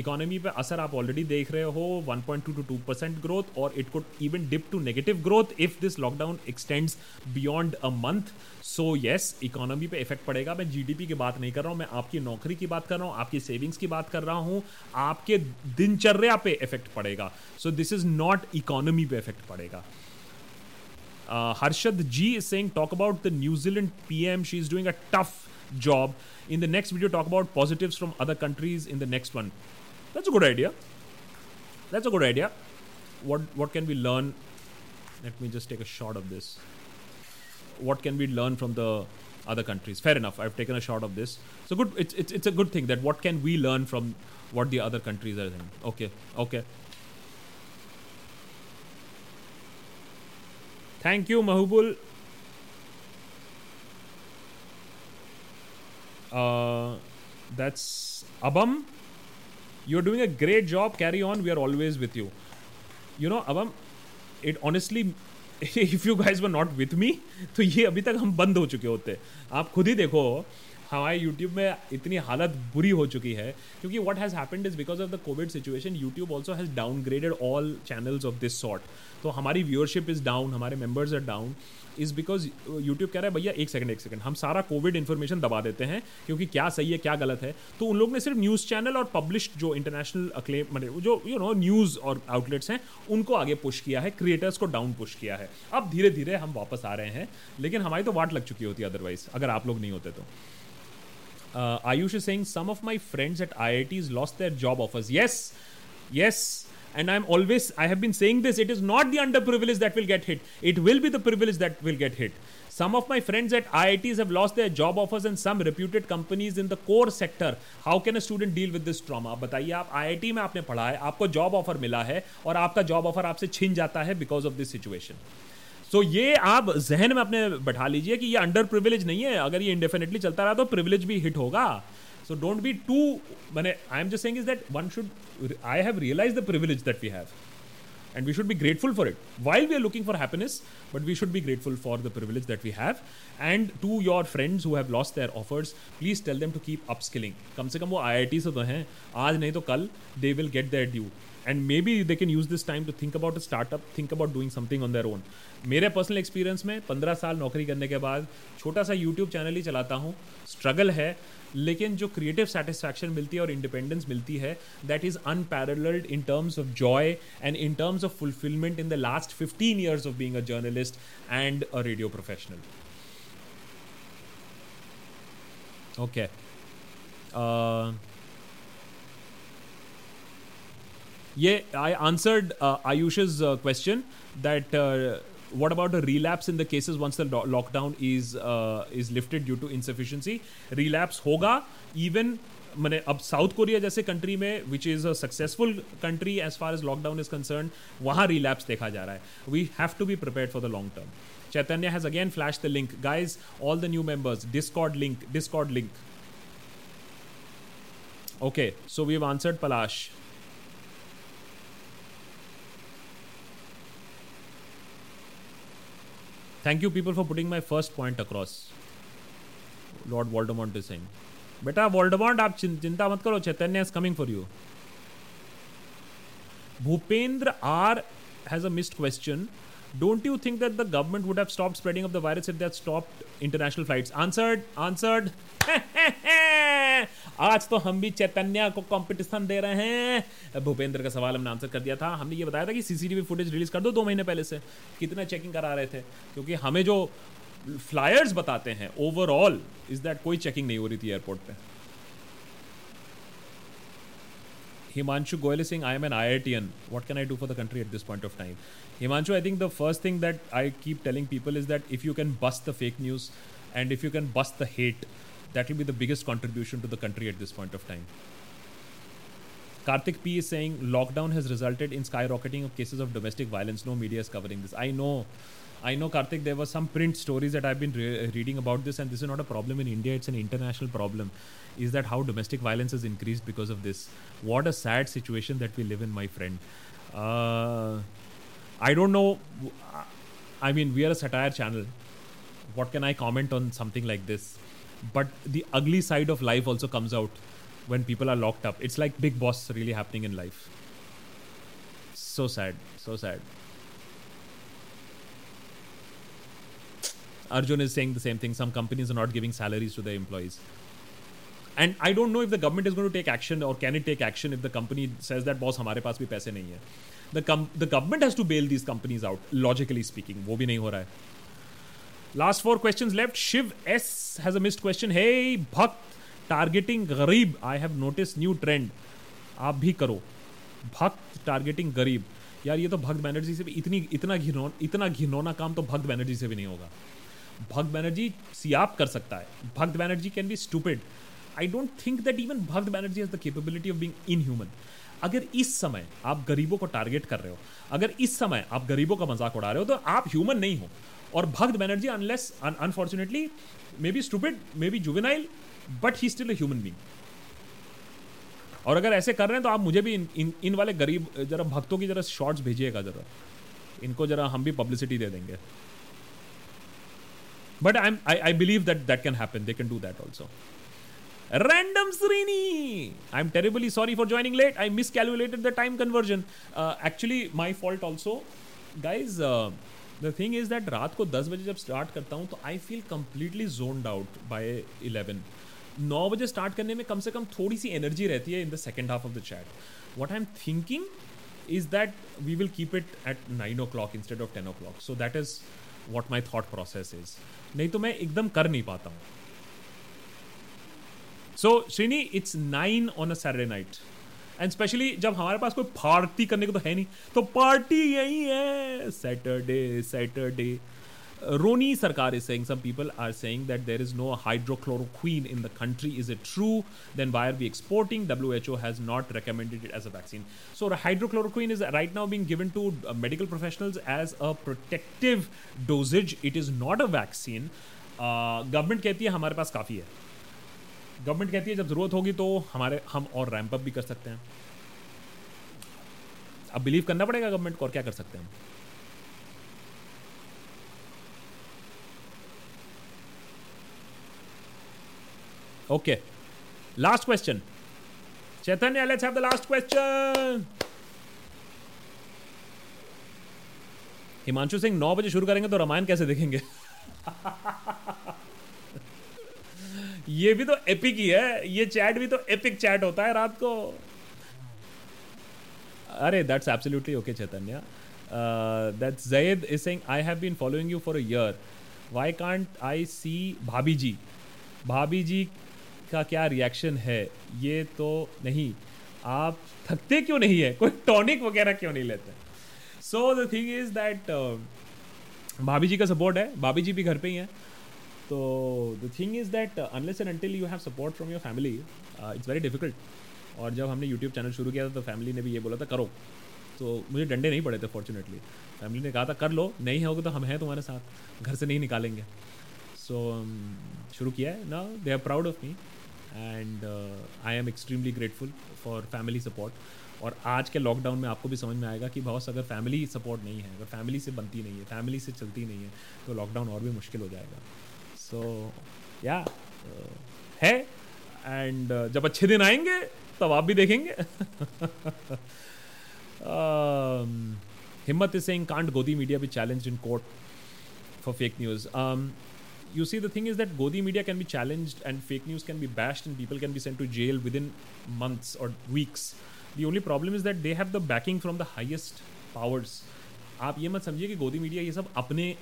इकोनॉमी पर असर आप ऑलरेडी देख रहे हो 1.2 टू टू परसेंट ग्रोथ और it could even dip to negative growth if this lockdown extends beyond a month so yes economy पे इफेक्ट पड़ेगा मैं जीडीपी की बात नहीं कर रहा हूँ मैं आपकी नौकरी की बात कर रहा हूँ आपकी सेविंग्स की बात कर रहा हूँ आपके दिनचर्या पे इफेक्ट पड़ेगा so this is not economy पे इफेक्ट पड़ेगा Harshad ji is saying talk about the New Zealand PM she is doing a tough job in the next video talk about positive from other countries in the next one that's a good idea that's a good idea what what can we learn let me just take a short of this what can we learn from the other countries. Fair enough. I've taken a shot of this. So good. It's it's, it's a good thing that what can we learn from what the other countries are doing. Okay. Okay. Thank you, Mahubul. Uh, that's Abam. You're doing a great job. Carry on. We are always with you. You know, Abam, it honestly if you guys were not with me तो ये अभी तक हम बंद हो चुके होते आप खुद ही देखो हमारे यूट्यूब में इतनी हालत बुरी हो चुकी है क्योंकि what has happened is because of the covid situation YouTube also has downgraded all channels of this sort तो हमारी व्यूअरशिप इज़ डाउन हमारे members are down is because YouTube कह रहा है भैया एक सेकंड एक सेकंड हम सारा कोविड इन्फॉर्मेशन दबा देते हैं क्योंकि क्या सही है क्या गलत है तो उन लोग ने सिर्फ न्यूज़ चैनल और पब्लिश जो इंटरनेशनल अक्लेम मतलब जो यू नो न्यूज़ और आउटलेट्स हैं उनको आगे पुश किया है क्रिएटर्स को डाउन पुश किया है अब धीरे धीरे हम वापस आ रहे हैं लेकिन हमारी तो वाट लग चुकी होती है अदरवाइज अगर आप लोग नहीं होते तो Uh, Ayush is saying some of my friends at IITs lost their job offers. Yes, yes. And I'm always, I have been saying this, it is not the underprivileged that will get hit. It will be the privileged that will get hit. Some of my friends at IITs have lost their job offers and some reputed companies in the core sector. How can a student deal with this trauma? आप बताइए आप IIT में आपने पढ़ा है आपको job offer मिला है और आपका जॉब ऑफर आपसे छिन जाता है because of this situation so ये आप जहन में अपने बैठा लीजिए कि ये अंडर प्रिविलेज नहीं है अगर ये इंडेफिनेटली चलता रहा तो प्रिविलेज भी हिट होगा सो डोंट बी टू मैंने I am just is that one should I have realise the privilege that we have and we should be grateful for it while we are looking for happiness but we should be grateful for the privilege that we have and to your friends who have lost their offers please tell them to keep up skilling कम से कम वो I I T से तो हैं आज नहीं तो कल they will get their due and maybe they can use this time to think about a startup think about doing something on their own मेरे पर्सनल एक्सपीरियंस में पंद्रह साल नौकरी करने के बाद छोटा सा यूट्यूब चैनल ही चलाता हूँ स्ट्रगल है लेकिन जो क्रिएटिव सेटिस्फैक्शन मिलती है और इंडिपेंडेंस मिलती है that is unparalleled in terms of joy and in terms of fulfilment in the last fifteen years of being a journalist and a radio professional okay ये I answered Ayush question that what about a relapse in the cases once the lo- lockdown is uh, is lifted due to insufficiency relapse hoga even मैंने अब South Korea जैसे country में which is a successful country as far as lockdown is concern वहां relapse देखा जा रहा है we have to be prepare for the long term Chaitanya has again flash the link guys all the new members Discord link Discord link okay so we have answered Palash Thank you, people, for putting my first point across. Lord Voldemort is saying. बेटा Voldemort आप चिंता मत करो Chaitanya is coming for you Bhupendra R has a missed question don't you think that the government would have stop spreading of the virus if that had international flights answered answered आज तो हम भी चैतन्य को competition दे रहे हैं भूपेंद्र का सवाल हमने आंसर कर दिया था हमने ये बताया था कि सीसीटीवी फुटेज रिलीज कर दो दो महीने पहले से कितना चेकिंग करा रहे थे क्योंकि हमें जो फ्लायर्स बताते हैं ओवरऑल इज दैट कोई चेकिंग नहीं हो रही थी एयरपोर्ट पर Himanshu Goyal is saying, I am an IITian. What can I do for the country at this point of time? Himanshu, I think the first thing that I keep telling people is that if you can bust the fake news and if you can bust the hate, that will be the biggest contribution to the country at this point of time. Karthik P is saying, lockdown has resulted in skyrocketing of cases of domestic violence. No media is covering this. I know I know, Karthik, there were some print stories that I've been re- reading about this, and this is not a problem in India, it's an international problem. Is that how domestic violence has increased because of this? What a sad situation that we live in, my friend. Uh, I don't know. I mean, we are a satire channel. What can I comment on something like this? But the ugly side of life also comes out when people are locked up. It's like Big Boss really happening in life. So sad. So sad. Arjun is saying the same thing. Some companies are not giving salaries to their employees. And I don't know if the government is going to take action or can it take action if the company says that boss हमारे पास भी पैसे नहीं है. The com- the government has to bail these companies out. Logically speaking, वो भी नहीं हो रहा है. Last four questions left. Shiv S has a missed question. Hey Bhakt, targeting गरीब. I have noticed new trend. आप भी करो. Bhakt targeting गरीब. यार ये तो भक्त बैनर्जी से भी इतनी इतना घिनौ इतना घिनौना काम तो भक्त बैनर्जी से भी नहीं होगा भक्त बैनर्जी सियाप कर सकता है Bhakt Banerjee can be stupid I don't think that even Bhakt Banerjee has the capability of being inhuman अगर इस समय आप गरीबों को टारगेट कर रहे हो अगर इस समय आप गरीबों का मजाक उड़ा रहे हो तो आप ह्यूमन नहीं हो और Bhakt Banerjee unless unfortunately may be stupid may be juvenile but he still human being और अगर ऐसे कर रहे हैं तो आप मुझे भी इन इन, इन वाले गरीब जरा भक्तों की जरा शॉर्ट्स भेजिएगा जरा इनको जरा हम भी पब्लिसिटी दे देंगे but I'm, I, I believe that that can happen. They can do that also. Random Srini! I'm terribly sorry for joining late. I miscalculated the time conversion. Uh, actually, my fault also. Guys, uh, the thing is that रात को 10 बजे जब start करता हूँ तो I feel completely zoned out by 11 नौ बजे start करने में कम से कम थोड़ी सी एनर्जी रहती है in the second half of the chat what I am thinking is that we will keep it at 9 o'clock instead of 10 o'clock. So that is what my thought process is नहीं तो मैं एकदम कर नहीं पाता हूं so Srini it's nine on a Saturday night and specially जब हमारे पास कोई पार्टी करने को तो है नहीं तो पार्टी यही है Saturday Saturday Roni Sarkar is saying some people are saying that there is no hydroxychloroquine in the country is it true then why are we exporting W H O has not recommended as a vaccine so hydroxychloroquine is right now being given to medical professionals as a protective dosages it is not a vaccine government कहती है हमारे पास काफ़ी है government कहती है जब जरूरत होगी तो हमारे हम और रैम्पअप भी कर सकते हैं अब बिलीव करना पड़ेगा गवर्नमेंट को और क्या कर सकते हैं हम okay last question Chaitanya let's have the last question Himanshu Singh नौ बजे शुरू करेंगे तो रामायण कैसे देखेंगे ये भी तो एपिक ही है ये चैट भी तो एपिक चैट होता है रात को अरे that's absolutely okay Chaitanya that's Zayed is saying I have been following you for a year why can't I see bhabhi ji bhabhi जी का क्या रिएक्शन है ये तो नहीं आप थकते क्यों नहीं है कोई टॉनिक वगैरह क्यों नहीं लेते so the thing is that भाभी जी का सपोर्ट है भाभी जी भी घर पे ही हैं तो the thing is that unless and until you have support from your family it's very difficult और जब हमने यूट्यूब चैनल शुरू किया था तो फैमिली ने भी ये बोला था करो तो मुझे डंडे नहीं पड़े थे फॉर्चुनेटली फैमिली ने कहा था कर लो नहीं है तो हम हैं तुम्हारे साथ घर से नहीं निकालेंगे सो so, um, शुरू किया है ना they are proud of me and I am extremely grateful for family support और आज के लॉकडाउन में आपको भी समझ में आएगा कि बॉस अगर फैमिली सपोर्ट नहीं है अगर फैमिली से बनती नहीं है फैमिली से चलती नहीं है तो लॉकडाउन और भी मुश्किल हो जाएगा सो so, या yeah, uh, है एंड uh, जब अच्छे दिन आएंगे तब आप भी देखेंगे um, Himmat is saying can't Godi media भी challenge in court for fake news you see, the thing is that Godi media can be challenged and fake news can be bashed and people can be sent to jail within months or weeks. The only problem is that they have the backing from the highest powers. आप ये मत समझिए कि गोदी media ये सब अपने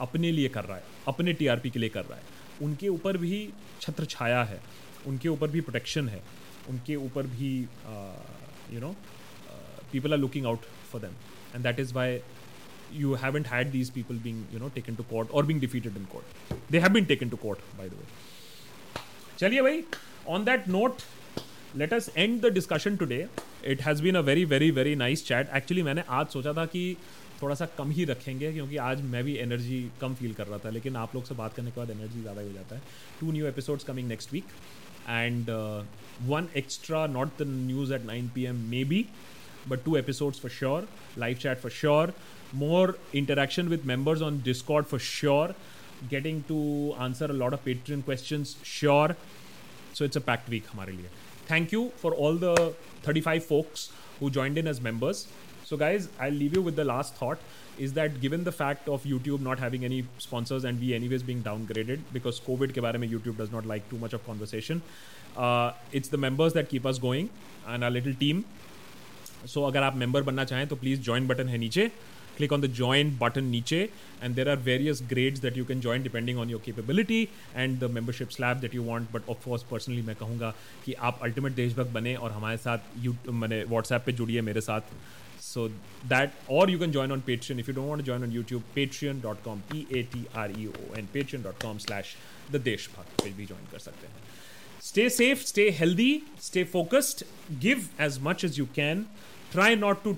अपने लिए कर रहा है अपने टीआरपी के लिए कर रहा है उनके ऊपर भी छत्र छाया है उनके ऊपर भी प्रोटेक्शन है उनके ऊपर भी you know people are looking out for them and that is why you haven't had these people being you know taken to court or being defeated in court. They have been taken to court, by the way. Chaliye bhai. On that note, let us end the discussion today. It has been a very very very nice chat. Actually, maine aaj socha tha ki थोड़ा सा कम ही रखेंगे क्योंकि आज मैं भी energy कम feel कर रहा था लेकिन आप लोग से बात करने के बाद एनर्जी ज़्यादा हो जाता है two new episodes coming next week and one extra not the news at nine P M may be but two episodes for sure live chat for sure more interaction with members on Discord for sure. Getting to answer a lot of Patreon questions, sure. So it's a packed week हमारे लिए. Thank you for all the 35 folks who joined in as members. So guys, I'll leave you with the last thought is that given the fact of YouTube not having any sponsors and we anyways being downgraded because COVID ke बारे में YouTube does not like too much of conversation. Uh, it's the members that keep us going and our little team. So अगर आप member बनना चाहें तो please join button है नीचे. click on the join button niche and there are various grades that you can join depending on your capability and the membership slab that you want but of course personally मैं कहूँगा कि आप ultimate देशभक्त बने और हमारे साथ you मैंने व्हाट्सएप पे जुड़िए मेरे साथ so that or you can join on patreon if you don't want to join on youtube patreon.com p-a-t-r-e-o-n patreon.com slash the deshbhakt पे भी join कर सकते हैं stay safe stay healthy stay focused give as much as you can try not to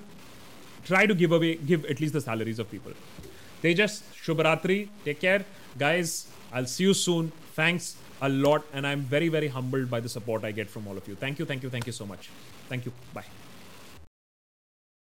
try to give away, give at least the salaries of people. They just Shubharatri, take care. Guys, I'll see you soon. Thanks a lot. And I'm very, very humbled by the support I get from all of you. Thank you, thank you, thank you so much. Thank you. Bye.